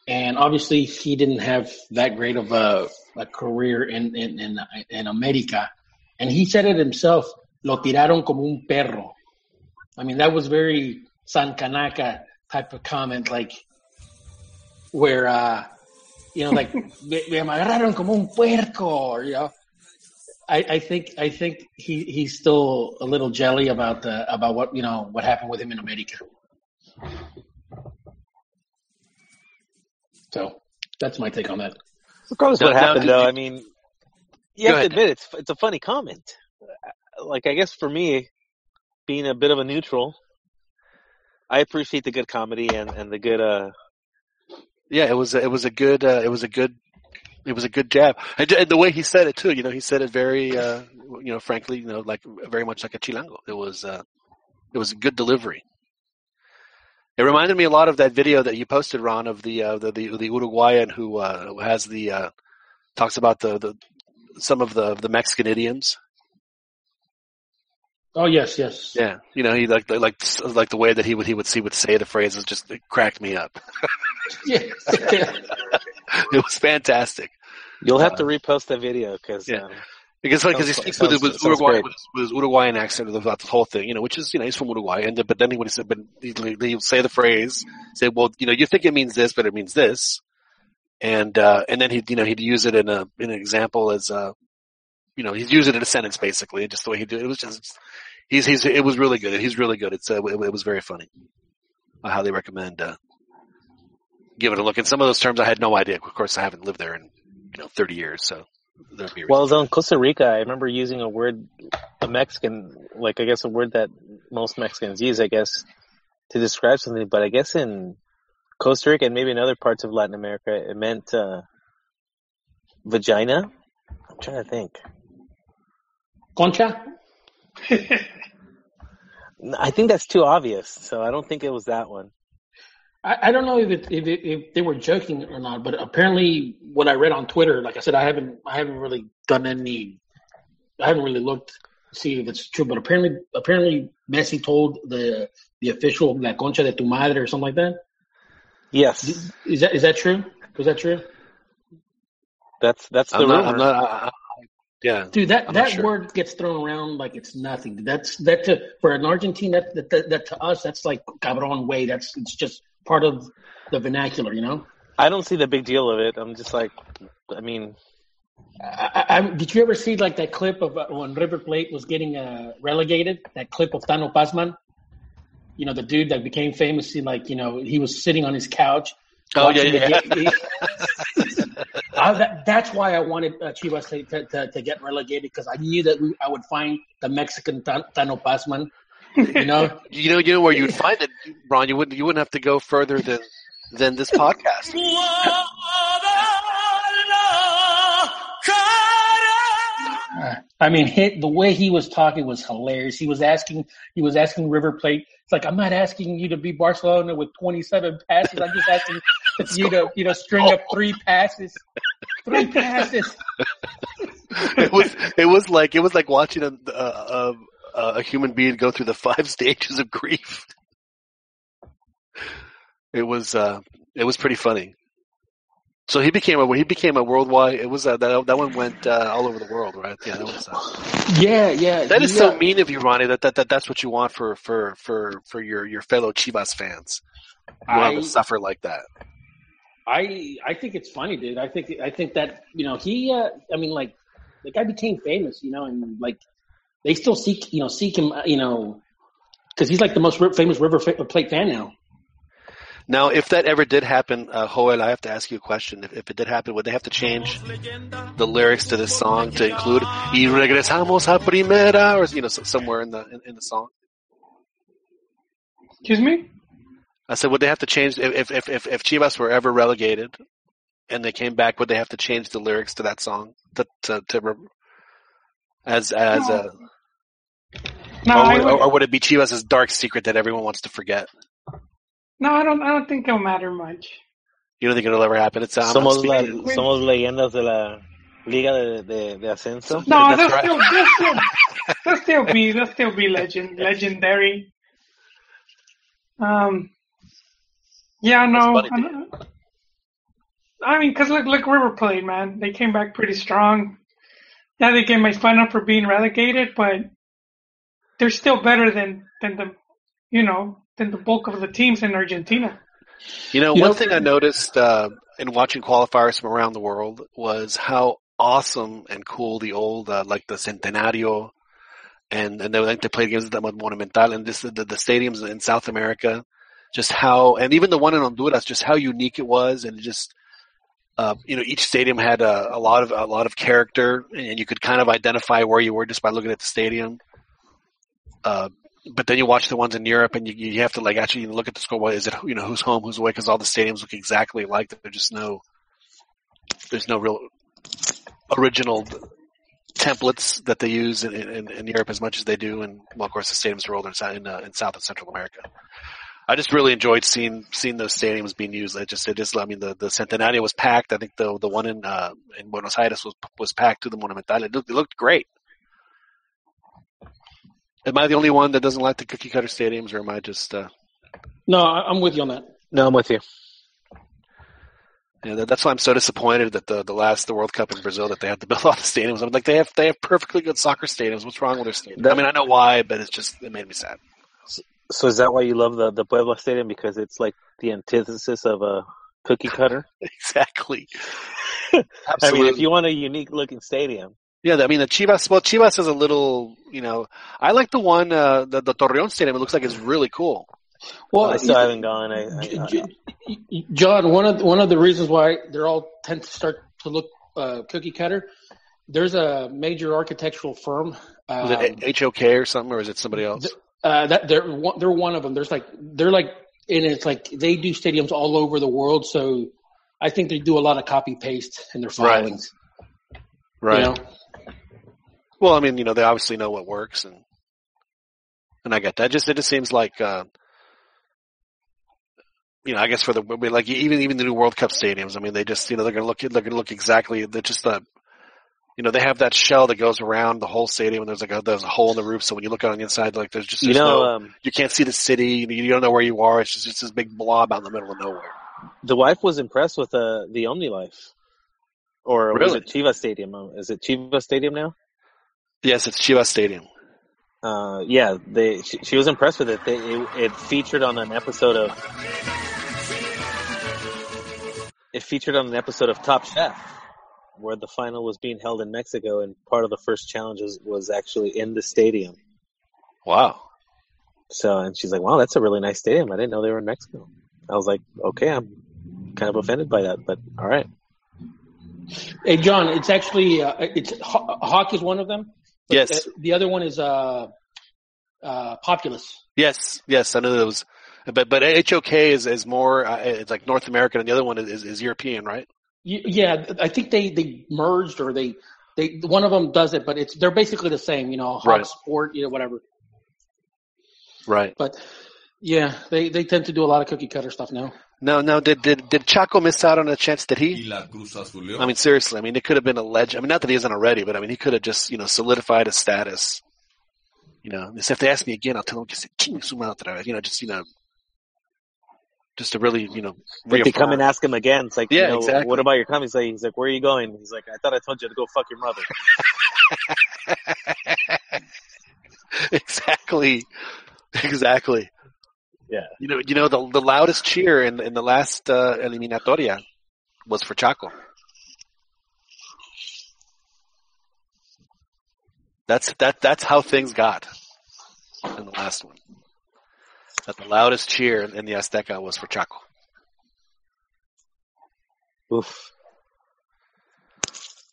G: And obviously he didn't have that great of a, a career in, in, in, in America. And he said it himself, lo tiraron como un perro. I mean, that was very San Kanaka type of comment, like where, uh, you know, like, me, me agarraron como un puerco, or, you know, I, I think I think he, he's still a little jelly about the about what you know what happened with him in America. So that's my take on that.
B: Regardless of what
A: Now- now,
B: happened, though,
A: you-
B: I mean, you
A: Go
B: have to admit it's it's a funny comment. Like, I guess for me, being a bit of a neutral, I appreciate the good comedy and, and the good uh
A: Yeah, it was a- it was a good uh, it was a good it was a good jab, and, and the way he said it too. You know, he said it very uh, you know frankly you know like very much like a chilango. It was uh, it was a good delivery. It reminded me a lot of that video that you posted, Ron, of the uh, the, the the Uruguayan who uh, has the uh, talks about the, the some of the the Mexican idioms.
G: Oh yes, yes.
A: Yeah, you know, he like like like the way that he would he would he would say the phrases just it cracked me up.
G: Yeah.
A: it was fantastic.
B: You'll have to uh, repost that video um, because
A: Yeah. Because because he speaks with,
B: sounds-
A: with
B: sounds
A: Uruguay with, his- with Uruguayan accent about the whole thing, you know, which is you know he's from Uruguay, and but then he would say, but he he'll say the phrase, say, well, you know, you think it means this, but it means this, and uh, and then he'd you know he'd use it in a in an example as uh, you know he'd use it in a sentence basically, just the way he did it. It was just he's he's it was really good. He's really good. It's uh, it, it was very funny. I highly recommend uh, give it a look. And some of those terms I had no idea. Of course, I haven't lived there in you know thirty years, so
B: Well, in Costa Rica, I remember using a word, a Mexican, like I guess a word that most Mexicans use, I guess, to describe something. But I guess in Costa Rica and maybe in other parts of Latin America, it meant uh, vagina. I'm trying to think.
G: Concha.
B: I think that's too obvious, so I don't think it was that one.
G: I, I don't know if, it, if it, if they were joking or not, but apparently what I read on Twitter, like I said, I haven't I haven't really done any, I haven't really looked to see if it's true, but apparently apparently Messi told the the official La Concha de tu madre or something like that.
B: Yes,
G: Is that is that true? Was that true?
B: that's that's the
A: I'm not. I'm not, I, I, yeah.
G: Dude, that,
A: I'm
G: that
A: sure.
G: word gets thrown around like it's nothing. That's that to for an Argentine that that, that, that to us that's like cabron way. That's it's just part of the vernacular, you know.
B: I don't see the big deal of it. I'm just like, I mean,
G: I, I, I, did you ever see like that clip of uh, when River Plate was getting uh, relegated? That clip of Tano Pasman, you know, the dude that became famous. He, like, you know, he was sitting on his couch.
A: Oh yeah,
G: watching
A: yeah.
G: I, that, that's why I wanted uh, Chivas to, to, to, to get relegated because I knew that we, I would find the Mexican Tano Pasman You know,
A: You know, you know where you'd find it, Ron. You wouldn't you wouldn't have to go further than than this podcast.
G: I mean, hit, the way he was talking was hilarious. He was asking, he was asking River Plate. It's like, I'm not asking you to be Barcelona with 27 passes. I'm just asking you to, you know, string up three passes, three passes.
A: It was it was like it was like watching a a, a, a human being go through the five stages of grief. It was uh it was pretty funny. So he became a he became a worldwide. It was uh, that that one went uh, all over the world, right? Yeah, that was. Uh,
G: Yeah, yeah.
A: that is
G: he,
A: so mean of you, Ronnie. That, that that that's what you want for for for for your your fellow Chivas fans. You want
G: I-
A: to suffer like that.
G: I I think it's funny, dude. I think I think that you know he. Uh, I mean, like the guy became famous, you know, and like they still seek you know seek him, uh, you know, because he's like the most famous River Plate fan now.
A: Now, if that ever did happen, uh, Joel, I have to ask you a question. If, if it did happen, would they have to change the lyrics to this song to include "Y regresamos a primera" or you know somewhere in the in, in the song?
C: Excuse me?
A: I said, would they have to change if if if if Chivas were ever relegated and they came back? Would they have to change the lyrics to that song to to, to as as a
C: No,
A: or, would,
C: would,
A: or would it be Chivas' dark secret that everyone wants to forget?
C: No, I don't. I don't think it'll matter much.
A: You don't think it'll ever happen? It's I'm
B: Somos, la,
A: speaking-
B: somos leyendas de la Liga de, de, de Ascenso.
C: No,
A: That's
C: they'll
A: right.
C: still, they'll still, they'll still be, they'll still be legend, legendary. Um, yeah, no,
A: funny,
C: I know- I mean, cause look, look, River Plate, man, they came back pretty strong. Yeah, they get made fun of for being relegated, but they're still better than than the, you know, than the bulk of the teams in Argentina.
A: You know,
G: You
A: one
G: know-
A: thing I noticed uh, in watching qualifiers from around the world was how awesome and cool the old, uh, like the Centenario, and and they like they played games at the Monumental and just the, the, the stadiums in South America, just how, and even the one in Honduras, just how unique it was, and just. Uh, you know, each stadium had a, a lot of a lot of character, and you could kind of identify where you were just by looking at the stadium. Uh, but then you watch the ones in Europe, and you, you have to like actually look at the scoreboard. Is it you know who's home, who's away? Because all the stadiums look exactly alike. There's just no, there's no real original templates that they use in, in, in Europe as much as they do, and well, of course, the stadiums are older in, in, uh, in South and Central America. I just really enjoyed seeing seeing those stadiums being used. I just it just I mean the the Centenario was packed. I think the the one in uh, in Buenos Aires was was packed to the Monumental. It looked, it looked great. Am I the only one that doesn't like the cookie cutter stadiums, or am I just? Uh,
G: No, I- I'm with you on that.
B: No, I'm with you.
A: yeah, that, that's why I'm so disappointed that the the last the World Cup in Brazil that they had to build all the stadiums. I'm like they have they have perfectly good soccer stadiums. What's wrong with their stadiums? I mean, I know why, but it's just it made me sad.
B: So is that why you love the, the Puebla Stadium? Because it's like the antithesis of a cookie cutter?
A: Exactly.
B: I mean, if you want a unique looking stadium,
A: Yeah, I mean the Chivas. Well, Chivas is a little, you know. I like the one, uh, the the Torreon Stadium. It looks like it's really cool.
G: Well,
B: I still haven't gone. I, I,
G: J-
B: I,
G: J- John, one of the, one of the reasons why they're all tend to start to look uh, cookie cutter. There's a major architectural firm.
A: Was
G: Um,
A: it HOK or something, or is it somebody else?
G: uh, that they're one, they're one of them. There's like they're like, and it's like they do stadiums all over the world. So I think they do a lot of copy paste in their
A: Right.
G: filings.
A: Right.
G: You know?
A: Well, I mean, you know, they obviously know what works, and and I get that. Just it just seems like, uh, you know, I guess for the like even even the new World Cup stadiums. I mean, they just you know they're gonna look they're gonna look exactly. They're just the you know they have that shell that goes around the whole stadium, and there's like a there's a hole in the roof. So when you look out on the inside, like there's just
B: you know,
A: no,
B: um,
A: you can't see the city. You, you don't know where you are. It's just it's this big blob out in the middle of nowhere.
B: the wife was impressed with uh, the OmniLife. Or was it Chivas Stadium? Uh, Is it Chivas Stadium now?
A: Yes, it's Chivas Stadium.
B: Uh, yeah, they. She, she was impressed with it. They, it. It featured on an episode of. It featured on an episode of Top Chef, where the final was being held in Mexico, and part of the first challenges was actually in the stadium.
A: Wow.
B: So, and she's like, "Wow, that's a really nice stadium. I didn't know they were in Mexico." I was like, "Okay, I'm kind of offended by that, but all right."
G: Hey, John, it's actually uh, it's Haw- Hawk is one of them. But
A: Yes.
G: The, the other one is uh, uh, Populous.
A: Yes, yes, I know those. But but HOK is is more uh, it's like North American, and the other one is, is European, right?
G: Yeah, I think they they merged or they they one of them does it, but it's they're basically the same. You know, Hawk
A: Right.
G: Sport, you know, whatever.
A: Right.
G: But yeah, they they tend to do a lot of cookie cutter stuff now.
A: No, no. Did did did Chaco miss out on a chance? Did he? I mean, seriously. I mean, it could have been a legend. I mean, not that he isn't already, but I mean, he could have just you know solidified his status. You know, if they ask me again, I'll tell them just "King su madre," You know, just you know, just to really you know
B: If they come and ask him again, it's like,
A: Yeah,
B: you know,
A: exactly.
B: what about your coming? He's like, he's like, where are you going? He's like, I thought I told you to go fuck your mother.
A: exactly, exactly.
B: Yeah.
A: You know, you know the the loudest cheer in in the last uh, eliminatoria was for Chaco. That's that that's how things got in the last one. That the loudest cheer in the Azteca was for Chaco.
B: Oof.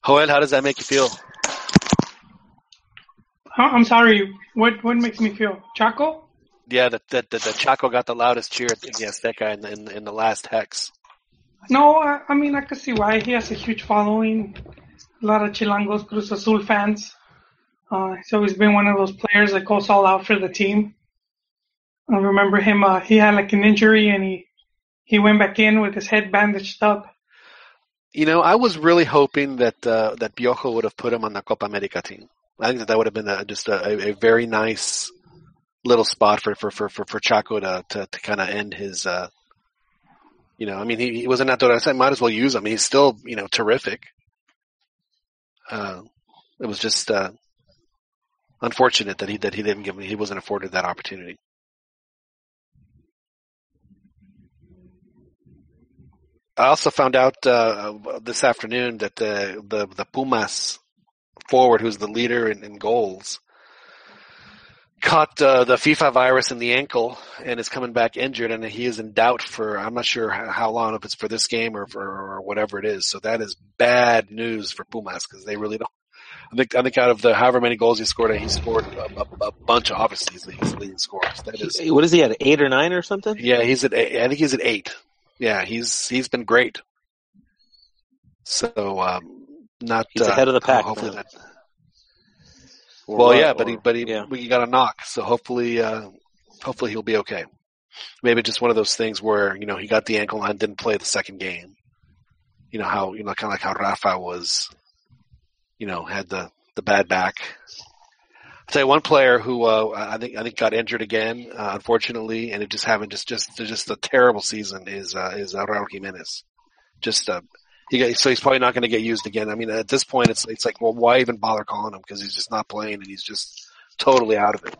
A: Joel, how does that make you feel?
C: I'm sorry. What what makes me feel Chaco?
A: Yeah, the that that, that Chaco got the loudest cheer in the Azteca in, in in the last hex.
C: No, I, I mean I can see why. He has a huge following. A lot of Chilangos, Cruz Azul fans. Uh, he's always been one of those players that goes all out for the team. I remember him. Uh, he had like an injury and he he went back in with his head bandaged up.
A: You know, I was really hoping that uh, that Piojo would have put him on the Copa America team. I think that that would have been a, just a, a very nice little spot for for for for, for Chaco to to, to kind of end his. Uh, you know, I mean, he, he was a natural. I might as well use him. He's still you know terrific. Uh, it was just uh, unfortunate that he that he didn't give me he wasn't afforded that opportunity. I also found out uh, this afternoon that the the the Pumas forward, who's the leader in, in goals, caught uh, the FIFA virus in the ankle and is coming back injured, and he is in doubt for I'm not sure how long, if it's for this game or for or whatever it is. So that is bad news for Pumas because they really don't. I think I think out of the however many goals he scored, he scored a, a, a bunch. Of, obviously, he's the, he's the leading scorer. So that is
B: What is he at? Eight or nine or something?
A: yeah, he's at eight. I think he's at eight. Yeah, he's he's been great. So um, not
B: He's
A: uh,
B: ahead of the pack
A: Hopefully
B: now.
A: that.
B: Or
A: Well,
B: what?
A: yeah, but he but he
B: yeah.
A: we got a knock, so hopefully uh, hopefully he'll be okay. Maybe just one of those things where you know he got the ankle and didn't play the second game. You know how you know kind of like how Rafa was, you know, had the the bad back. I'll tell you one player who uh, I think I think got injured again, uh, unfortunately, and it just having just just just a terrible season is uh, is uh, Raul Jimenez. Just uh, he so he's probably not going to get used again. I mean, at this point, it's it's like, well, why even bother calling him because he's just not playing and he's just totally out of it.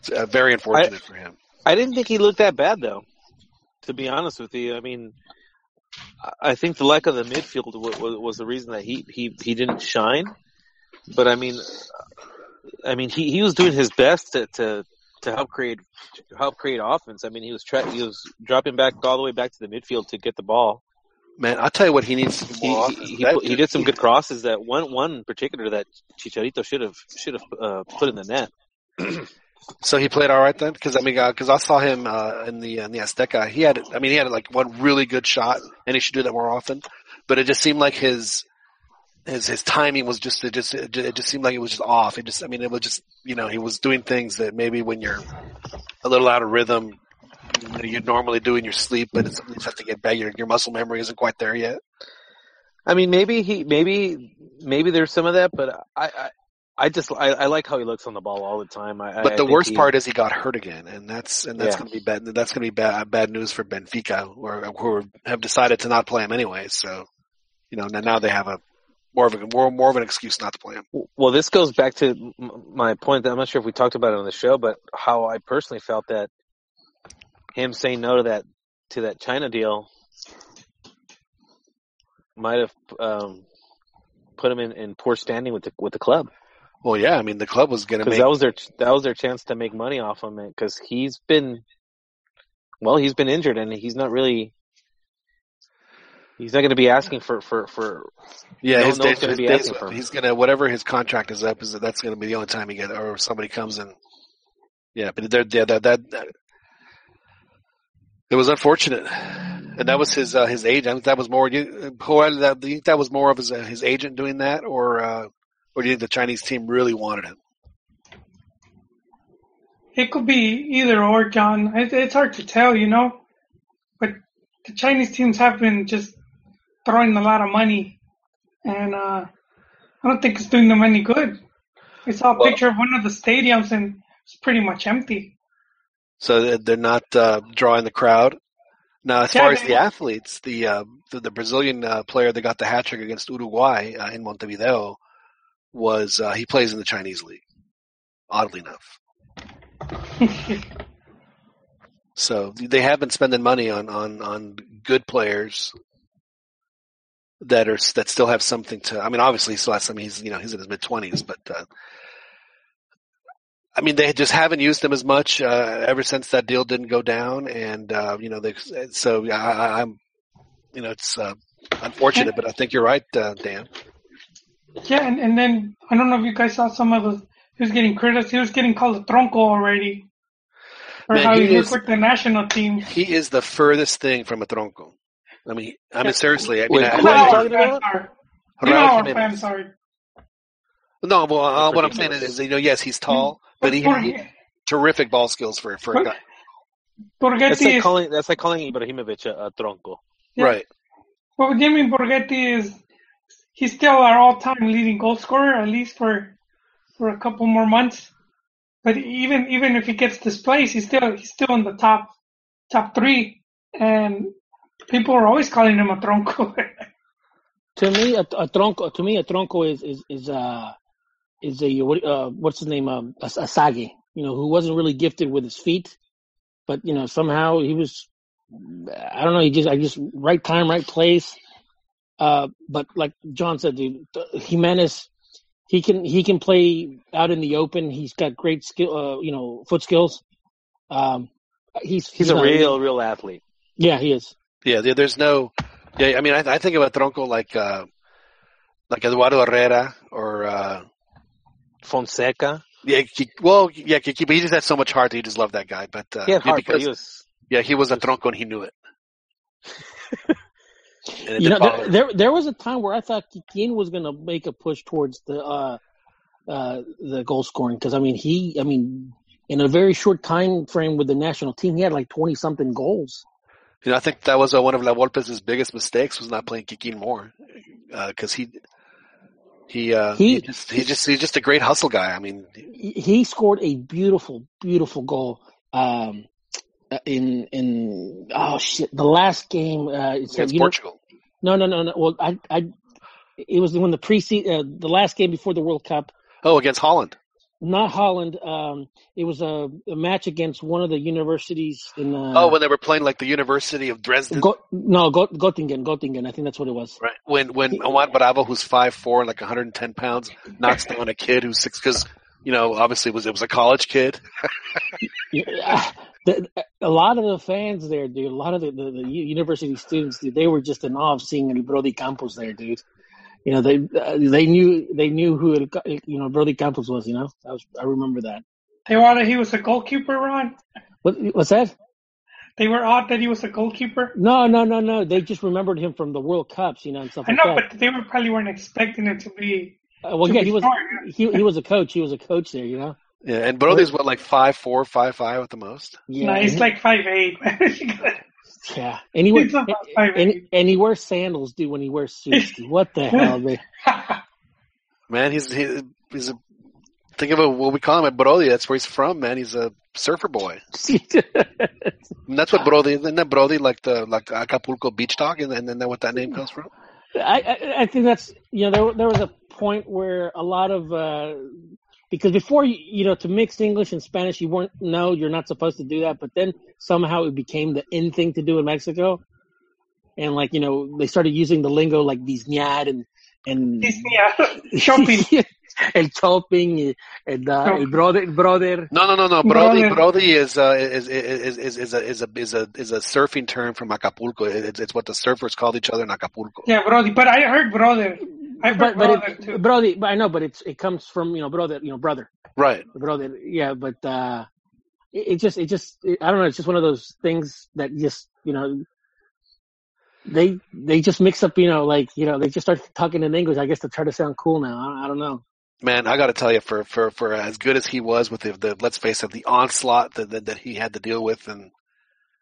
A: It's uh, very unfortunate for him.
B: I didn't think he looked that bad though. To be honest with you, I mean, I- I think the lack of the midfield was, was the reason that he he he didn't shine. But I mean, I mean, he he was doing his best to to to help create to help create offense. I mean, he was tra- he was dropping back all the way back to the midfield to get the ball.
A: Man, I'll tell you what he needs
B: He he, he,
A: That
B: he did some good crosses. That one one in particular that Chicharito should have should have uh, put in the net.
A: So he played all right then, because I mean, because I saw him uh, in the in the Azteca. He had, I mean, he had like one really good shot, and he should do that more often. But it just seemed like his his his timing was just it just it just seemed like it was just off. It just, I mean, it was just you know he was doing things that maybe when you're a little out of rhythm, you normally do in your sleep, but it's, you have to get back. Your your muscle memory isn't quite there yet.
B: I mean, maybe he, maybe, maybe there's some of that, but I, I, I just, I, I like how he looks on the ball all the time. I,
A: But
B: I
A: the worst
B: he-
A: part is he got hurt again, and that's and that's
B: Yeah.
A: going to be bad. That's going to be bad bad news for Benfica, or who have decided to not play him anyway. So, you know, now now they have a more of a more, more of an excuse not to play him.
B: well, this goes back to my point that I'm not sure if we talked about it on the show, but how I personally felt that him saying no to that, to that China deal might have, um, put him in, in poor standing with the, with the club.
A: Well, yeah, I mean the club was going to make
B: that was their that was their chance to make money off him. Because he's been, well, he's been injured and he's not really. He's not going to be asking for for for.
A: Yeah,
B: no,
A: his days,
B: one's going
A: his
B: to be
A: days
B: asking for
A: he's gonna whatever his contract is up is that that's gonna be the only time he get or somebody comes in. Yeah, but there, yeah, that, that that it was unfortunate, and that was his uh, his agent. I think that was more. You, Joel, that, do you think that was more of his uh, his agent doing that, or uh, or do you think the Chinese team really wanted him?
C: It could be either or, John. It, it's hard to tell, you know. But the Chinese teams have been just throwing a lot of money, and uh, I don't think it's doing them any good. I saw a
A: Well-
C: picture of one of the stadiums, and it's pretty much empty.
A: So they're- they're not uh, drawing the crowd. Now, as
C: Yeah,
A: far as the athletes, the uh, the, the Brazilian uh, player that got the hat trick against Uruguay uh, in Montevideo was uh, he plays in the Chinese league. Oddly enough, so they have been spending money on on on good players that are that still have something to. I mean, obviously, still has some. He's you know he's in his mid twenties, but uh, I mean, they just haven't used him as much uh, ever since that deal didn't go down, and uh, you know they. So I, I- I'm, you know, it's uh, unfortunate, but I think you're right, uh, Dan.
C: Yeah, and, and then I don't know if you guys saw some of the. He was getting criticized. He was getting called a tronco already. Or
A: Man,
C: how
A: he
C: he
A: is-
C: with the national team.
A: He is the furthest thing from a tronco. I mean, I mean seriously. I mean,
B: Wait,
A: I,
B: who are you talking about?
C: are- You know our
A: Jimenez.
C: fans are.
A: No, well, uh, what I'm saying is, you know, yes, he's tall, but he,
C: Por-
A: he terrific ball skills for for a guy.
B: That's like
C: is
B: calling that's like calling Ibrahimovic a, a tronco.
C: Yeah.
A: Right.
C: Well, Jimmy Borgetti is he's still our all-time leading goal scorer, at least for for a couple more months. But even even if he gets displaced, he's still he's still in the top top three, and people are always calling him a tronco.
G: To me, a, a tronco. To me, a tronco is is is uh is a what uh what's his name um a, a sage. You know, who wasn't really gifted with his feet, but you know somehow he was. I don't know. He just I just right time, right place. Uh, but like John said, dude, Jimenez, he can he can play out in the open. He's got great skill. Uh, you know, foot skills. Um, he's
B: He's a
G: not-
B: real, real athlete.
G: Yeah, he is.
A: Yeah, there- there's no. Yeah, I mean, I, I think about a tronco like uh, like Eduardo Herrera or uh,
B: Fonseca.
A: yeah, Ki- well, yeah, but he just had so much heart. That he just loved that guy. But uh, yeah,
B: heart, but
A: because
B: he was
A: yeah, he was a tronco and he knew it. It
G: You know, there, there there was a time where I thought Kikin was going to make a push towards the uh, uh, the goal scoring because I mean he I mean in a very short time frame with the national team he had like twenty something goals.
A: You know, I think that was uh, one of La Volpe's biggest mistakes was not playing Kikin more, because he he uh, he,
G: He-
A: just he just he's just a great hustle guy. I mean,
G: He he scored a beautiful beautiful goal um, in in oh shit the last game uh, it's
A: against
G: you know-
A: Portugal.
G: no no no no well I I it was when the pre uh, the last game before the World Cup
A: Oh, against Holland.
G: Not Holland um, it was a, a match against one of the universities in uh,
A: oh, when they were playing like the University of Dresden.
G: Go, no, Go, Göttingen, Göttingen. I think that's what it was.
A: Right. When when Juan Bravo, who's five four and like 110 pounds, knocks down a kid who's six because you know obviously it was it was a college kid.
G: Yeah, the, a lot of the fans there, dude. A lot of the, the, the university students, dude. They were just in awe of seeing El Brody Campos there, dude. You know, they uh, they knew they knew who El, you know Brody Campos was. You know, I was I remember that.
C: they wanted he was a goalkeeper, Ron.
G: What what's that?
C: They were odd that he was a goalkeeper.
G: No, no, no, no. They just remembered him from the World Cups, you know, and stuff
C: I
G: like
C: know,
G: that.
C: but they were probably weren't expecting it to be.
G: Uh, well,
C: to
G: yeah,
C: be
G: he was
C: smart,
G: he he was a coach. He was a coach there, you know.
A: Yeah, and Brody's what like five four, five five at the most.
G: Yeah,
C: no, he's like five eight.
G: Yeah, and he wears and,
C: five
G: and,
C: eight.
G: and he wears sandals, dude. When he wears suits, what the hell, man?
A: Man, he's he, he's a think of it, what we call him at Brody. That's where he's from, man. He's a surfer boy. And that's what Brody isn't that Brody like the like Acapulco beach dog, and, and then that what that name comes from.
G: I, I I think that's you know there there was a point where a lot of uh because before you you know to mix English and Spanish you weren't no you're not supposed to do that but then somehow it became the in thing to do in Mexico and like you know they started using the lingo like these ñad and and
C: Yeah, shopping.
F: el shopping, and uh, el brother, el brother.
A: No, no, no, no. Brody,
C: Brother.
A: Brody is, uh, is, is, is, is, a, is a, is a, is a surfing term from Acapulco. It's, it's what the surfers called each other in Acapulco.
C: Yeah, Brody. But I heard brother. I
F: But, but
C: brother
F: it,
C: too.
F: Brody, but I know, but it's, it comes from, you know, brother, you know, brother,
A: Right.
F: brother. Yeah, but, uh, it, it just, it just, it, I don't know. It's just one of those things that just, you know, they, they just mix up, you know, like, you know, they just start talking in English, I guess, to try to sound cool now. I, I don't know.
A: Man, I got to tell you, for, for, for as good as he was with the, the let's face it, the onslaught that, that, that he had to deal with in,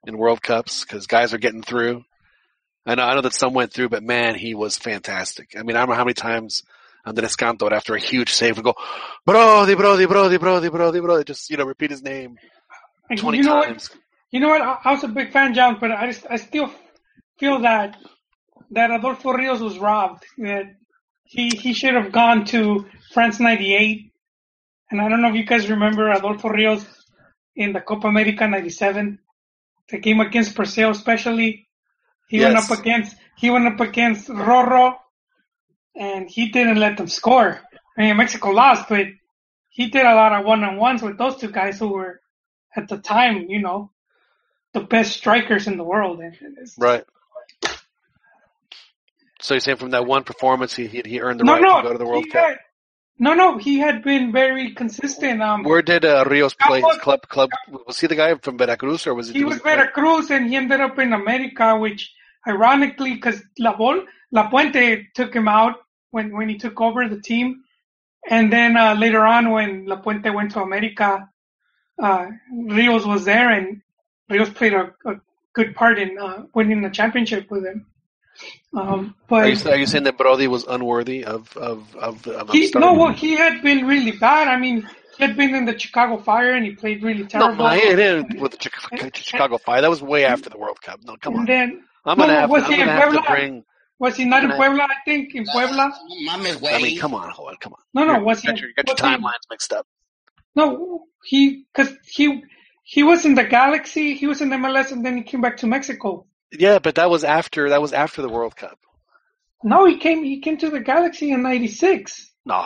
A: in World Cups, because guys are getting through. I know, I know that some went through, but man, he was fantastic. I mean, I don't know how many times Andres Cantor, after a huge save, would go, Brody, Brody, Brody, Brody, Brody, Brody, just, you know, repeat his name 20
C: you know
A: times.
C: what? You know what? I, I was a big fan, John, but I just I still feel that that Adolfo Rios was robbed. That he he should have gone to France '98. And I don't know if you guys remember Adolfo Rios in the Copa America '97, the game against Brazil, especially. He went up against he went up against Rorro, and he didn't let them score. I mean, Mexico lost, but he did a lot of one-on-ones with those two guys who were at the time, you know, the best strikers in the world.
A: Right. So you're saying from that one performance, he, he, he earned the
C: no,
A: right
C: no,
A: to go to the World Cup?
C: had- no, no, he had been very consistent. Um,
A: Where did uh, Rios play his club? Club was he the guy from Veracruz or was he?
C: he was Veracruz and he ended up in America, which ironically, because La, Vol- Lapuente took him out when, when he took over the team. And then uh, later on, when Lapuente went to America, uh, Rios was there and Rios played a, a good part in uh, winning the championship with him. Um, but
A: Are you, are you saying that Brody was unworthy of of of, of
C: He, no, well, he had been really bad. I mean, he had been in the Chicago Fire and he played really
A: no,
C: terrible.
A: I didn't with the Chicago, Chicago Fire. That was way after the World Cup. No, come on.
C: then,
A: I'm
C: no,
A: gonna have,
C: was
A: I'm
C: he in
A: gonna have to
C: Puebla?
A: bring.
C: Was he not in
A: gonna-
C: Puebla? I think in Puebla.
J: Mames,
A: I mean, come on, hold on, come on.
C: No, no,
A: You're-
C: was he?
A: got your, you got your
C: was he-
A: timelines mixed up.
C: No, he because he he was in the Galaxy. He was in MLS, and then he came back to Mexico.
A: Yeah, but that was after that was after the World Cup.
C: No, he came he came to the Galaxy in '96.
A: No,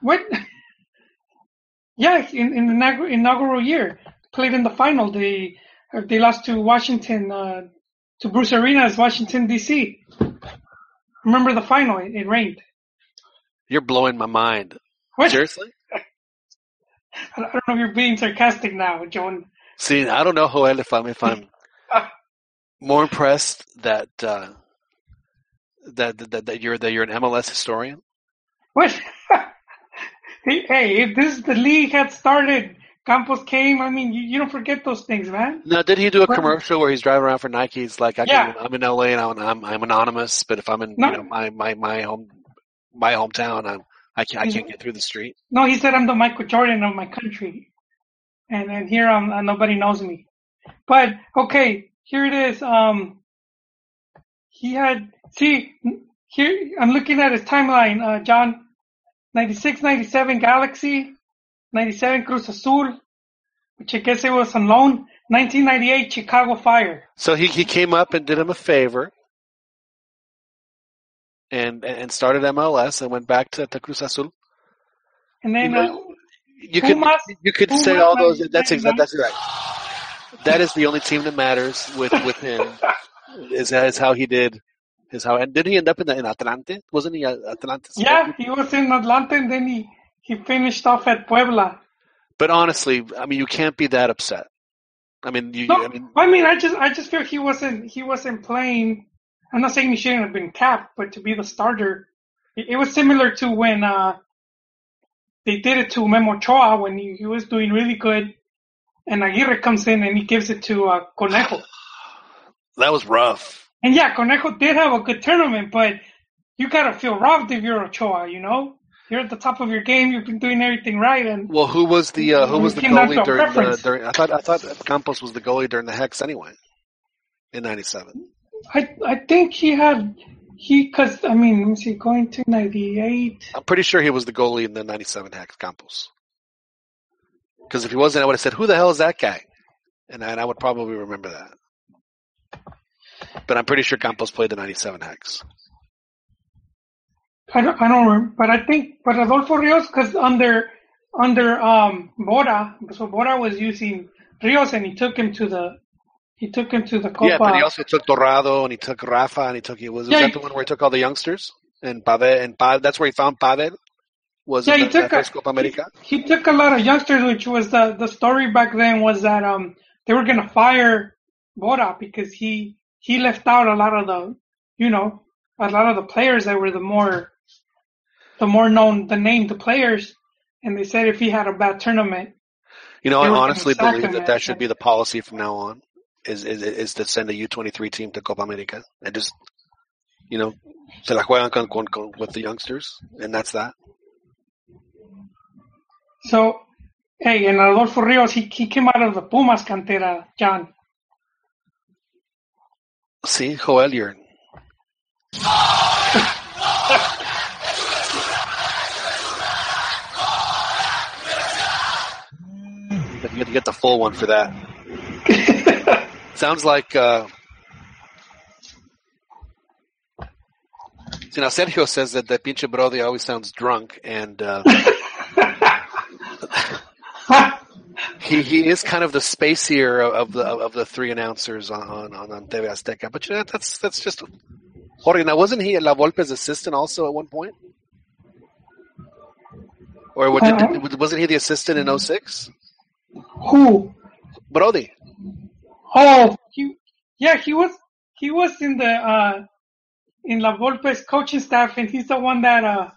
C: What? Yeah, in, in the inaugural, inaugural year, played in the final. They uh, they lost to Washington, uh, to Bruce Arena's, Washington D.C. Remember the final? It, it rained.
A: you're blowing my mind.
C: What?
A: Seriously?
C: I don't know if you're being sarcastic now, Joan.
A: See, I don't know, Joel, if I'm if I'm more impressed that uh, that, that that you're that you're an MLS historian.
C: What? hey, hey, if this the league had started, Campos came. I mean, you, you don't forget those things, man.
A: Now, did he do a commercial where he's driving around for Nike? He's like, I
C: Yeah.
A: can, I'm in LA and I'm, I'm I'm anonymous, but if I'm in
C: No.
A: you know my my my home my hometown, I'm I can't I can't get through the street.
C: No, he said I'm the Michael Jordan of my country, and and here I'm uh, nobody knows me. But okay, here it is. Um, he had see here I'm looking at his timeline. Uh, John, 96, 97 Galaxy, 97 Cruz Azul, which I guess it was on loan. 1998 Chicago Fire.
A: So he he came up and did him a favor. And and started MLS and went back to, to Cruz Azul.
C: And then
A: You
C: uh,
A: know, You could you could say all those. That's exactly that's right. That is the only team that matters with with him. Is is how he did. Is how and did he end up in the, in Atlante? Wasn't he at Atlante?
C: yeah, he was in Atlanta, and then he he finished off at Puebla.
A: But honestly, I mean, you can't be that upset. I mean, you.
C: No,
A: I mean,
C: I mean, I just, I just feel he wasn't, he wasn't playing. I'm not saying he shouldn't have been capped, but to be the starter, it, it was similar to when uh, they did it to Memo Ochoa when he, he was doing really good, and Aguirre comes in and he gives it to uh, Conejo.
A: that was rough.
C: And yeah, Conejo did have a good tournament, but you gotta feel robbed if you're Ochoa. You know, you're at the top of your game. You've been doing everything right, and
A: Well, who was the uh, who was the goalie during the during? I thought I thought Campos was the goalie during the Hex anyway. In '97.
C: I, I think he had. He, cause, I mean, let me see, going to 98.
A: I'm pretty sure he was the goalie in the '97 Hex Campos. Because if he wasn't, I would have said, "Who the hell is that guy?" And I, and I would probably remember that. But I'm pretty sure Campos played the '97 Hex.
C: I don't, I don't remember, but I think, but Adolfo Rios, because under, under, um, Bora, so Bora was using Rios and he took him to the, he took him to the Copa.
A: Yeah, but he also took Dorado and he took Rafa and he took, he was, was
C: Yeah,
A: that
C: he-
A: the one where he took all the youngsters? And Pavel, and Pavel, that's where he found Pavel? Was
C: Yeah, he
A: the,
C: took a-
A: Copa America?
C: he took a lot of youngsters, which was the the story back then was that um they were gonna fire Bora because he he left out a lot of the you know a lot of the players that were the more the more known the name, the players, and they said if he had a bad tournament,
A: You know, I honestly believe that that should be the policy from now on. Is is is to send a U twenty three team to Copa America and just you know se la juegan con, con, con with the youngsters and that's that.
C: so hey, and Adolfo Rios he he came out of the Pumas cantera, John.
A: See, Joel, you're you get to get the full one for that. Sounds like uh, see now Sergio says that that pinche Brody always sounds drunk and uh, he he is kind of the spacier of the of the three announcers on on, on TV Azteca. But you know that's that's just Jorge. Now wasn't he La Volpe's assistant also at one point? Or
C: Uh,
A: did, wasn't he the assistant in 06?
C: Who?
A: Brody.
C: Oh, he, yeah, he was he was in the uh in La Volpe's coaching staff, and he's the one that uh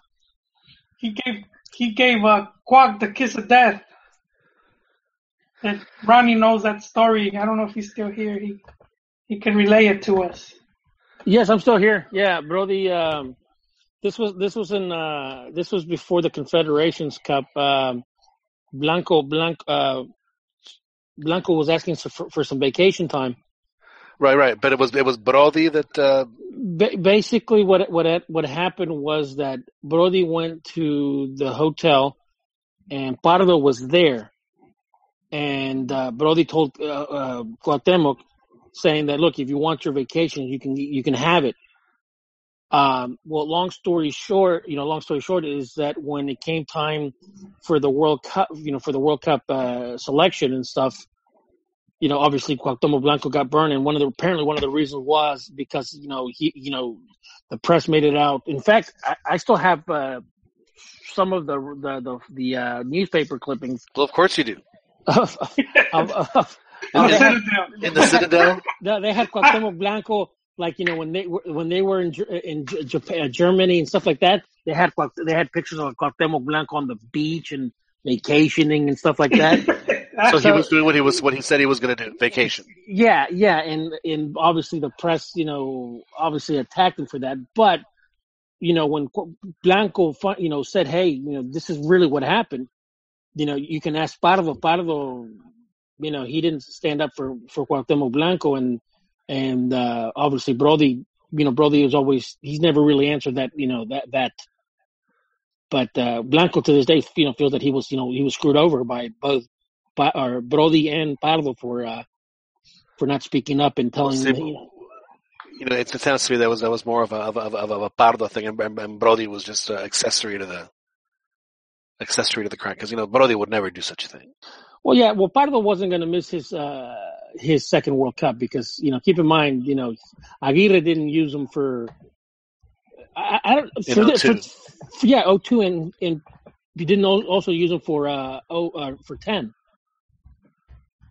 C: he gave he gave uh Quag the kiss of death. And Ronnie knows that story. I don't know if he's still here. He he can relay it to us.
G: Yes, I'm still here. Yeah, Brody. Um, this was this was in uh, this was before the Confederations Cup. Um, Blanco Blanco uh, Blanco was asking for, for some vacation time.
A: Right, right. But it was it was Brody that uh,
G: Ba- basically, what what what happened was that Brody went to the hotel, and Pardo was there, and uh, Brody told uh, uh, Cuauhtemoc, saying that look, if you want your vacation, you can you can have it. Um, well, long story short, you know, long story short is that when it came time for the World Cup, you know, for the World Cup uh, selection and stuff, you know, obviously Cuauhtemoc Blanco got burned, and one of the apparently one of the reasons was because you know he, you know, the press made it out. In fact, I, I still have uh, some of the the the, the uh, newspaper clippings.
A: Well, of course you do.
G: Of, of, of, of,
A: In the,
G: had-
A: in the Citadel.
G: no, they had Cuauhtemoc Blanco, like you know when they were when they were in in Japan, uh, Germany and stuff like that. They had they had pictures of Cuauhtemoc Blanco on the beach and vacationing and stuff like that.
A: So he was doing what he was what he said he was going to do. Vacation.
G: Yeah, yeah, and and obviously the press, you know, obviously attacked him for that. But you know, when Blanco, you know, said, "Hey, you know, this is really what happened," you know, you can ask Pardo. Pardo, you know, he didn't stand up for for Cuauhtemoc Blanco, and and uh, obviously Brody, you know, Brody was always he's never really answered that, you know, that that. But uh, Blanco to this day, you know, feels that he was, you know, he was screwed over by both, by, or Brody and Pardo for uh, for not speaking up and telling
A: see,
G: him, you know,
A: You know, it, it sounds to me that was that was more of a of a, of a, of a Pardo thing, and, and, Brody was just an accessory to the accessory to the crime because you know Brody would never do such a thing.
G: Well, yeah. Well, Pardo wasn't going to miss his uh, his second World Cup because you know, keep in mind, you know, Aguirre didn't use him for. I, I don't for, the, for, for yeah, 02 and and he didn't also use him for uh oh uh, for ten.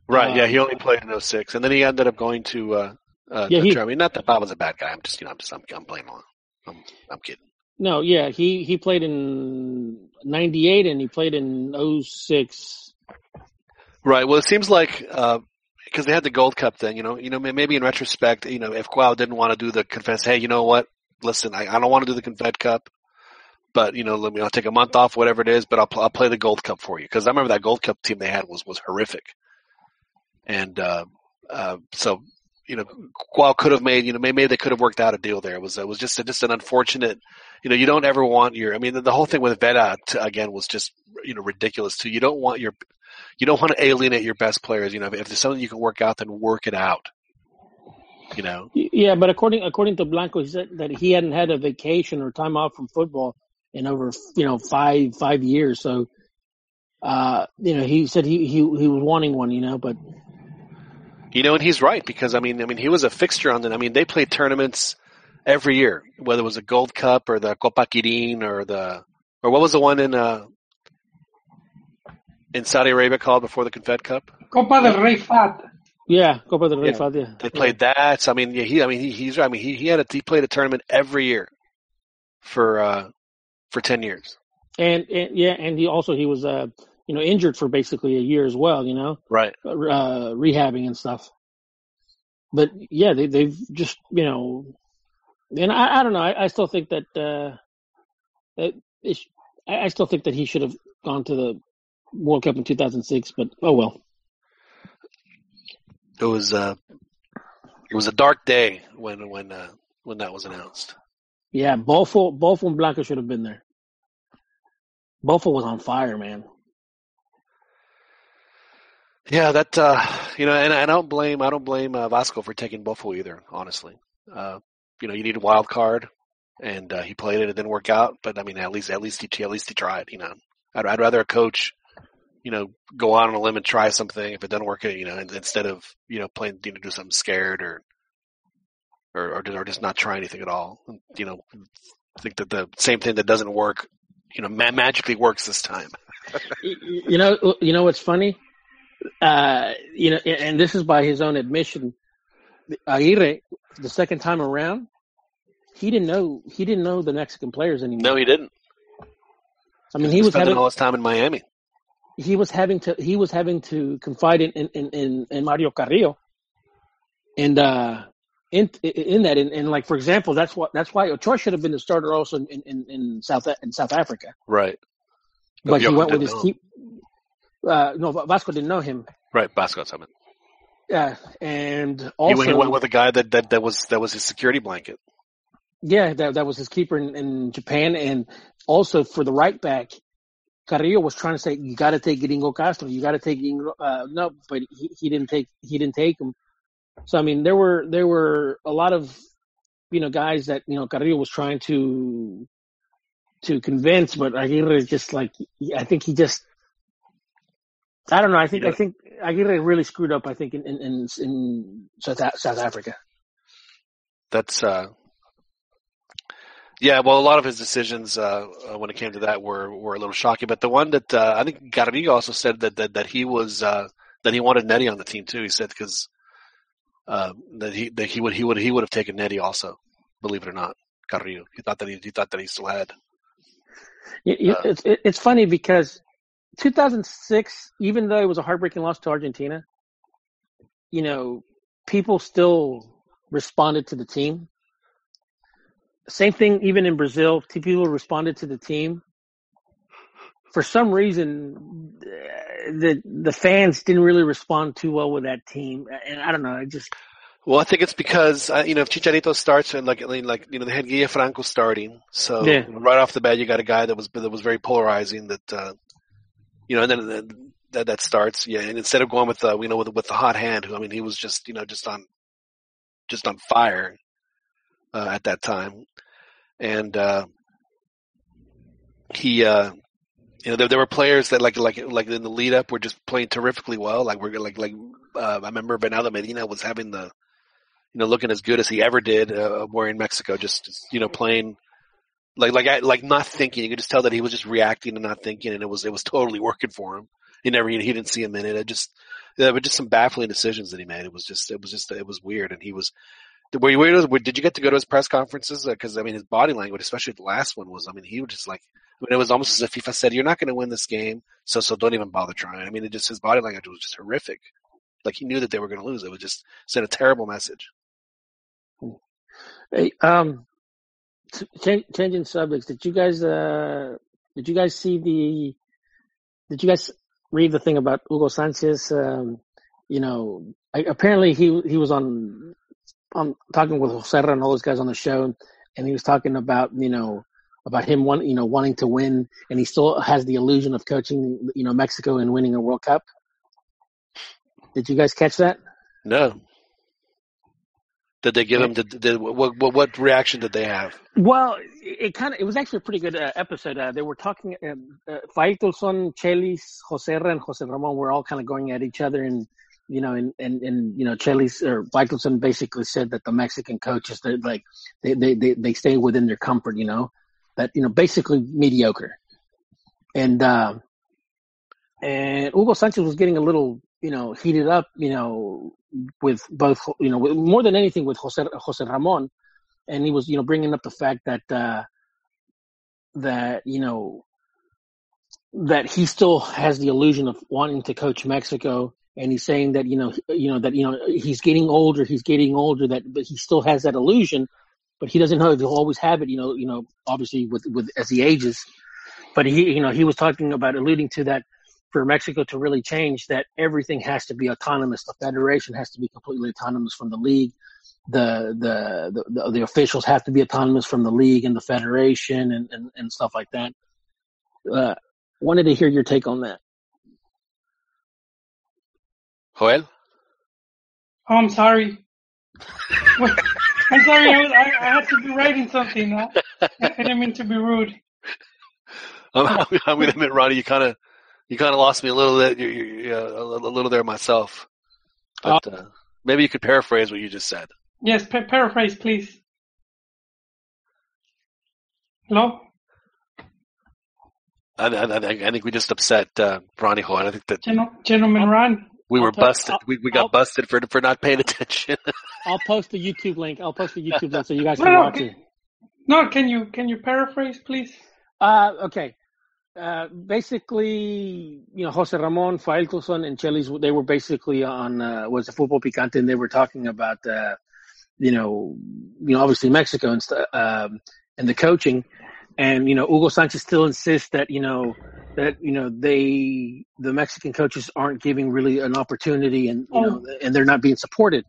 A: Right?
G: Uh,
A: yeah, he only played in 06. and then he ended up going to uh, uh,
G: Yeah, he-
A: Germany. Not that Bob was a bad guy. I'm just you know I'm just I'm, I'm playing along. I'm I'm kidding.
G: No, yeah, he he played in '98 and he played in 06.
A: Right. Well, it seems like because they had the Gold Cup thing, you know, you know, maybe in retrospect, you know, if Cuau didn't want to do the Confed, hey, you know what? Listen, I, I don't want to do the Confed Cup, but you know, let me I'll take a month off, whatever it is, but I'll I'll play the Gold Cup for you because I remember that Gold Cup team they had was was horrific, and uh, uh, so you know, Cuau could have made, you know, maybe they could have worked out a deal there. It was it was just just an unfortunate, you know, you don't ever want your. I mean, the, the whole thing with Vera t- again was just you know ridiculous too. You don't want your you don't want to alienate your best players. You know, if there's something you can work out, then work it out. You know,
G: Yeah, but according according to Blanco, he said that he hadn't had a vacation or time off from football in over you know five five years. So, uh, you know, he said he he he was wanting one. You know, but
A: you know, and he's right because I mean, I mean, he was a fixture on the. I mean, they played tournaments every year, whether it was a Gold Cup or the Copa Kirin or the or what was the one in uh in Saudi Arabia called before the Confed Cup?
C: Copa del Rey Fahd.
G: yeah, Copa del Rey
A: Yeah.
G: Fahd, yeah.
A: They played that. So, I mean, yeah, he, I mean, he, he's, I mean, he, he had a, he played a tournament every year for, uh, for 10 years.
G: and, and yeah, and he also he was uh you know injured for basically a year as well. You know,
A: Right.
G: uh, rehabbing and stuff. But yeah, they they've just you know, and I, I don't know. I, I still think that uh, that it, I, I still think that he should have gone to the World Cup in 2006. But oh well.
A: It was, uh, it was a dark day when, when, uh, when that was announced.
G: Yeah, Bofo Bofo and Blanco should have been there. Bofo was on fire, man.
A: Yeah, that, uh, you know, and I don't blame, I don't blame, uh, Vasco for taking Buffalo either, honestly. Uh, you know, you need a wild card and, uh, he played it. It didn't work out, but I mean, at least, at least he, at least he tried, you know, I'd, I'd rather a coach, you know, go out on a limb and try something if it doesn't work, you know, instead of, you know, playing, you know, do something scared or, or, or, or just not try anything at all. You know, I think that the same thing that doesn't work, you know, ma- magically works this time.
G: You know, you know what's funny? Uh, you know, and this is by his own admission. Aguirre, the second time around, he didn't know he didn't know the Mexican players anymore.
A: No, he didn't.
G: I mean, he was
A: spending
G: having
A: all his time in Miami.
G: He was having to he was having to confide in in in, in Mario Carrillo, and uh, in in that, and, and like for example, that's what that's why Ochoa should have been the starter also in in, in South in South Africa,
A: Right.
G: but he went with his keep. Uh, no, Vasco didn't know him.
A: Right, Vasco Summit.
G: Yeah, and also
A: he went with a guy that, that, that was that was his security blanket.
G: yeah, that that was his keeper in, in Japan, and also for the right back, Carrillo was trying to say you got to take Gringo Castro, you got to take Gringo, uh, no, but he, he didn't take he didn't take him. So I mean, there were there were a lot of you know guys that you know Carrillo was trying to to convince, but Aguirre just like I think he just I don't know. I think I think Aguirre really screwed up. I think in in in, in South South Africa.
A: That's uh yeah, well, a lot of his decisions uh, uh, when it came to that were were a little shocking. But the one that uh, I think Garriga also said that that, that he was uh, that he wanted Nettie on the team too. He said because uh, that he that he would he would he would have taken Nettie also, believe it or not, Carrillo. He thought that he, he thought that he still had.
G: You, it's it's funny because 2006, even though it was a heartbreaking loss to Argentina, you know, people still responded to the team. Same thing, even in Brazil, t- people responded to the team. For some reason, uh, the the fans didn't really respond too well with that team, and I don't know. I just
A: Well, I think it's because uh, you know if Chicharito starts and like like you know they had Guille Franco starting, so
G: Yeah.
A: right off the bat you got a guy that was that was very polarizing. That uh, you know, and then uh, that that starts, yeah. And instead of going with the you know with with the hot hand, who I mean he was just you know just on just on fire uh, at that time, and uh, he. Uh, you know, there, there were players that like like like in the lead up were just playing terrifically well. Like we're like like uh, I remember Bernardo Medina was having the you know, looking as good as he ever did uh, wearing Mexico. Just, you know, playing like like I, like not thinking. You could just tell that he was just reacting and not thinking, and it was it was totally working for him. He never he didn't see a minute. It just there were just some baffling decisions that he made. It was just it was just it was weird, and he was. Were you, were, did you get to go to his press conferences? Because I mean, his body language, especially the last one, was. I mean, he was just like. I mean, it was almost as if FIFA said, "You're not going to win this game, so so don't even bother trying." I mean, it just his body language was just horrific. Like he knew that they were going to lose. It was just sent a terrible message.
G: Hey, um, change, changing subjects. Did you guys, uh, did you guys see the, did you guys read the thing about Hugo Sanchez? Um, you know, I, apparently he, he was on, on talking with Joserra and all those guys on the show and he was talking about, you know, about him want, you know, wanting to win and he still has the illusion of coaching, you know, Mexico and winning a World Cup. Did you guys catch that?
A: No. Did they give him? Did, did what, what what reaction did they have?
E: Well, it kind of it was actually a pretty good uh, episode. Uh, they were talking. Um, uh, Faitelson, Chelis, Jose and Jose Ramon were all kind of going at each other, and you know, and and and you know, Chelis or Faitelson basically said that the Mexican coaches, they're like they they they they stay within their comfort. You know, that you know basically mediocre, and uh, and Hugo Sanchez was getting a little you know heated up. You know, with both you know more than anything with Jose Jose Ramon and he was you know bringing up the fact that uh, that you know that he still has the illusion of wanting to coach Mexico, and he's saying that you know you know that you know he's getting older, he's getting older, that but he still has that illusion, but he doesn't know he'll always have it. You know, you know, obviously with with as he ages, but he you know he was talking about alluding to that for Mexico to really change that everything has to be autonomous. The federation has to be completely autonomous from the league the, the the the officials have to be autonomous from the league and the federation and and, and stuff like that. Uh, wanted to hear your take on that.
A: Joel?
C: Oh, I'm sorry. I'm sorry. I, was, I, I had to be writing something. I, I didn't mean to be rude.
A: I'm, I'm gonna admit, Ronnie, you kind of you kind of lost me a little bit, you, you, uh, a little there myself. But uh, maybe you could paraphrase what you just said.
C: Yes, pa- paraphrase, please. Hello?
A: I, I, I think we just upset uh, Ronnie Hoy. I think that
C: Gen- Gentleman Ron.
A: We were
E: I'll put-
A: busted.
E: I'll-
A: we, we got
E: I'll-
A: busted for for not paying attention.
E: I'll post the YouTube link. I'll post the YouTube link so you guys can
C: no,
E: watch
C: can-
E: it.
C: No, can you can you paraphrase, please?
E: Uh, okay. Uh, basically, you know, Jose Ramon, Faitelson, and Chelis, they were basically on, uh, was a football picante, and they were talking about, uh, you know, you know, obviously Mexico and stuff, um, and the coaching. And, you know, Hugo Sanchez still insists that, you know, that, you know, they, the Mexican coaches aren't giving really an opportunity and, you know, and they're not being supported.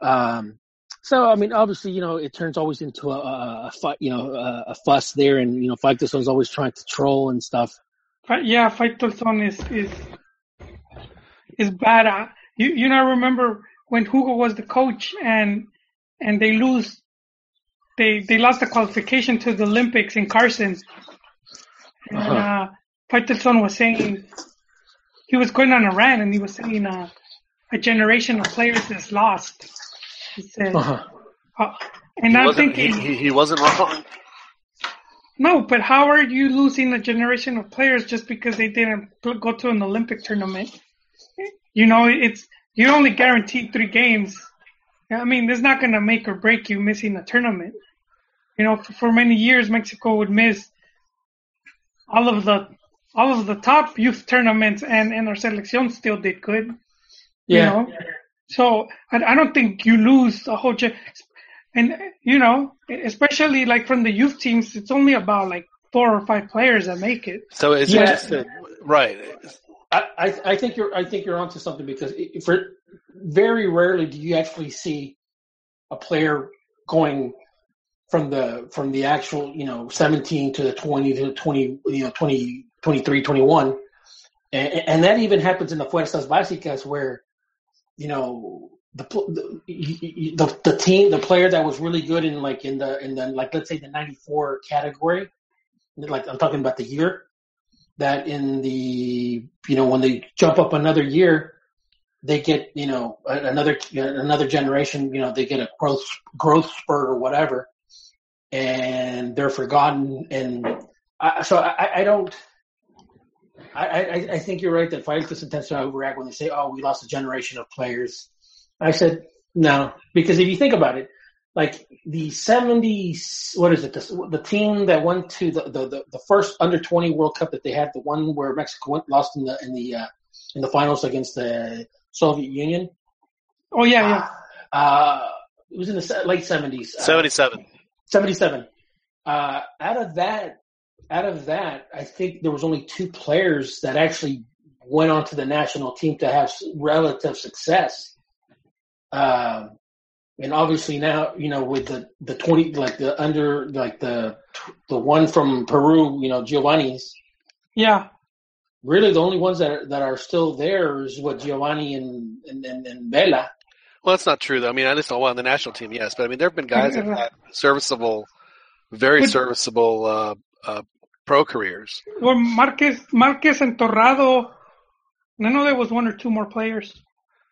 E: Um, so, I mean, obviously, you know, it turns always into a, a, fight, you know, a, a fuss there, and you know, Faitelson's always trying to troll and stuff.
C: Fi- Yeah, Faitelson is is is bad. Uh, You you know, I remember when Hugo was the coach and and they lose, they they lost the qualification to the Olympics in Carson. And uh, Faitelson was saying he was going on a rant and he was saying uh, a generation of players is lost. He said,
E: Uh-huh.
C: uh, and
A: he
C: I'm thinking.
A: he, he, he wasn't wrong.
C: No, but how are you losing a generation of players just because they didn't go to an Olympic tournament? You know, it's you only guaranteed three games. I mean, it's not going to make or break you missing a tournament. You know, for, for many years, Mexico would miss all of the all of the top youth tournaments, and and our selection still did good.
E: Yeah.
C: You know, so I, I don't think you lose a whole. Ge- and you know, especially like from the youth teams, it's only about like four or five players that make it.
A: So it's
G: Yeah.
A: just that, right?
G: I, I, I think you're I think you're onto something because for very rarely do you actually see a player going from the from the actual you know 17 to the 20 to the 20 you know 20 23 21 and, and that even happens in the fuerzas básicas where you know the, the the the team the player that was really good in like in the in the like let's say the 94 category like I'm talking about the year that in the you know when they jump up another year they get you know another another generation you know they get a growth growth spurt or whatever and they're forgotten. And I, so I, I don't I, I, I think you're right that Faitelson tends to overreact when they say oh we lost a generation of players. I said no because if you think about it like the 70s what is it the, the team that went to the, the, the, the first under 20 world cup that they had the one where mexico went lost in the in the uh, in the finals against the soviet union?
C: Oh yeah, yeah.
G: uh it was in the late 70s uh,
A: Seventy-seven.
G: 77 uh out of that out of that i think there was only two players that actually went on to the national team to have relative success. Um and obviously now you know with the the 20 like the under like the the one from peru you know Giovani's.
C: Yeah,
G: really the only ones that are, that are still there is what Giovani and and and, and Vela.
A: Well, that's not true though. I mean, I just well on the national team, yes, but I mean there have been guys that have had serviceable, very
C: But-
A: serviceable uh, uh, pro careers.
C: Or Marquez, Marquez and Torrado. I know there was one or two more players.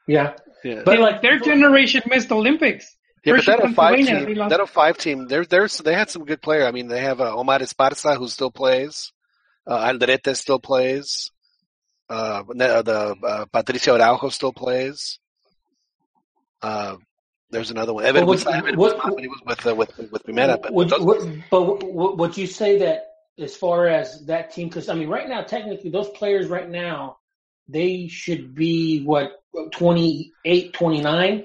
G: Yeah,
A: Yeah,
G: but
C: They-
G: like
C: their generation missed Olympics.
A: yeah, but
C: Hershey,
A: that 05
C: Pennsylvania, they
A: team,
C: lost-
A: that 05 team, there, there's they had some good player. I mean, they have uh, Omar Esparza who still plays, uh, Aldrete still plays, uh, the the, uh, Patricio Araujo still plays. Uh, there's another one. Evan was,
G: what-
A: Evan
G: what-
A: he was with uh, with with Primera, but
G: Would, would, but would, would you say that as far as that team? Because I mean, right now, technically, those players right now, they should be what 28, 29,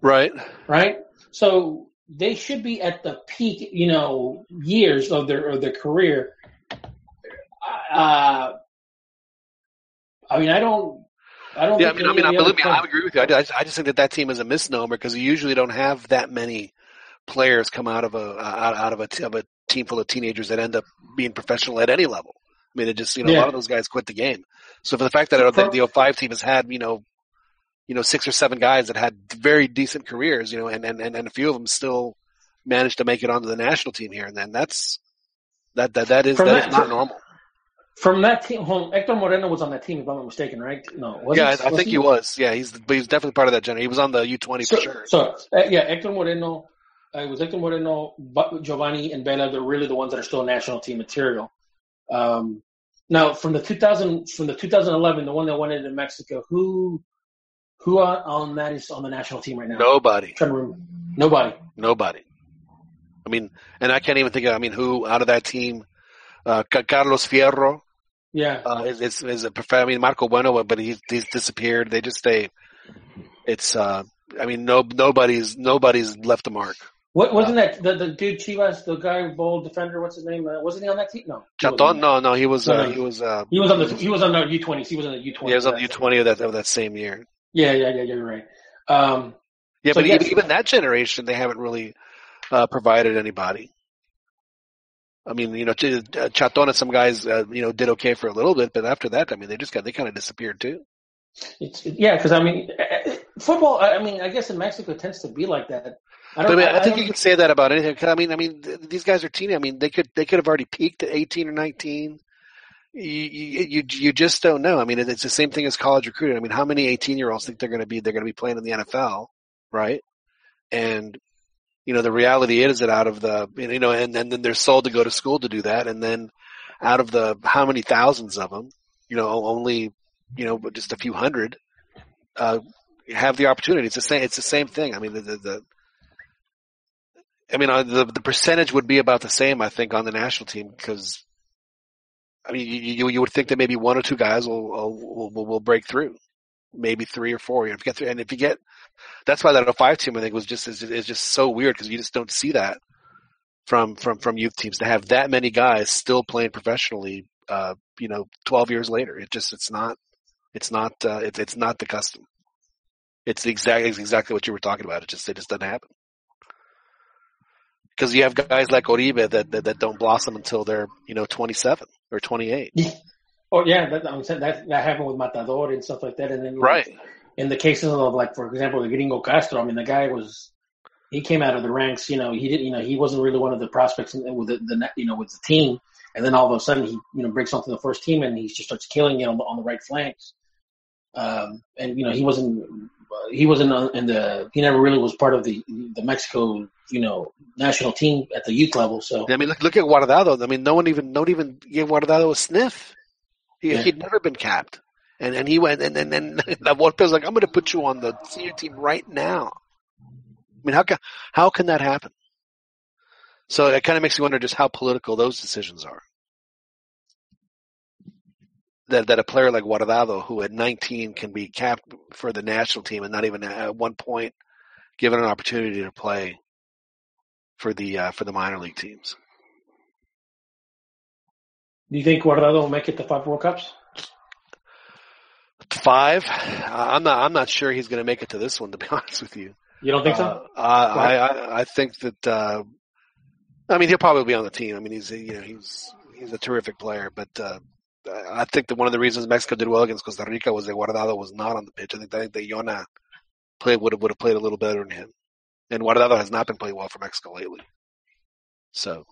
A: right.
G: right? So they should be at the peak, you know, years of their of their career. Uh, I mean, I don't, I don't.
A: Yeah, I
G: think
A: mean, I mean, I believe me, I agree with you. I, ju- I just think that that team is a misnomer because you usually don't have that many players come out of a out, out of a of a team full of teenagers that end up being professional at any level. I mean, it just you know a lot of those guys quit the game. So for the fact that the, the 05 team has had you know you know six or seven guys that had very decent careers, you know, and and and, and a few of them still managed to make it onto the national team here, and then that's that that that is
G: From
A: that
G: that-
A: is not normal.
G: From that team, home, Hector Moreno was on that team, if I'm not mistaken, right? No,
A: yeah,
G: he?
A: I, I think he was. Yeah, he's but he's definitely part of that generation. He was on the U20
G: So,
A: for sure.
G: so uh, yeah, Hector Moreno. Uh, it was Hector Moreno, but Giovani, and Vela. They're really the ones that are still national team material. Um, now, from the 2000, from the 2011, the one that went into Mexico, who, who on, on that is on the national team right now?
A: Nobody.
G: Trying to remember. Nobody.
A: Nobody. I mean, and I can't even think of. I mean, who out of that team? Uh, Carlos Fierro
G: Yeah.
A: uh, is, is a I mean, Marco Bueno, but he's he's disappeared. They just stay. It's. uh I mean, no nobody's nobody's left a mark.
G: What wasn't that the, the dude Chivas, the guy bold defender? What's his name? Uh, wasn't he on that team? No. he.
A: Chaton, no, no, he was. Uh,
G: No.
A: he was. Uh,
G: He was on the he was on the U20s. He was on the U20s.
A: he was on the U twenty of that of that same year.
G: Yeah, yeah, yeah. You're right. Um,
A: Yeah,
G: So
A: but
G: yes.
A: even, even that generation, they haven't really uh, provided anybody. I mean, you know, Ch- uh, Chaton and some guys, uh, you know, did okay for a little bit, but after that, I mean, they just got they kind of disappeared too.
G: It's yeah, because I mean, eh, eh, football. I mean, I guess in Mexico it tends to be like that. I
A: But I, mean,
G: I,
A: I think you can say that about anything. 'cause I mean, I mean, th- these guys are teeny. I mean, they could they could have already peaked at eighteen or nineteen. You you you, you just don't know. I mean, it's the same thing as college recruiting. I mean, how many eighteen year olds think they're going to be they're going to be playing in the NFL, right? And you know, the reality is that out of the you know, and, and then they're sold to go to school to do that, and then out of the how many thousands of them, you know, only you know just a few hundred uh, have the opportunity. It's the same. It's the same thing. I mean, the the, the I mean, uh, the the percentage would be about the same, I think, on the national team because, I mean, you you, would think that maybe one or two guys will will will, will break through, maybe three or four. If you get and if you get, that's why that 05 team I think was just is, is just so weird because you just don't see that from from from youth teams to have that many guys still playing professionally. Uh, you know, 12 years later, it just it's not it's not uh, it's it's not the custom. It's exactly it's exactly what you were talking about. It just it just doesn't happen because you have guys like Oribe that, that that don't blossom until they're you know 27 or 28.
G: oh yeah, that, I'm saying that that happened with Matador and stuff like that, and then
A: Right.
G: In the cases of like, for example, the Gringo Castro. I mean, the guy was he came out of the ranks. You know, he didn't. You know, he wasn't really one of the prospects with the, the you know with the team. And then all of a sudden, he you know breaks onto the first team and he just starts killing it on the on the right flanks. Um, and you know, he wasn't he wasn't in the he never really was part of the the Mexico you know national team at the youth level. So
A: I mean, look look at Guardado. I mean, no one even no one even gave Guardado a sniff. He,
G: Yeah.
A: He'd never been capped, and and he went and and then that one was like, I'm going to put you on the senior team right now. I mean, how can how can that happen? So it kind of makes you wonder just how political those decisions are. That that a player like Guardado, who at 19 can be capped for the national team and not even at one point given an opportunity to play for the uh, for the minor league teams.
G: do you think Guardado will make it to five World Cups?
A: Five, uh, I'm not. I'm not sure he's going to make it to this one. To be honest with you,
G: You don't think so?
A: Uh, I, I I think that. Uh, I mean, he'll probably be on the team. I mean, he's you know he's he's a terrific player, but uh, I think that one of the reasons Mexico did well against Costa Rica was that Guardado was not on the pitch. I think I think that Yona played would have would have played a little better than him. And Guardado has not been playing well for Mexico lately. So,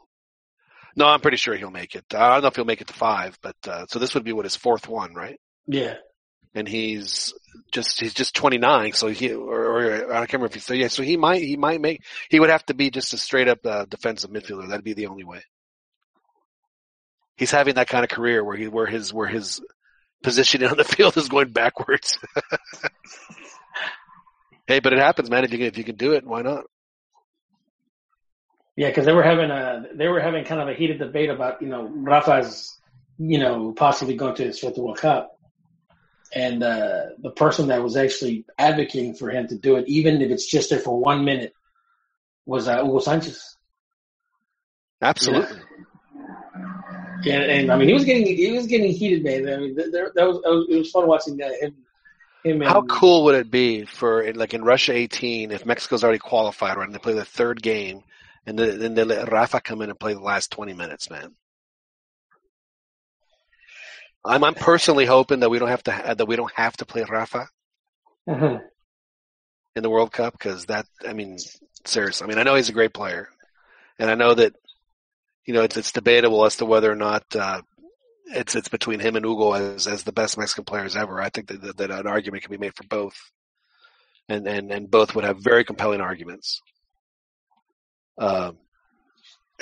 A: no, I'm pretty sure he'll make it. I don't know if he'll make it to five, but uh, so this would be what his fourth one, right?
G: Yeah.
A: And he's just he's just 29, so he or, or I can't remember if he's so yeah, so he might he might make he would have to be just a straight up uh, defensive midfielder. That'd be the only way. He's having that kind of career where he where his where his positioning on the field is going backwards. hey, but it happens, man. If you can, if you can do it, why not?
G: Yeah, because they were having a they were having kind of a heated debate about you know Rafa's you know possibly going to the World Cup, and uh, the person that was actually advocating for him to do it, even if it's just there for one minute, was uh, Hugo Sanchez.
A: Absolutely.
G: Yeah. And, and I mean, he was getting he was getting heated, man. I mean, there, that was it was fun watching that him. him
A: How
G: and,
A: cool would it be for like in Russia 18 if Mexico's already qualified, right? And they play the third game, and then, then they let Rafa come in and play the last 20 minutes, man. I'm I'm personally hoping that we don't have to that we don't have to play Rafa
G: Mhm.
A: in the World Cup because that I mean seriously I mean I know he's a great player and I know that you know it's it's debatable as to whether or not uh, it's it's between him and Hugo as as the best Mexican players ever. I think that that, that an argument can be made for both, and and and both would have very compelling arguments. Um,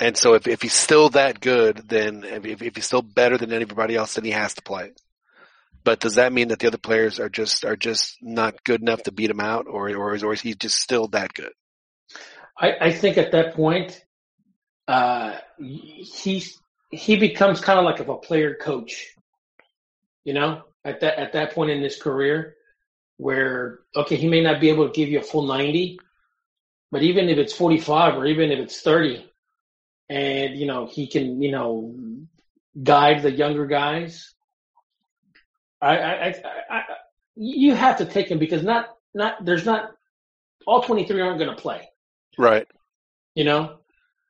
A: and so if if he's still that good, then if if he's still better than everybody else, then he has to play. But does that mean that the other players are just are just not good enough to beat him out, or or is, or is he just still that good?
G: I, I think at that point, uh, he he becomes kind of like of a player coach. You know, at that at that point in his career, where okay, he may not be able to give you a full ninety, but even if it's forty five or even if it's thirty, and you know he can you know guide the younger guys. I I, I, I, you have to take him because not not there's not all twenty three aren't going to play
A: Right.
G: you know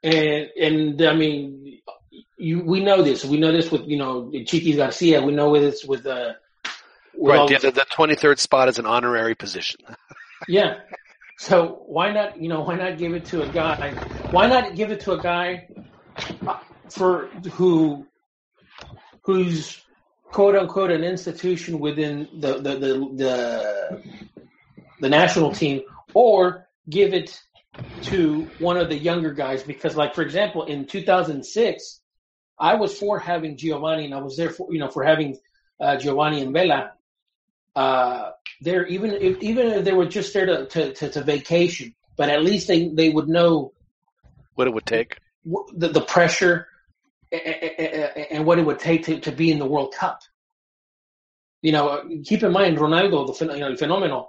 G: and and i mean you we know this we know this with you know chiquis garcia we know this with uh with
A: Right. The, the 23rd spot is an honorary position.
G: yeah so why not you know why not give it to a guy why not give it to a guy for who who's quote unquote an institution within the the the the, the national team or give it to one of the younger guys? Because like for example in 2006 I was for having Giovani and I was there for you know for having uh, Giovani and Vela uh there even if even if they were just there to, to, to, to vacation but at least they they would know
A: What it would take.
G: the, the pressure a- a- a- and what it would take to, to be in the World Cup. You know, keep in mind Ronaldo, the you know, el fenomeno.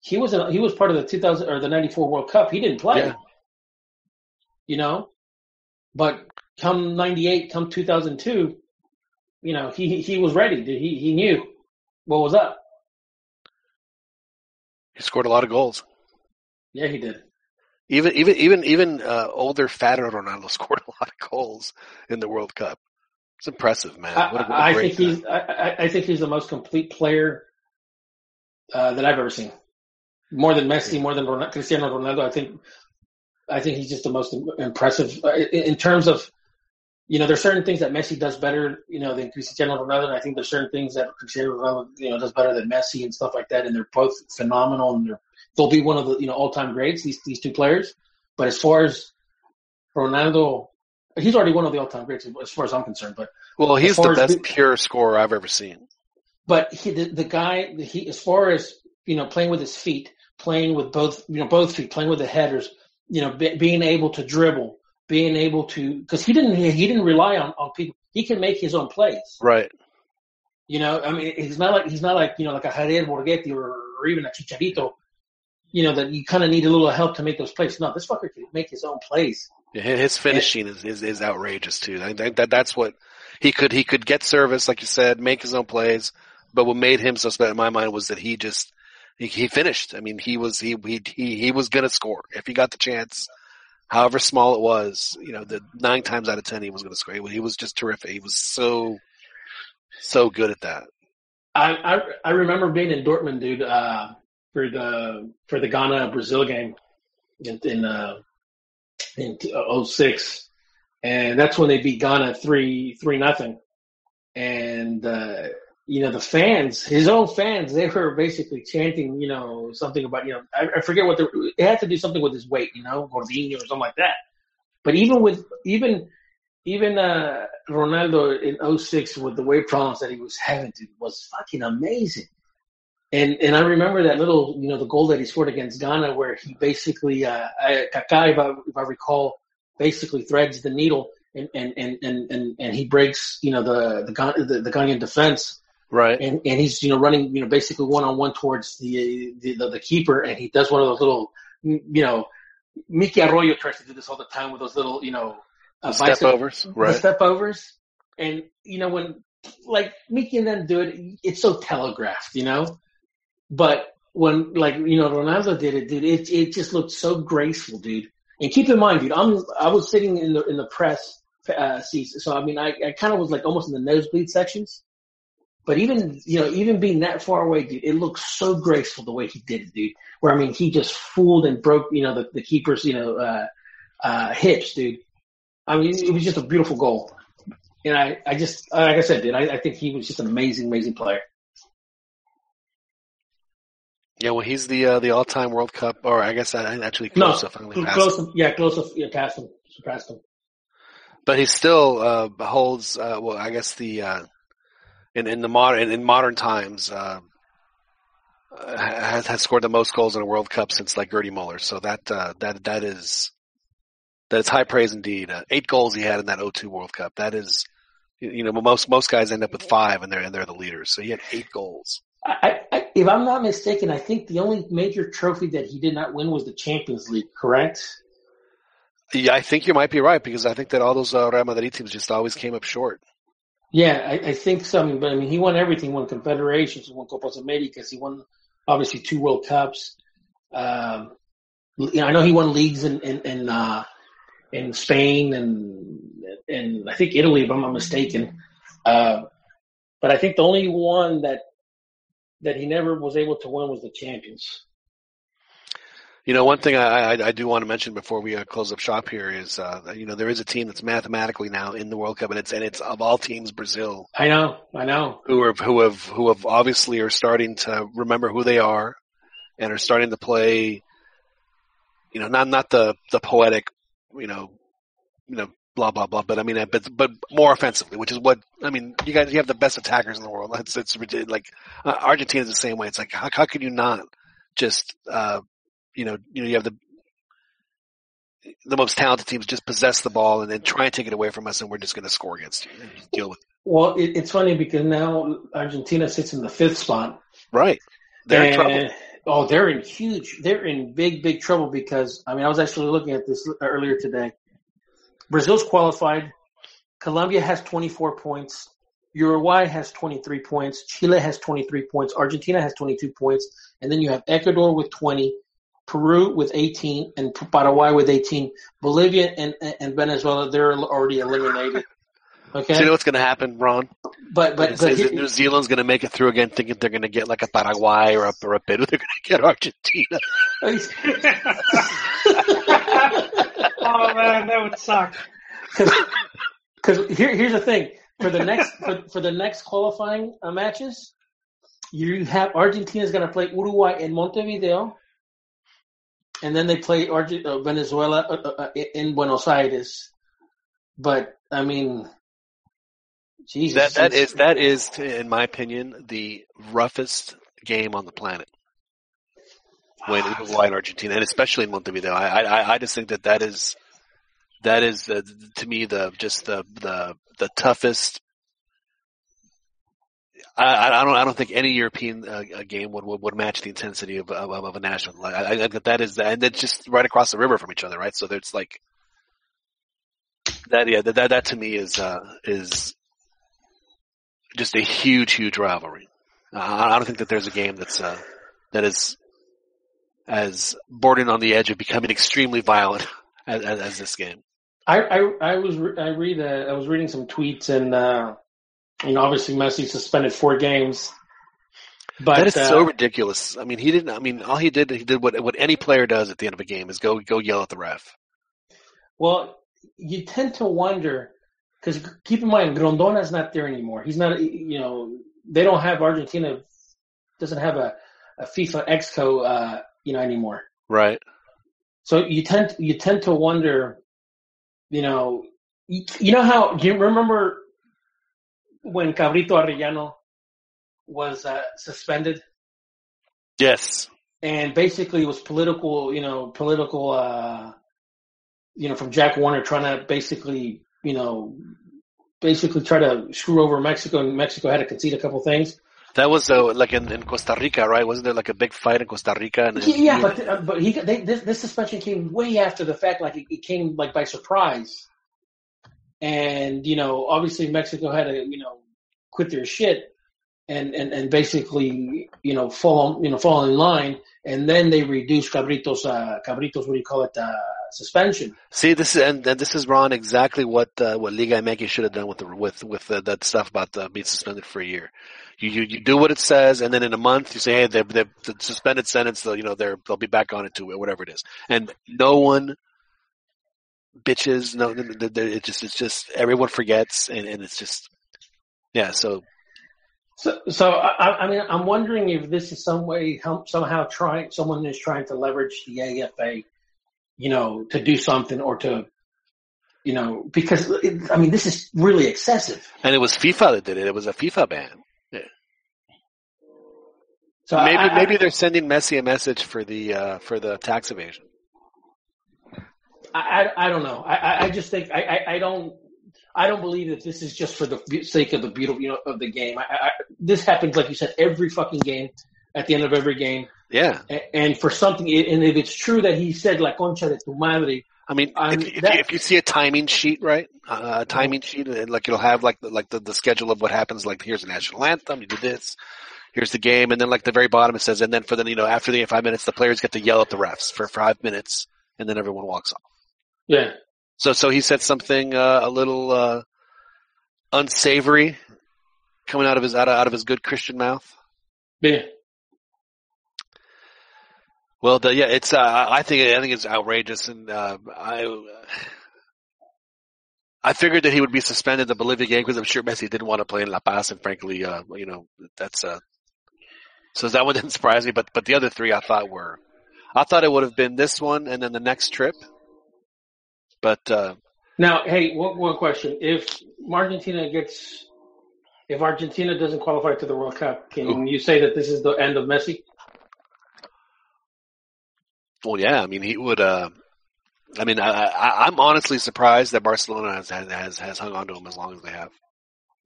G: He was in, he was part of the 2000 or the 94 World Cup. He didn't play.
A: Yeah.
G: You know, but come 98, come 2002, you know, he he was ready. He he knew what was up.
A: He scored a lot of goals.
G: Yeah, he did.
A: Even even even even uh, older, fatter Ronaldo scored a lot of goals in the World Cup. It's impressive, man.
G: I,
A: What a, what a
G: I think he's I, I- think he's the most complete player uh, that I've ever seen. More than Messi, more than Ronaldo, Cristiano Ronaldo. I think I think he's just the most impressive uh, in terms of you know there's certain things that Messi does better you know than Cristiano Ronaldo. And I think there's certain things that Cristiano Ronaldo you know does better than Messi and stuff like that. And they're both phenomenal and they're they'll be one of the you know all time greats. These these two players. But as far as Ronaldo, he's already one of the all time greats as far as I'm concerned. But
A: Well, he's the
G: as
A: best pure scorer I've ever seen.
G: but he, the, the guy, he, as far as you know, playing with his feet, playing with both, you know, both feet, playing with the headers, you know, be, being able to dribble, being able to, because he didn't, he didn't rely on on people. He can make his own plays.
A: Right.
G: You know, I mean, he's not like he's not like you know like a Javier Borgetti or, or even a Chicharito. You know that you kind of need a little help to make those plays. No, this fucker can make his own plays.
A: Yeah, His finishing is, is, is outrageous too. I think that that's what he could he could get service, like you said, make his own plays. But what made him so special in my mind was that he just he, he finished. I mean, he was he he he, he was gonna score if he got the chance, however small it was. You know, the nine times out of ten he was gonna score. He was- just terrific. He was so so good at that.
G: I I, I remember being in Dortmund, dude. Uh, for the for the Ghana Brazil game in in, uh, in 06. and that's when they beat Ghana three three nothing. And uh, you know the fans, his own fans, they were basically chanting, you know, something about you know I, I forget what the it had to do something with his weight, you know, Gordinho or something like that. But even with even even uh, Ronaldo in 06 with the weight problems that he was having to was fucking amazing. And and I remember that little, you know, the goal that he scored against Ghana, where he basically, uh, Kaká, if I, if I recall, basically threads the needle and and and and and, and he breaks, you know, the the the, the Ghanaian defense.
A: Right.
G: And and he's you know running, you know, basically one on one towards the, the the the keeper, and he does one of those little, you know, Mickey Arroyo tries to do this all the time with those little, you know, uh,
A: step overs, right?
G: step overs. And you know when like Mickey and them do it, it's so telegraphed, you know. But when like you know Ronaldo did it, dude, it it just looked so graceful, dude. And keep in mind, dude, I'm I was sitting in the in the press uh, seats, so I mean, I, I kind of was like almost in the nosebleed sections. But even you know, even being that far away, dude, it looked so graceful the way he did it, dude. Where I mean, he just fooled and broke, you know, the, the keeper's, you know, uh, uh, hips, dude. I mean, it was just a beautiful goal. And I, I just, like I said, dude, I, I think he was just an amazing, amazing player.
A: Yeah, well, he's the uh, the all time World Cup, or I guess I actually
G: No,
A: Klose finally passed
G: Klose,
A: him.
G: yeah, Klose, yeah, past him, surpassed him.
A: but he still uh, holds. Uh, well, I guess the uh, in in the modern in modern times uh, has has scored the most goals in a World Cup since like Gerdie Muller. So that uh, that that is that is high praise indeed. Uh, eight goals he had in that 02 World Cup. That is, you you know, most most guys end up with five and they're and they're the leaders. So he had eight goals.
G: I, I, if I'm not mistaken, I think the only major trophy that he did not win was the Champions League, correct?
A: Yeah, I think you might be right because I think that all those uh, Real Madrid teams just always came up short.
G: Yeah, I, I think so. But I mean, he won everything. He won Confederations. He won Copas Americas. He won obviously two World Cups. Um, you know, I know he won leagues in in in, uh, in Spain and and I think Italy, if I'm not mistaken. Uh, but I think the only one that that he never was able to win was the Champions.
A: You know, one thing I, I, I do want to mention before we uh, close up shop here is, uh, you know, there is a team that's mathematically now in the World Cup, and it's and it's of all teams Brazil,
G: I know, I know.
A: who are who have who have obviously are starting to remember who they are, and are starting to play. You know, not not the the poetic, you know, you know, blah blah blah, but I mean, but but more offensively, which is what I mean. You guys, you have the best attackers in the world. It's it's like uh, is the same way. It's like how how could you not just uh, you know, you know, you have the the most talented teams just possess the ball and then try and take it away from us, and we're just going to score against you and deal with it.
G: Well, it, it's funny because now Argentina sits in the fifth spot.
A: Right. They're in trouble.
G: Oh, they're in huge. They're in big, big trouble because I mean, I was actually looking at this earlier today. Brazil's qualified. Colombia has 24 points. Uruguay has 23 points. Chile has 23 points. Argentina has 22 points. And then you have Ecuador with 20, Peru with 18, and Paraguay with 18. Bolivia and, and Venezuela, they're already eliminated. Okay.
A: So you know what's going to happen, Ron?
G: But, but, but
A: is
G: here-
A: that New Zealand's going to make it through again, thinking they're going to get like a Paraguay or a, or a Peru. They're going to get Argentina.
C: oh man, that would suck.
G: Because here, here's the thing for the next for, for the next qualifying uh, matches, you have Argentina's going to play Uruguay in Montevideo, and then they play uh, Venezuela uh, uh, in Buenos Aires. But I mean, Jesus,
A: That that is that is, in my opinion, the roughest game on the planet. When Uruguay and Argentina, and especially Montevideo, I I, I just think that that is that is uh, to me the just the the the toughest. I, I don't I don't think any European uh, uh, game would, would would match the intensity of of, of a national. Like, I, I that is and it's just right across the river from each other, right? So there's like that. Yeah, that that, that to me is uh, is just a huge, huge rivalry. I I don't think that there's a game that's uh, that is as bordering on the edge of becoming extremely violent as, as, as this game.
G: I, I I was re- I read uh, I was reading some tweets and uh, you know obviously Messi suspended four games, But
A: that is
G: uh,
A: so ridiculous. I mean, he didn't. I mean, all he did, he did what what any player does at the end of a game is go go yell at the ref.
G: Well, you tend to wonder because keep in mind Grondona's not there anymore. He's not. You know, they don't have Argentina doesn't have a, a FIFA exco uh, you know anymore.
A: Right.
G: So you tend you tend to wonder, you know, you, you know how do you remember when Cabrito Arellano was uh, suspended
A: Yes.
G: and basically it was political, you know, political, uh, you know, from Jack Warner trying to basically, you know, basically try to screw over Mexico, and Mexico had to concede a couple things.
A: That was uh, like in, in Costa Rica, right? Wasn't there like a big fight in Costa Rica? And
G: Yeah, yeah, but uh, but he they, this, this suspension came way after the fact. Like it, it came like by surprise, and you know, obviously Mexico had to you know quit their shit and and and basically you know fall you know fall in line, and then they reduced Cabritos uh, Cabritos what do you call it uh, suspension.
A: See, this is and, and this is Ron exactly what uh, what Liga MX should have done with the with with uh, that stuff about uh, being suspended for a year. You, you you do what it says, and then in a month you say, hey, they're, they're the suspended sentence. You know, they're they'll be back on it to it, whatever it is, and no one bitches. No, it just it's just everyone forgets, and, and it's just yeah. So
G: So, so I, I mean, I'm wondering if this is some way, somehow trying, someone is trying to leverage the AFA, you know, to do something or to, you know, because it, I mean, this is really excessive.
A: and it was FIFA that did it. It was a FIFA ban.
G: So
A: maybe
G: I, I,
A: maybe they're sending Messi a message for the uh, for the tax evasion.
G: I, I, I don't know. I, I- I just think I, I, I don't. I don't believe that this is just for the sake of the beautiful, you know, of the game. I, I, this happens, like you said, every fucking game, at the end of every game,
A: Yeah,
G: and for something. And if it's true that he said "la concha de tu madre,"
A: I mean, if, if,
G: that-
A: you, if you see a timing sheet, right? Uh, a timing sheet, like it'll have like the, like the, the schedule of what happens. Like here's the national anthem, you do this. Here's the game, and then like the very bottom it says, and then for the you know after the five minutes, the players get to yell at the refs for five minutes, and then everyone walks off.
G: Yeah,
A: So so he said something uh, a little uh, unsavory coming out of his out of, out of his good Christian mouth.
G: yeah.
A: Well, the, yeah, it's. Uh, I think I think it's outrageous, and uh, I. I figured that he would be suspended the Bolivia game because I'm sure Messi didn't want to play in La Paz, and frankly, uh, you know, that's. Uh, so that one didn't surprise me, but but the other three I thought were. I thought it would have been this one and then the next trip, but uh,
G: Now, hey, one, one question: If Argentina gets, if Argentina doesn't qualify to the World Cup, can you say that this is the end of Messi?
A: well, yeah, I mean, he would. Uh, I mean, I, I, I'm honestly surprised that Barcelona has, has has hung on to him as long as they have.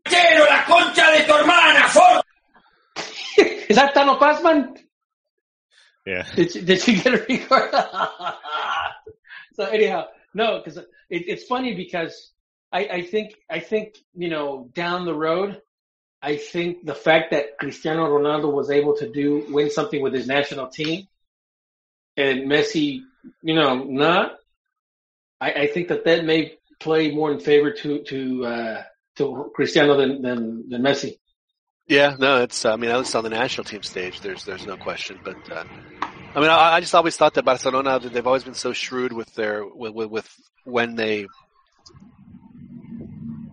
J: Quiero la concha de tu hermana, for
G: Is that Tano Pasman?
D: Yeah.
G: Did you, did you get a record? so anyhow, no, because it, it's funny because I, I think I think you know down the road, I think the fact that Cristiano Ronaldo was able to do win something with his national team, and Messi, you know, not. I, I think that that may play more in favor to to uh, to Cristiano than than, than Messi.
A: Yeah, no, it's. I mean, at least on the national team stage, there's there's no question. But uh, I mean, I, I just always thought that Barcelona they've always been so shrewd with their with with, with when they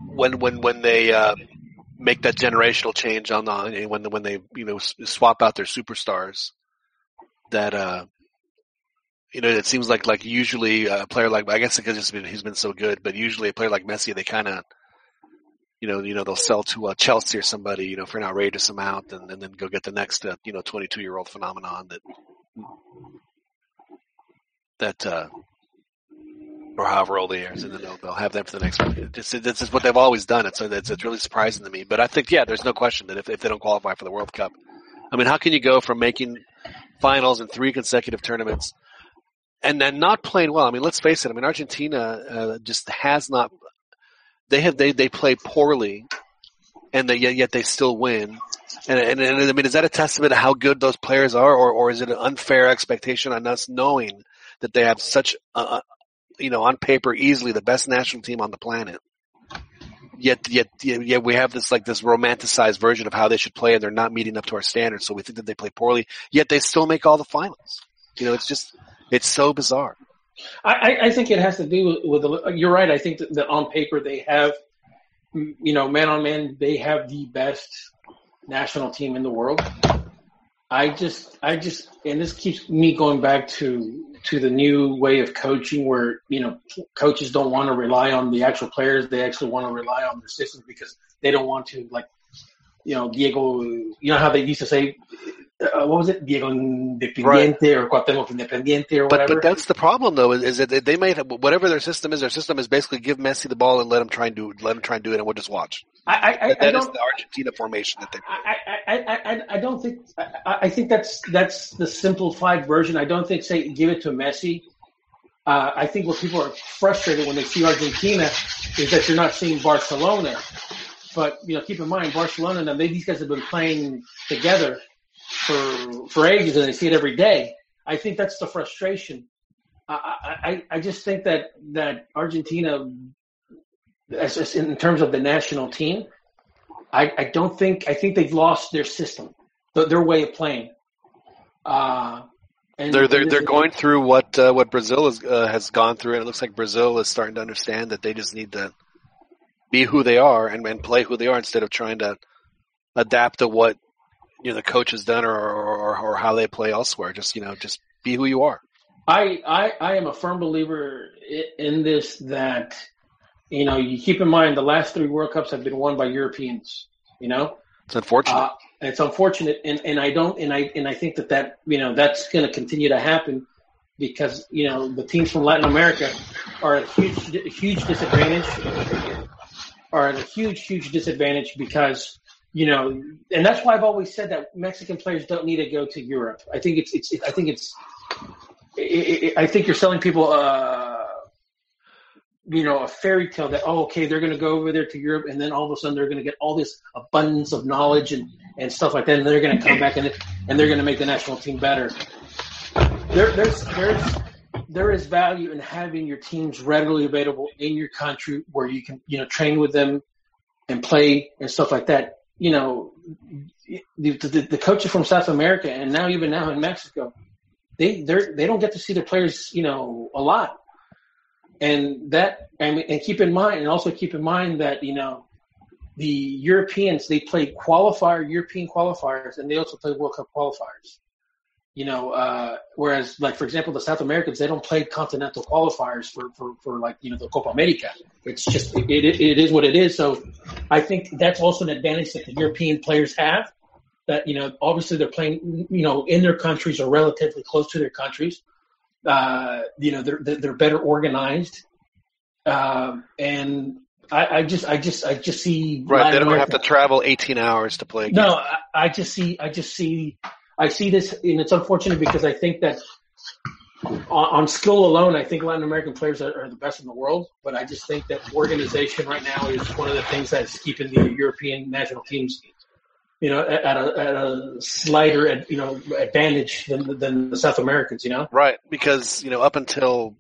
A: when when when they uh, make that generational change on the when when they you know swap out their superstars. That uh, you know, it seems like like usually a player like I guess because he's been he's been so good, but usually a player like Messi, they kind of you know, you know, they'll sell to uh, Chelsea or somebody, you know, for an outrageous amount, and, and then go get the next, uh, you know, 22 year old phenomenon that that uh, or however old he is, and then they'll, they'll have them for the next one. It's just what they've always done. It's, it's it's really surprising to me. But I think, yeah, there's no question that if if they don't qualify for the World Cup, I mean, how can you go from making finals in three consecutive tournaments and then not playing well? I mean, let's face it. I mean, Argentina uh, just has not. They have they they play poorly, and they, yet yet they still win. And, and, and I mean, is that a testament to how good those players are, or or is it an unfair expectation on us knowing that they have such, you know, on paper easily the best national team on the planet? yet, yet, yet we have this like this romanticized version of how they should play, and they're not meeting up to our standards. So we think that they play poorly, yet they still make all the finals. You know, it's just it's so bizarre.
G: I, I think it has to do with, with you're right. I think that on paper they have, you know, man on man, they have the best national team in the world. I just, I just, and this keeps me going back to to the new way of coaching, where you know coaches don't want to rely on the actual players; they actually want to rely on their systems because they don't want to, like, you know, Diego. You know how they used to say, uh, what was it, Diego Independiente right. or Cuauhtemoc Independiente or whatever.
A: But, but that's the problem though, is, is that they might have, whatever their system is, their system is basically give Messi the ball and let him try and do, let him try and do it, and we'll just watch.
G: I, I,
A: that,
G: I
A: that is the Argentina formation that they.
G: I, I, I, I don't think. I, I think that's that's the simplified version. I don't think say give it to Messi. Uh, I think what people are frustrated when they see Argentina is that you're not seeing Barcelona. But you know, keep in mind Barcelona and they, these guys have been playing together for for ages, and they see it every day. I think that's the frustration. I I, I just think that that Argentina, as, in terms of the national team, I, I don't think I think they've lost their system, their way of playing. Uh,
A: and they're they're they're going through what uh, what Brazil is, uh, has gone through, and it looks like Brazil is starting to understand that they just need to be who they are and, and play who they are instead of trying to adapt to what you know the coach has done or, or, or how they play elsewhere. Just you know, just be who you are.
G: I I, I am a firm believer in this that you know you keep in mind the last three World Cups have been won by Europeans. You know,
A: it's unfortunate. Uh,
G: it's unfortunate, and, and I don't and I and I think that that you know that's going to continue to happen because you know the teams from Latin America are a huge huge disadvantage are at a huge huge disadvantage because you know, and that's why I've always said that Mexican players don't need to go to Europe. I think it's, it's, I think it's, it, it, I think you're selling people, uh, you know, a fairy tale that, oh, okay, they're going to go over there to Europe and then all of a sudden they're going to get all this abundance of knowledge and, and stuff like that. And they're going to come back and, and they're going to make the national team better. There, there's, there's, there is value in having your teams readily available in your country where you can, you know, train with them and play and stuff like that you know, the, the, the coaches from South America and now even now in Mexico, they they they don't get to see their players, you know, a lot. And that and, and keep in mind and also keep in mind that you know the Europeans they play qualifier European qualifiers and they also play World Cup qualifiers. You know, uh, whereas like for example the South Americans they don't play continental qualifiers for, for, for like you know the Copa America. It's just it, it, it is what it is. So I think that's also an advantage that the European players have. That you know obviously they're playing you know in their countries or relatively close to their countries. Uh, you know they're they're better organized, um, and I, I, just, I just, I just see.
A: Right, they don't America. have to travel 18 hours to play.
G: No, I, I, just see, I just see I see this, and it's unfortunate because I think that on, on skill alone, I think Latin American players are, are, the best in the world. But I just think that organization right now is one of the things that's keeping the European national teams, you know, at a, at a slighter, you know, advantage than than the South Americans. You know,
A: right? Because you know, up until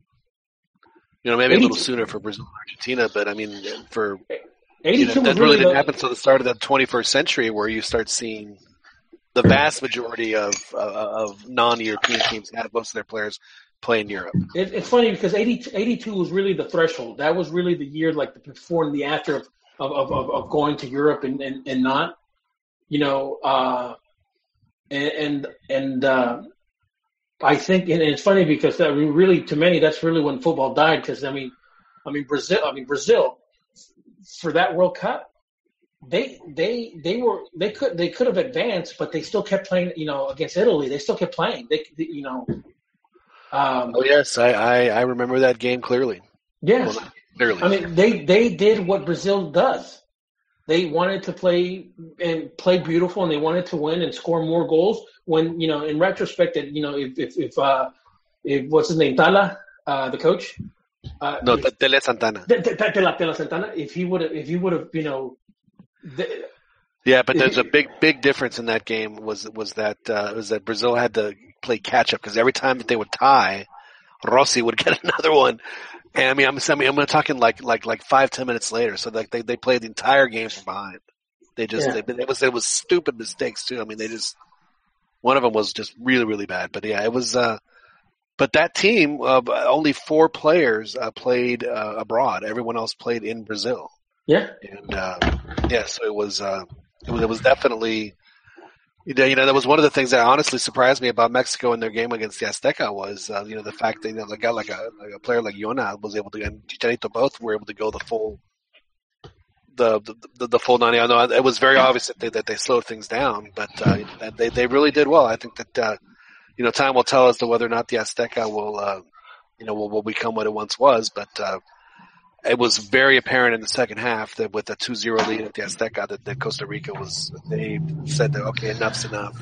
A: you know, maybe a little sooner for Brazil and Argentina, but I mean, for you know, that really didn't happen until the start of the 21st century, where you start seeing the vast majority of uh, of non-European teams have most of their players play in Europe.
G: It, it's funny because 80, 82 was really the threshold. That was really the year, like the before and the after of of, of, of going to Europe and, and, and not, you know, uh, and and, uh, I think and it's funny because that, really to many that's really when football died because I mean, I mean Brazil, I mean Brazil for that World Cup they they they were they could they could have advanced, but they still kept playing. You know, against Italy, they still kept playing. They, they you know. Um,
A: oh yes, I, I, I remember that game clearly.
G: Yes, well, clearly. I mean, they they did what Brazil does. They wanted to play and play beautiful, and they wanted to win and score more goals. When you know, in retrospect, that you know, if if if, uh, if what's his name, Tala, uh, the coach.
A: Uh, no, if, Tele Santana.
G: Tele, Tele Santana. If he would have, if he would have, you know,
A: the, yeah, but there's a big, big difference in that game. Was was that uh, was that Brazil had to play catch up because every time that they would tie, Rossi would get another one, And I mean, I'm I mean, I'm talking like like like five ten minutes later. So like they they played the entire game from behind. They just
G: Yeah.
A: they, it was it was stupid mistakes too. I mean, they just one of them was just really really bad. But yeah, it was. uh But that team, uh, only four players uh, played uh, abroad. Everyone else played in Brazil.
G: Yeah.
A: And uh, yeah, so it was uh, it was it was definitely. You know, that was one of the things that honestly surprised me about Mexico in their game against the Azteca was, uh, you know, the fact that you know, a guy like a, like a player like Yona was able to, and Chicharito both were able to go the full, the the, the, full ninety. I know it was very obvious that they that they slowed things down, but uh, they they really did well. I think that uh, you know time will tell as to whether or not the Azteca will, uh, you know, will, will become what it once was, but. It was very apparent in the second half that with a 2-0 lead at the Azteca that, that Costa Rica was they said that okay enough's enough.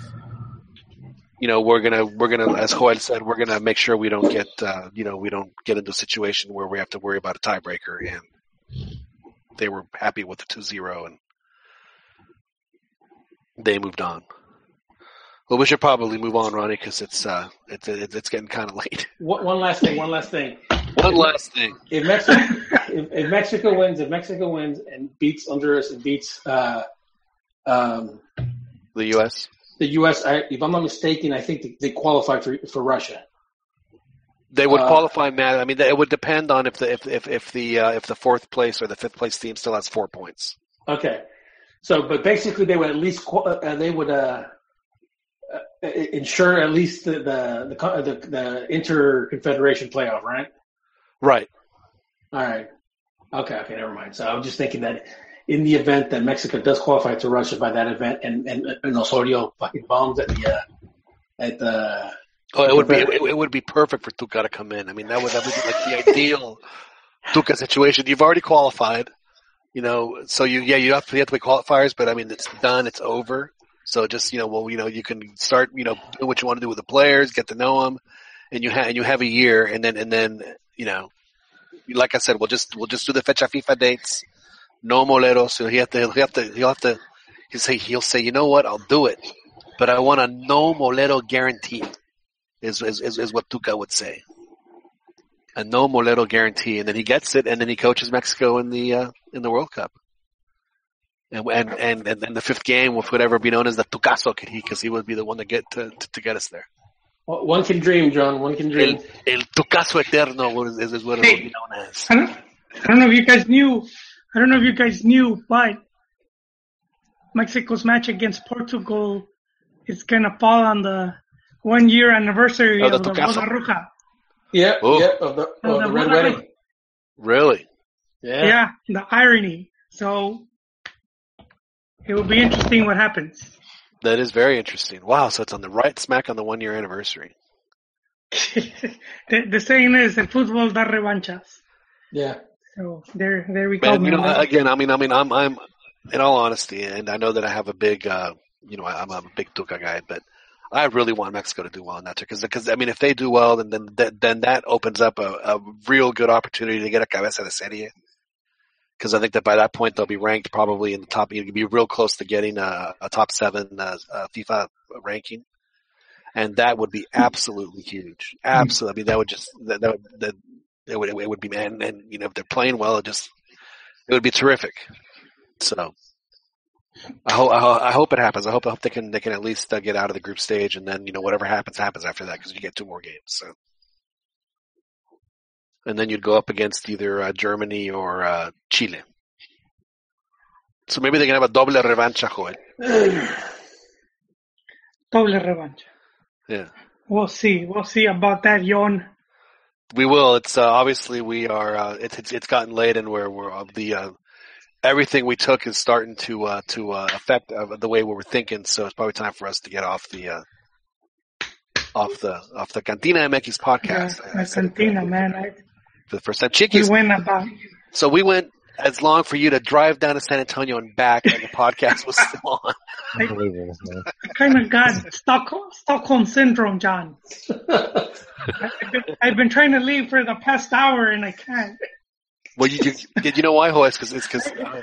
A: You know we're gonna we're gonna as Joel said we're gonna make sure we don't get uh, you know we don't get into a situation where we have to worry about a tiebreaker and they were happy with the 2-0 and they moved on. Well, we should probably move on, Ronnie, because it's uh it's it's getting kind of late.
G: One last thing. One last thing.
A: One last thing.
G: If Mexico, if, if Mexico wins, if Mexico wins and beats Honduras and beats uh, um,
A: The U.S.
G: the U.S., I, if I'm not mistaken, I think they, they qualify for for Russia.
A: They would
G: Uh,
A: qualify, Matt. I mean, it would depend on if the if if, if the uh, if the fourth place or the fifth place team still has four points.
G: Okay. So, but basically, they would at least uh, they would uh, uh, ensure at least the the the, co- the, the inter confederation playoff, right?
A: Right.
G: All right. Okay. Okay. Never mind. So I was just thinking that in the event that Mexico does qualify to Russia by that event, and and, and Osorio fucking bombs at the uh, at the
A: Oh, it would be it, it would be perfect for Tuca to come in. I mean, that would that would be like the ideal Tuca situation. You've already qualified, you know, so you yeah you have to you have to play qualifiers, but I mean it's done, it's over. So just you know, well, you know, you can start you know do what you want to do with the players, get to know them, and you have and you have a year, and then and then you know, like I said, we'll just we'll just do the fecha FIFA dates. No moleros. So he have to he'll have to he'll have to he'll say he'll say you know what I'll do it, but I want a no molero guarantee is, is, is, is what Tuca would say. A no Molero guarantee, and then he gets it, and then he coaches Mexico in the uh, in the World Cup. And and and then the fifth game with whatever be known as the Tucaso, because he would be the one to get to, to, to get us there.
G: One can dream, John. One can dream.
A: El, el Tucaso Eterno is, is what it
C: Hey.
A: would be known as.
C: I don't, I don't know if you guys knew. I don't know if you guys knew, but Mexico's match against Portugal is gonna fall on the one year anniversary
A: Oh,
C: of the
A: Tucaso?
C: Boda Roja.
G: Yeah,
A: Oh.
G: yeah, of the, of
C: the
G: the red
C: Boda
G: wedding.
A: Really?
G: Yeah.
C: Yeah. the irony. So it will be interesting what happens.
A: That is very interesting. Wow, so it's on the right smack on the one year anniversary.
C: the, the saying is, "El fútbol da revanchas."
G: Yeah.
C: So there, there we go.
A: Man, you know, again, I mean, I mean, I'm, I'm, in all honesty, and I know that I have a big, uh, you know, I'm a big Tuca guy, but I really want Mexico to do well in that because, because I mean, if they do well, then then that, then that opens up a, a real good opportunity to get a cabeza de serie. Because I think that by that point they'll be ranked probably in the top. You'd be real close to getting a, a top seven uh, uh, FIFA ranking, and that would be absolutely huge. Absolutely, I mean, that would just that, that would that it would it would be man, and you know if they're playing well, it just it would be terrific. So I hope I, I hope it happens. I hope I hope they can they can at least uh, get out of the group stage, and then you know whatever happens happens after that because you get two more games. So and then you'd go up against either uh, Germany or uh, Chile. So maybe they can have a doble revancha, Joel.
C: Doble revancha.
A: Yeah.
C: We'll see. We'll see about that, Yon.
A: We will. It's uh, obviously we are. Uh, it's, it's it's gotten late, and we're we're uh, the uh, everything we took is starting to uh, to uh, affect uh, the way we were thinking. So it's probably time for us to get off the uh, off the off the Cantina MX podcast.
C: Yeah, Cantina, man. I,
A: the first time,
C: we
A: Chiquis.
C: went about.
A: So we went as long for you to drive down to San Antonio and back, and the podcast was still on.
D: Unbelievable, man.
C: I kind of got Stockholm, Stockholm syndrome, John. I- I've been, I've been trying to leave for the past hour and I can't.
A: Well, you you, you know why, Joel? It's because it's because uh,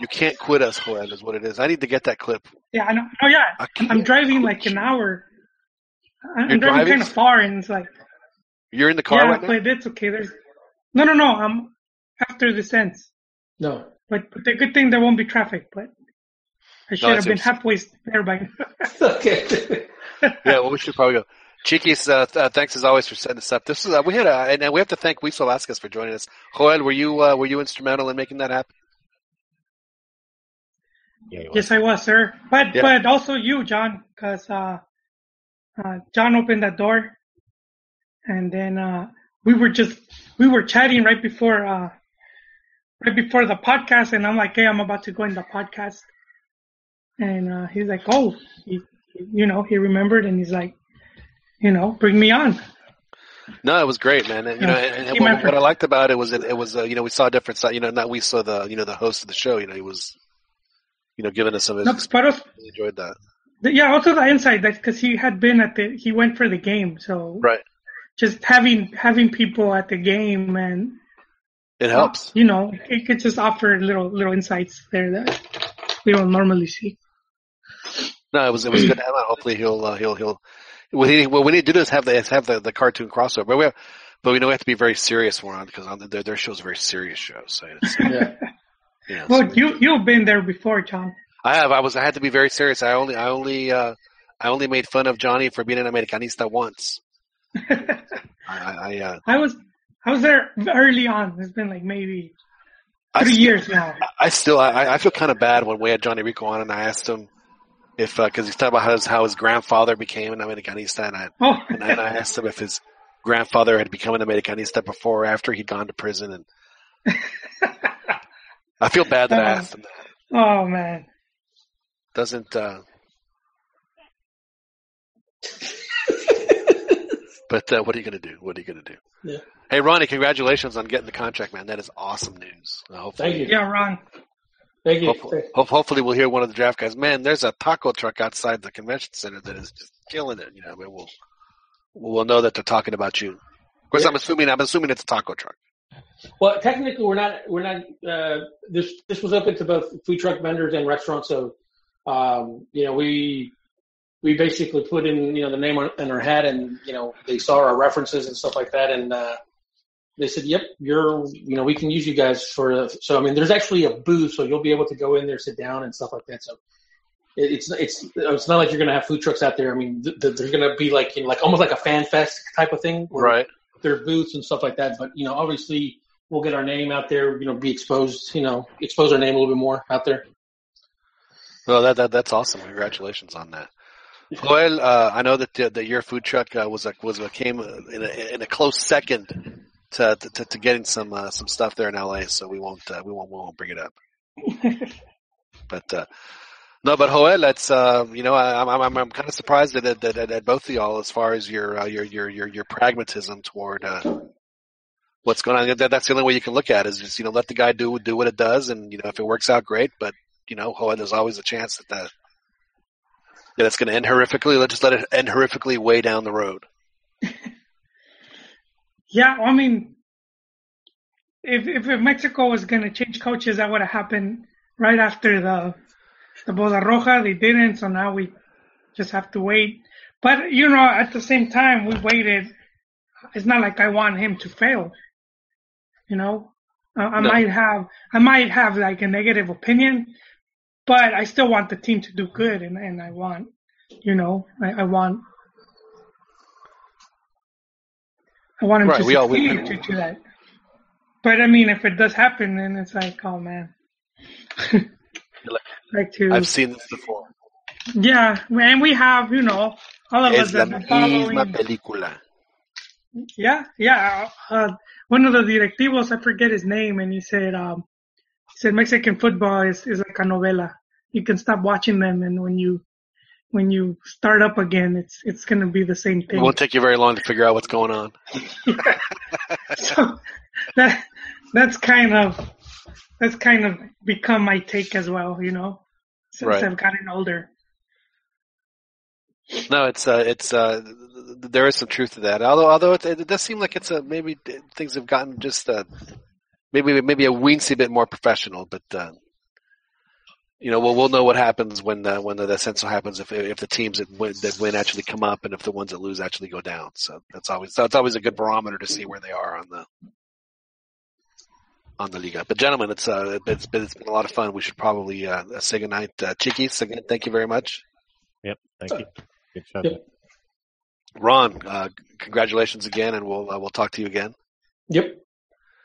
A: you can't quit us, Joel. Is what it is. I need to get that clip.
C: Yeah, I know. Oh, yeah.
A: I
C: I'm driving like an hour. I'm
A: You're
C: driving
A: driving?
C: kind of far and it's like,
A: You're in the car
C: yeah,
A: right now.
C: but it's okay. There's No, no, no. I'm after this ends.
G: No.
C: But, but the good thing there won't be traffic. But I should
A: No,
C: have been halfway there by.
G: okay.
A: yeah, well, we should probably go. Chiquis, uh, th- thanks as always for setting this up. This is uh, we had a, and and we have to thank Luis Velasquez for joining us. Joel, were you uh, were you instrumental in making that happen?
D: Yeah,
C: yes, I was, sir. But
A: Yeah.
C: but also you, John, because uh, uh, John opened that door, and then uh, we were just we were chatting right before uh, right before the podcast, and I'm like, hey, I'm about to go in the podcast, and uh, he's like, oh, he, you know, he remembered, and he's like, you know, bring me on.
A: No, it was great, man. And, you know, and, and what, what I liked about it was it, it was uh, you know we saw a different side. You know, not we saw the you know the host of the show. You know, he was you know giving us some
C: No, also,
A: really enjoyed that.
C: the- yeah, also the insight that because he had been at the he went for the game, so
A: Right,
C: just having having people at the game and
A: it helps.
C: you know it could just offer little little insights there that we don't normally see.
A: No, it was it was good to have. Hopefully he'll uh, he'll he'll. What, he, what we need to do is have the have the, the cartoon crossover. But we have, but we know we have to be very serious for on because on the, their their show's a very serious show. So it's,
G: Yeah.
C: Well,
A: so-
C: you you've been there before, John.
A: I have. I was. I had to be very serious. I only. I only. Uh, I only made fun of Johnny for being an Americanista once. I. I, uh,
C: I was I was there early on. It's been like maybe three
A: still-
C: years now.
A: I still. I, I feel kind of bad when we had Johnny Rico on, and I asked him if because he's talking about how his, how his grandfather became an Americanista, and I,
C: Oh,
A: and I, and I asked him if his grandfather had become an Americanista before or after he'd gone to prison, and I feel bad that I asked him that.
C: oh man.
A: Doesn't. Uh, but uh, what are you going to do? What are you going to do?
G: Yeah.
A: Hey, Ronnie, congratulations on getting the contract, man. That is awesome news. Uh, hopefully,
G: Thank you.
C: Yeah, Ron.
G: Thank you.
A: Hopefully, hope- hopefully we'll hear one of the draft guys. Man, there's a taco truck outside the convention center that is just killing it. You know, I mean, we'll we'll know that they're talking about you. Of course,
G: Yeah.
A: I'm assuming I'm assuming it's a taco truck.
G: Well, technically, we're not. We're not. Uh, this this was open to both food truck vendors and restaurants. So, um, you know, we we basically put in you know the name on, in our hat, and you know they saw our references and stuff like that, and uh, they said, "Yep, you're. You know, we can use you guys for." So, I mean, there's actually a booth, so you'll be able to go in there, sit down, and stuff like that. So. It's it's it's not like you're gonna have food trucks out there. I mean, th- th- there's gonna be like you know, like almost like a fan fest type of thing, where
A: Right.
G: their booths and stuff like that. But you know, obviously, we'll get our name out there. You know, be exposed. You know, expose our name a little bit more out there.
A: Well, that, that that's awesome. Congratulations on that. Joel, uh, I know that the, that your food truck uh, was a, was a, came in a, in a close second to to, to getting some uh, some stuff there in LA. So we won't uh, we won't we won't bring it up. But uh, no, but Joel, that's uh, you know I, I'm I'm I'm kind of surprised at, at, at, at both of y'all as far as your uh, your your your your pragmatism toward uh, what's going on. That, that's the only way you can look at it is just you know let the guy do do what it does, and you know if it works out, great. But you know, Joel, there's always a chance that that that it's going to end horrifically. Let's just let it end horrifically way down the road.
C: Yeah, I mean, if if Mexico was gonna change coaches, that would have happened right after the the Boda Roja. They didn't, so now we just have to wait. But you know, at the same time, we waited. It's not like I want him to fail. You know, I, I
A: No.
C: might have I might have like a negative opinion, but I still want the team to do good, and and I want, you know, I, I want. I want him
A: Right,
C: to
A: we all- we-
C: succeed to, to that. But I mean, if it does happen, then it's like, oh man. like to,
A: I've seen this before.
C: yeah, and we have, you know, all of us
A: Es la
C: that following.
A: película.
C: Yeah, yeah. Uh, one of the directivos, I forget his name, and he said, um, he said Mexican football is, is like a novela. You can stop watching them, and when you when you start up again, it's it's going to be the same thing.
A: It won't take you very long to figure out what's going on.
C: so that that's kind of that's kind of become my take as well. You know, since
A: Right.
C: I've gotten older.
A: No, it's uh, it's uh, th- th- there is some truth to that. Although, although it, it does seem like it's a maybe things have gotten just uh, maybe maybe a weensy bit more professional. But uh, you know, we'll we'll know what happens when the, when the, the censo happens if if the teams that win that win actually come up and if the ones that lose actually go down. So that's always that's always a good barometer to see where they are on the on the Liga. But gentlemen, it's uh, it's been it's been a lot of fun. We should probably uh, say goodnight. Uh, Chiquis, again, thank you very much.
D: Yep, thank you. Good show.
G: Yep.
A: Ron, uh, congratulations again, and we'll uh, we'll talk to you again.
G: Yep.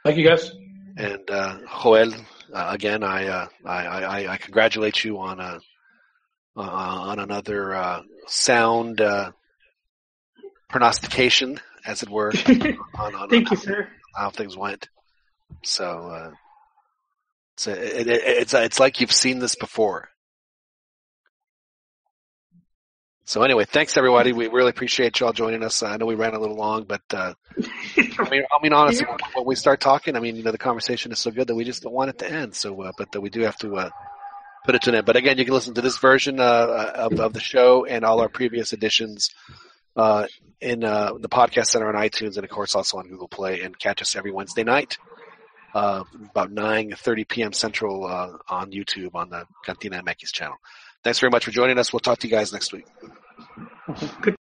G: Thank you, guys.
A: And uh, Joel, uh, again, I, uh, I, I I congratulate you on a uh, on another uh, sound uh, prognostication, as it were, on, on,
C: Thank
A: on
C: you, sir.
A: how things went. So uh, it's it, it, it's it's like you've seen this before. So anyway, thanks everybody. We really appreciate y'all joining us. I know we ran a little long, but uh, I mean, I mean, honestly, when we start talking, I mean, you know, the conversation is so good that we just don't want it to end. So, uh, but uh, we do have to uh, put it to an end. But again, you can listen to this version uh, of, of the show and all our previous editions uh, in uh, the podcast center on iTunes, and of course also on Google Play. And catch us every Wednesday night, uh, about nine thirty p.m. Central uh, on YouTube on the Cantina MX channel. Thanks very much for joining us. We'll talk to you guys next week.
C: Good